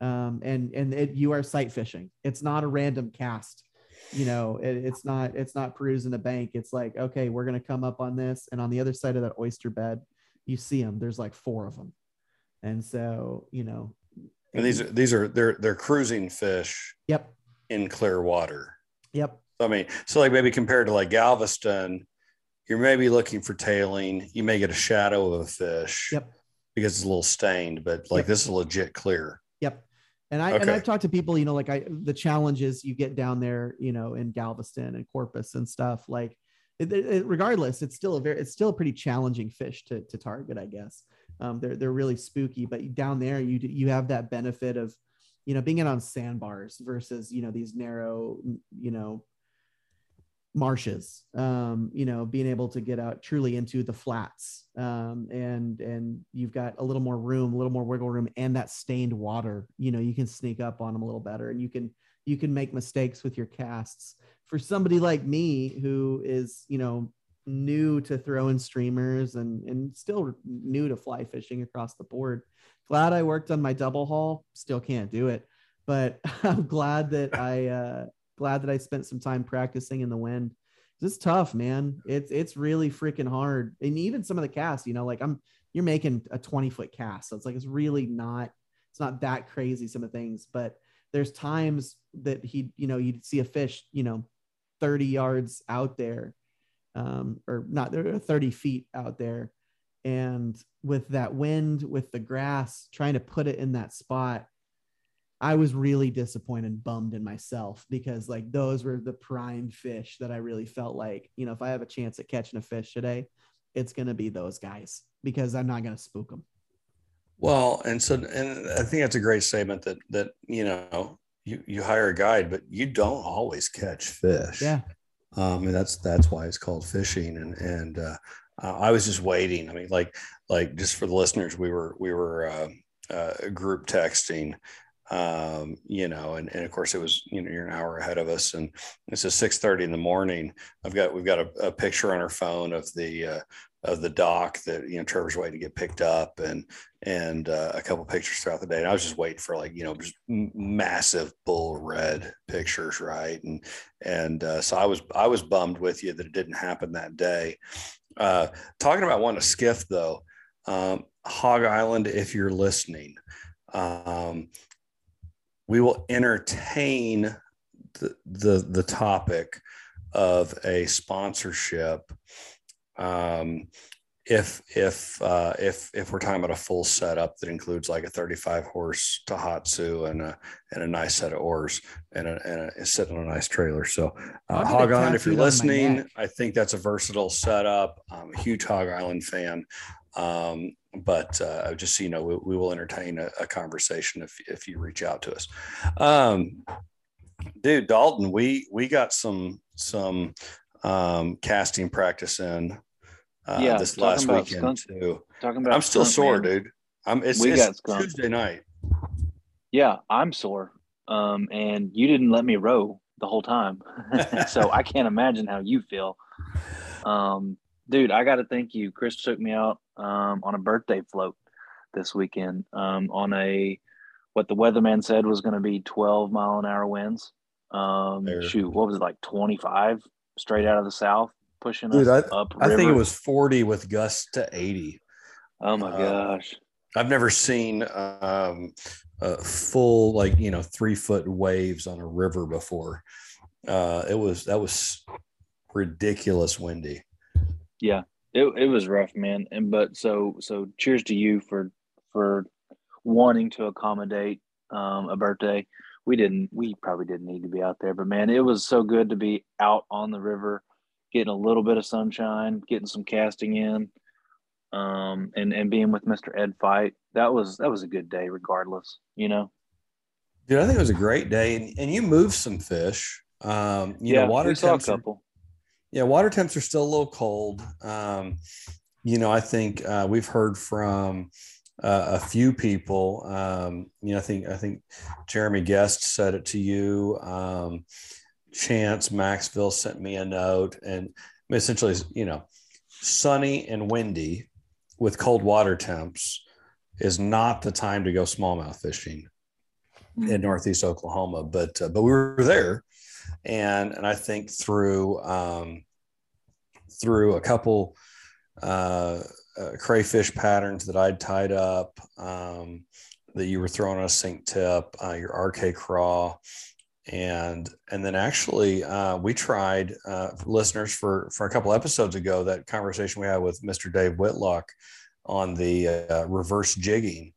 Speaker 1: Um, and and it, you are sight fishing. It's not a random cast. You know, it, it's not it's not perusing a bank. It's like okay, we're gonna come up on this, and on the other side of that oyster bed, you see them. There's like four of them, and so you know.
Speaker 2: And these are these are they're they're cruising fish.
Speaker 1: Yep.
Speaker 2: In clear water.
Speaker 1: Yep.
Speaker 2: I mean, so like maybe compared to like Galveston, you're maybe looking for tailing. You may get a shadow of a fish.
Speaker 1: Yep.
Speaker 2: Because it's a little stained, but like yep. this is legit clear.
Speaker 1: Yep. And I okay. and I've talked to people, you know, like I the challenges you get down there, you know, in Galveston and Corpus and stuff. Like, it, it, regardless, it's still a very it's still a pretty challenging fish to to target, I guess. Um, they're they're really spooky, but down there you you have that benefit of, you know, being in on sandbars versus you know these narrow, you know, marshes. Um, you know being able to get out truly into the flats. Um, and and you've got a little more room a little more wiggle room and that stained water. You know you can sneak up on them a little better and you can you can make mistakes with your casts. For somebody like me who is you know new to throwing streamers and and still new to fly fishing across the board glad i worked on my double haul still can't do it but i'm glad that i uh glad that I spent some time practicing in the wind. It's tough, man. It's it's really freaking hard. And even some of the casts, you know, like I'm you're making a 20 foot cast. So it's like it's really not it's not that crazy, some of the things, but there's times that he, you know, you'd see a fish, you know, 30 yards out there, um, or not there are 30 feet out there. And with that wind, with the grass, trying to put it in that spot, I was really disappointed, bummed in myself because like those were the prime fish that I really felt like, you know, if I have a chance at catching a fish today, it's going to be those guys because I'm not going to spook them.
Speaker 2: Well, and so, and I think that's a great statement that, that, you know, you, you hire a guide, but you don't always catch fish.
Speaker 1: Yeah.
Speaker 2: Um, and that's, that's why it's called fishing. And, and, uh, I was just waiting. I mean, like, like just for the listeners, we were, we were, uh, uh, group texting um, you know, and, and of course it was, you know, you're an hour ahead of us and it's a 6 30 in the morning. I've got, we've got a, a picture on our phone of the, uh, of the dock that, you know, Trevor's waiting to get picked up and, and uh, a couple pictures throughout the day. And I was just waiting for like, you know, just massive bull red pictures. Right. And, and uh, so I was, I was bummed with you that it didn't happen that day. Uh, talking about wanting to skiff though, um, Hog Island, if you're listening, um, we will entertain the, the, the topic of a sponsorship um, if if uh, if if we're talking about a full setup that includes like a 35 horse Tohatsu and a and a nice set of oars and a, and a sitting on a nice trailer. So uh, Hog Island, if you're listening, I think that's a versatile setup. I'm a huge Hog Island fan. Um, but uh, just so you know, we, we will entertain a, a, conversation if if you reach out to us. Um, dude, Dalton, we we got some some um, casting practice in uh, yeah, this last weekend skunk, too. Talking about, I'm still sore, man. dude. I'm it's, we it's Tuesday night.
Speaker 4: Yeah, I'm sore. Um, and you didn't let me row the whole time, so I can't imagine how you feel. Um, dude, I got to thank you. Chris took me out um, on a birthday float this weekend um, on a what the weatherman said was going to be 12 mile an hour winds. Um, shoot, what was it like 25 straight out of the south, pushing Dude, us I, up.
Speaker 2: I think it was 40 with gusts to 80.
Speaker 4: Oh my uh, gosh!
Speaker 2: I've never seen um, a full like you know three foot waves on a river before. Uh, it was that was ridiculous windy.
Speaker 4: Yeah, it it was rough, man. And but so so cheers to you for for wanting to accommodate um, a birthday. We didn't. We probably didn't need to be out there, but man, it was so good to be out on the river, getting a little bit of sunshine, getting some casting in, um, and and being with Mister Ed Fight. That was that was a good day, regardless. You know.
Speaker 2: Dude, I think it was a great day, and, and you moved some fish. Um, you yeah, know, water temps. a couple yeah, water temps are still a little cold. Um, you know, I think uh, we've heard from uh, a few people. Um, you know, I think I think Jeremy Guest said it to you. Um, Chance Maxville sent me a note, and essentially, you know, sunny and windy with cold water temps is not the time to go smallmouth fishing in mm. Northeast Oklahoma. But uh, but we were there, and and I think through um, through a couple uh, uh, crayfish patterns that I'd tied up um, that you were throwing on a sink tip, uh, your RK craw, and and then actually uh, we tried uh, listeners for for a couple episodes ago that conversation we had with Mr. Dave Whitlock on the uh, reverse jigging.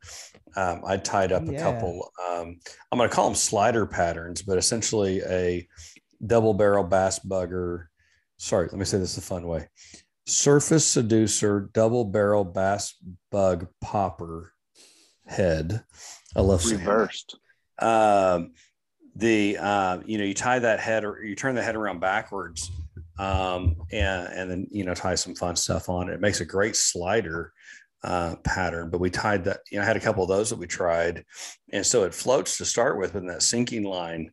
Speaker 2: Um, I tied up yeah. a couple. Um, I'm going to call them slider patterns, but essentially a double barrel bass bugger. Sorry, let me say this a fun way. Surface seducer, double barrel bass bug popper head. I love
Speaker 4: reversed.
Speaker 2: Um, the uh, you know you tie that head or you turn the head around backwards um, and and then you know tie some fun stuff on it. It makes a great slider uh, pattern. But we tied that. You know, I had a couple of those that we tried, and so it floats to start with in that sinking line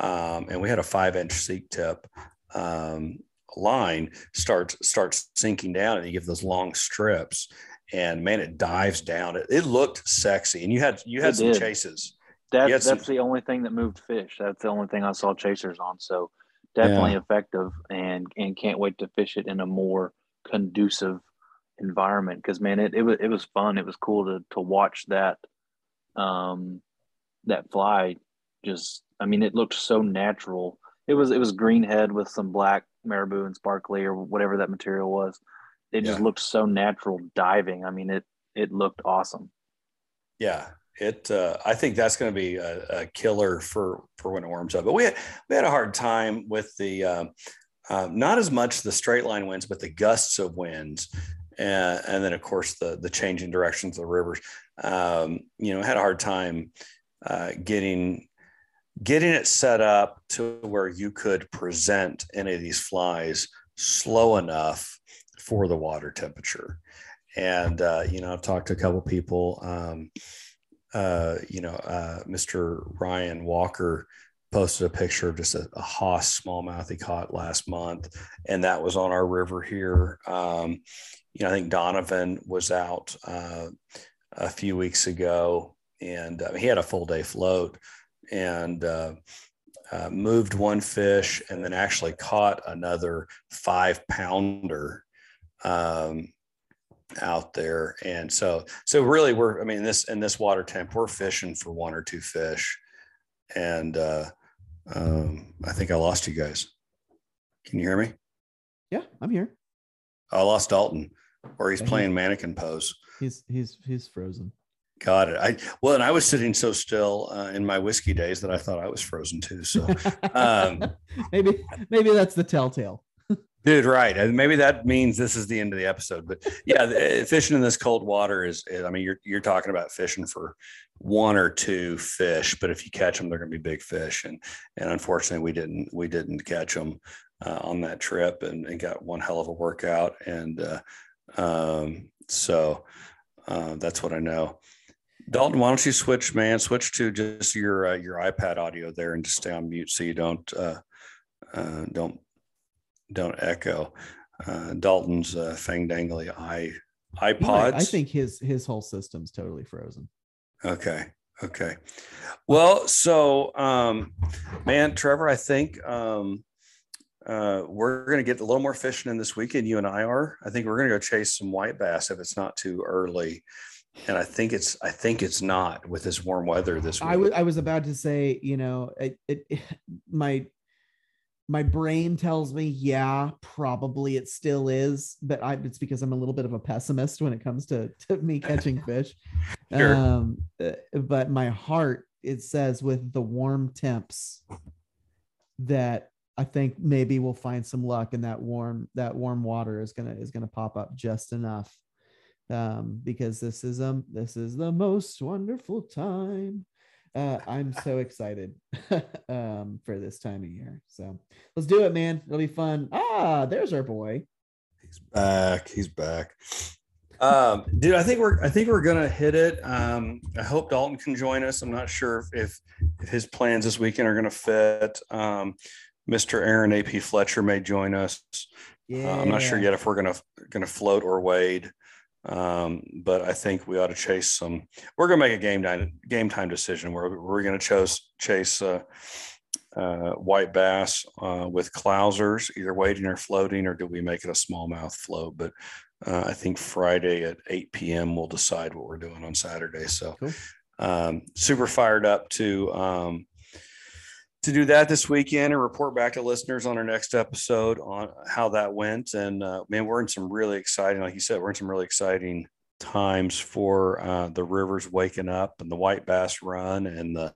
Speaker 2: um, and we had a five inch sink tip um, line starts starts sinking down and you give those long strips and man it dives down it, it looked sexy and you had you had it some did. chases
Speaker 4: that, that's the only thing that moved fish that's the only thing i saw chasers on so definitely yeah. effective and and can't wait to fish it in a more conducive environment because man it, it was it was fun it was cool to to watch that um that fly just I mean, it looked so natural. It was it was green head with some black marabou and sparkly or whatever that material was. It just looked so natural diving. I mean, it it looked awesome.
Speaker 2: Yeah, it. Uh, I think that's going to be a, a, killer for for when it warms up. But we had we had a hard time with the um, uh, not as much the straight line winds, but the gusts of winds. And, and then of course the the changing directions of the rivers. Um, you know, had a hard time uh, getting getting it set up to where you could present any of these flies slow enough for the water temperature. And, uh, you know, I've talked to a couple people. Um, uh, you know, uh, Mr. Ryan Walker posted a picture of just a, a Haas smallmouth he caught last month, and that was on our river here. Um, you know, I think Donovan was out uh, a few weeks ago, and uh, he had a full day float and uh, moved one fish, and then actually caught another five pounder um, out there. And so, so really, we're I mean, this in this water temp, we're fishing for one or two fish, and uh, um, I think I lost you guys. Can you hear me?
Speaker 1: Yeah, I'm here.
Speaker 2: I lost Dalton, or he's playing mannequin pose.
Speaker 1: He's he's he's frozen.
Speaker 2: Got it. I well, and I was sitting so still uh, in my whiskey days that I thought I was frozen too. So um,
Speaker 1: maybe maybe that's the telltale.
Speaker 2: Dude, right. And maybe that means this is the end of the episode. But yeah, eh, fishing in this cold water is, I mean, you're you're talking about fishing for one or two fish, but if you catch them, they're going to be big fish. And and unfortunately, we didn't we didn't catch them uh, on that trip, and, and, got one hell of a workout. And uh, um, so uh, that's what I know. Dalton, why don't you switch, man? Switch to just your uh, your iPad audio there, and just stay on mute so you don't uh, uh, don't don't echo. Uh, Dalton's uh, fang dangly i iPods.
Speaker 1: I think his his whole system's totally frozen.
Speaker 2: Okay. Okay. Well, so um, man, Trevor, I think um, uh, we're going to get a little more fishing in this weekend. You and I are. I think we're going to go chase some white bass if it's not too early. And I think it's I think it's not with this warm weather this week.
Speaker 1: I was I was about to say, you know, it, it my my brain tells me yeah probably it still is but I, it's because i'm a little bit of a pessimist when it comes to, to me catching fish. Sure. um, uh, but my heart it says with the warm temps that i think maybe we'll find some luck and that warm that warm water is gonna is gonna pop up just enough. Um, because this is um this is the most wonderful time uh, I'm so excited um, for this time of year. So let's do it, man. It'll be fun. Ah, there's our boy.
Speaker 2: He's back. He's back. Um, dude, I think we're I think we're gonna hit it. Um, I hope Dalton can join us. I'm not sure if if his plans this weekend are gonna fit. Um, Mr. Aaron AP Fletcher may join us. Yeah. Uh, I'm not sure yet if we're gonna gonna float or wade. Um, but I think we ought to chase some. We're going to make a game time game time decision where we're going to chase chase uh, uh, white bass uh, with clousers, either wading or floating, or do we make it a smallmouth float? But uh, I think Friday at 8 p.m. we'll decide what we're doing on Saturday. So cool. um, super fired up to um, to do that this weekend and report back to listeners on our next episode on how that went. And uh, man, we're in some really exciting, like you said, we're in some really exciting times for uh, the rivers waking up and the white bass run and the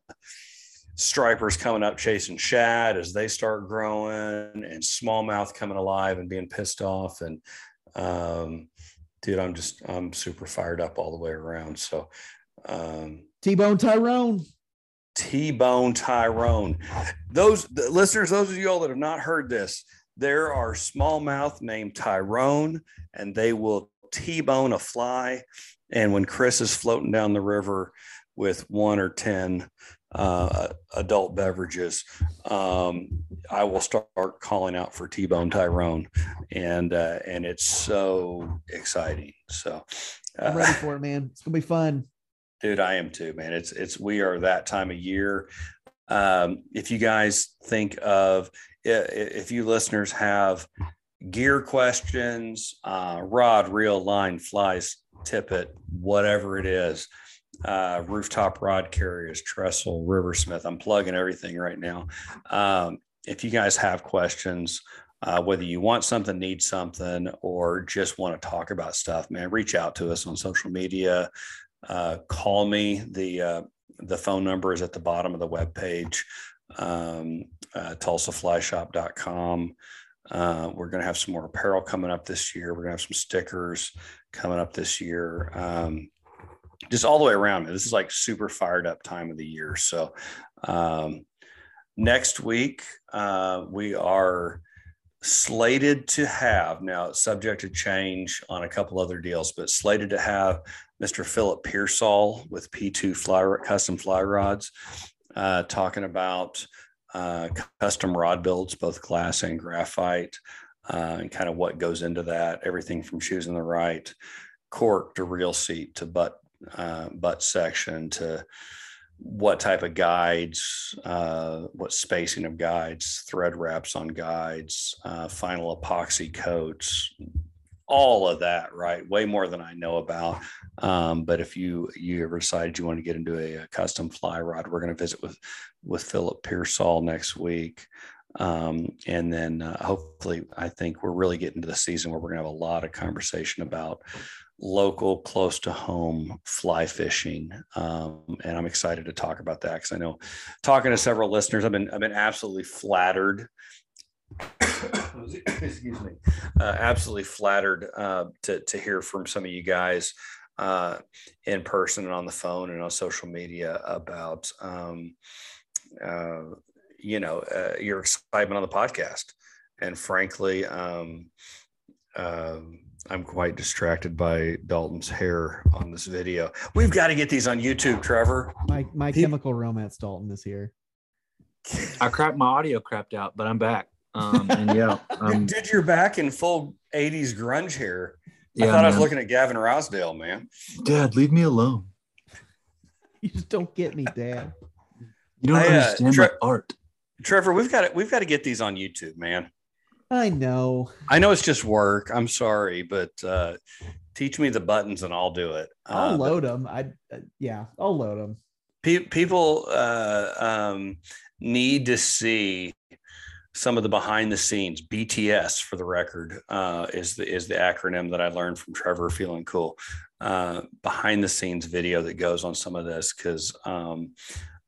Speaker 2: stripers coming up chasing shad as they start growing and smallmouth coming alive and being pissed off. And um, dude, I'm just, I'm super fired up all the way around. So, um,
Speaker 1: T-Bone Tyrone.
Speaker 2: T-Bone Tyrone. Those listeners, those of you all that have not heard this, there are smallmouth named Tyrone, and they will T-bone a fly. And when Chris is floating down the river with one or ten uh, adult beverages, um, I will start calling out for T-bone Tyrone, and uh, and it's so exciting. So
Speaker 1: uh, I'm ready for it, man. It's gonna be fun.
Speaker 2: Dude, I am too, man. It's it's we are that time of year. Um, if you guys think of if you listeners have gear questions, uh, rod, reel, line, flies, tippet, whatever it is, uh, rooftop rod carriers, trestle, riversmith. I'm plugging everything right now. Um, if you guys have questions, uh, whether you want something, need something, or just want to talk about stuff, man, reach out to us on social media uh, call me. The uh, the phone number is at the bottom of the web page, um, uh, tulsaflyshop.com. Uh, we're going to have some more apparel coming up this year. We're going to have some stickers coming up this year. Um, just all the way around. This is like super fired up time of the year. So um, next week uh, we are slated to have now subject to change on a couple other deals, but slated to have Mr. Philip Pearsall with P2 Fly Custom Fly Rods, uh, talking about uh, custom rod builds, both glass and graphite, uh, and kind of what goes into that. Everything from choosing the right cork to reel seat to butt uh, butt section to what type of guides, uh, what spacing of guides, thread wraps on guides, uh, final epoxy coats, all of that, right? Way more than I know about. Um, but if you you ever decided you want to get into a, a custom fly rod, we're going to visit with with Philip Pearsall next week. Um, and then uh, hopefully, I think we're really getting to the season where we're going to have a lot of conversation about local, close to home fly fishing, um, and I'm excited to talk about that because I know talking to several listeners, I've been I've been absolutely flattered. Excuse me, uh, absolutely flattered uh, to to hear from some of you guys uh, in person and on the phone and on social media about um, uh, you know uh, your excitement on the podcast, and frankly. Um, um I'm quite distracted by Dalton's hair on this video. We've got to get these on YouTube, Trevor.
Speaker 1: My my chemical romance Dalton is here.
Speaker 5: I crapped my audio crapped out, but I'm back. Um, and yeah, um,
Speaker 2: did your back in full '80s grunge hair? Yeah, I thought man. I was looking at Gavin Rossdale, man.
Speaker 5: Dad, leave me alone.
Speaker 1: You just don't get me, Dad.
Speaker 5: You don't I, uh, understand Tre- art.
Speaker 2: Trevor, we've got it. We've got to get these on YouTube, man.
Speaker 1: I know.
Speaker 2: I know it's just work. I'm sorry, but uh, teach me the buttons and I'll do it.
Speaker 1: I'll uh, load them. I uh, yeah, I'll load them.
Speaker 2: Pe- people uh, um, need to see some of the behind the scenes. BTS, for the record, uh, is the is the acronym that I learned from Trevor Feeling Cool. Uh, behind the scenes video that goes on some of this because um,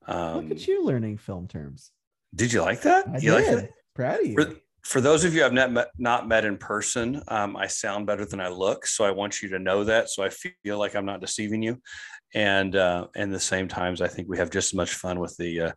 Speaker 1: um, look at you learning film terms.
Speaker 2: Did you like that?
Speaker 1: I
Speaker 2: you
Speaker 1: did. Like Proud of you.
Speaker 2: For, for those of you I've not met, not met in person, um, I sound better than I look. So I want you to know that. So I feel like I'm not deceiving you. And uh, and the same times, I think we have just as much fun with the uh,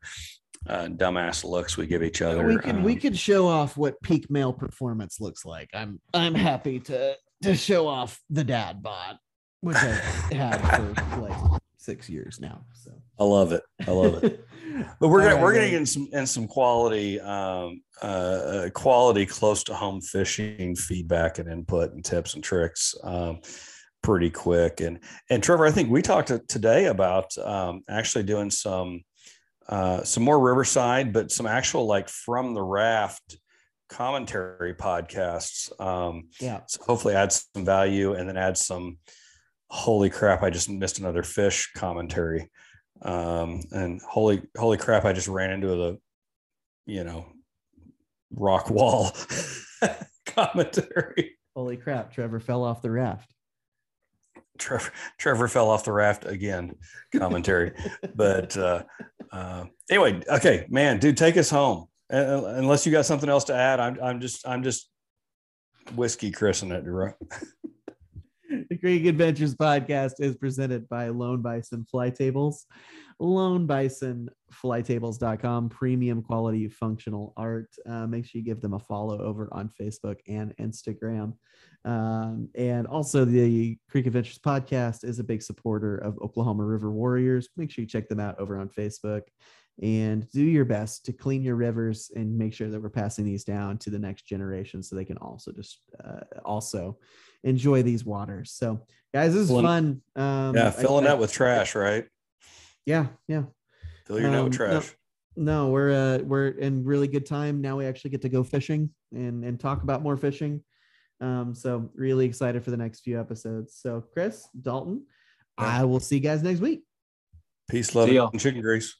Speaker 2: uh, dumbass looks we give each other.
Speaker 1: We could um, we could show off what peak male performance looks like. I'm I'm happy to to show off the dad bod, which I've had for like six years now. So
Speaker 2: I love it. I love it. but we're gonna right, we're gonna get in some in some quality um, uh, uh, quality close to home fishing feedback and input and tips and tricks um, pretty quick and and Trevor I think we talked today about um, actually doing some uh, some more Riverside but some actual like from the raft commentary podcasts um,
Speaker 1: yeah
Speaker 2: so hopefully add some value and then add some holy crap I just missed another fish commentary um, and holy, holy crap, I just ran into the, you know, rock wall commentary.
Speaker 1: Holy crap, Trevor fell off the raft.
Speaker 2: Trevor, Trevor fell off the raft again, commentary. but uh, uh, anyway, okay, man, dude, take us home. Uh, unless you got something else to add, I'm, I'm just, I'm just whiskey christening it, right?
Speaker 1: the Creek Adventures podcast is presented by Lone Bison Fly Tables. Lone Bison flytables.com, premium quality functional art. Uh, make sure you give them a follow over on Facebook and Instagram. Um, and also, the Creek Adventures podcast is a big supporter of Oklahoma River Warriors. Make sure you check them out over on Facebook and do your best to clean your rivers and make sure that we're passing these down to the next generation so they can also just uh, also enjoy these waters. So, guys, this is filling, fun.
Speaker 2: Um, yeah, filling I, that with trash, right?
Speaker 1: Yeah, yeah.
Speaker 2: Fill your um, net with trash.
Speaker 1: No, no, we're uh, we're in really good time now. We actually get to go fishing and and talk about more fishing. Um, so really excited for the next few episodes. So, Chris Dalton, I will see you guys next week.
Speaker 2: Peace, love, and chicken grease.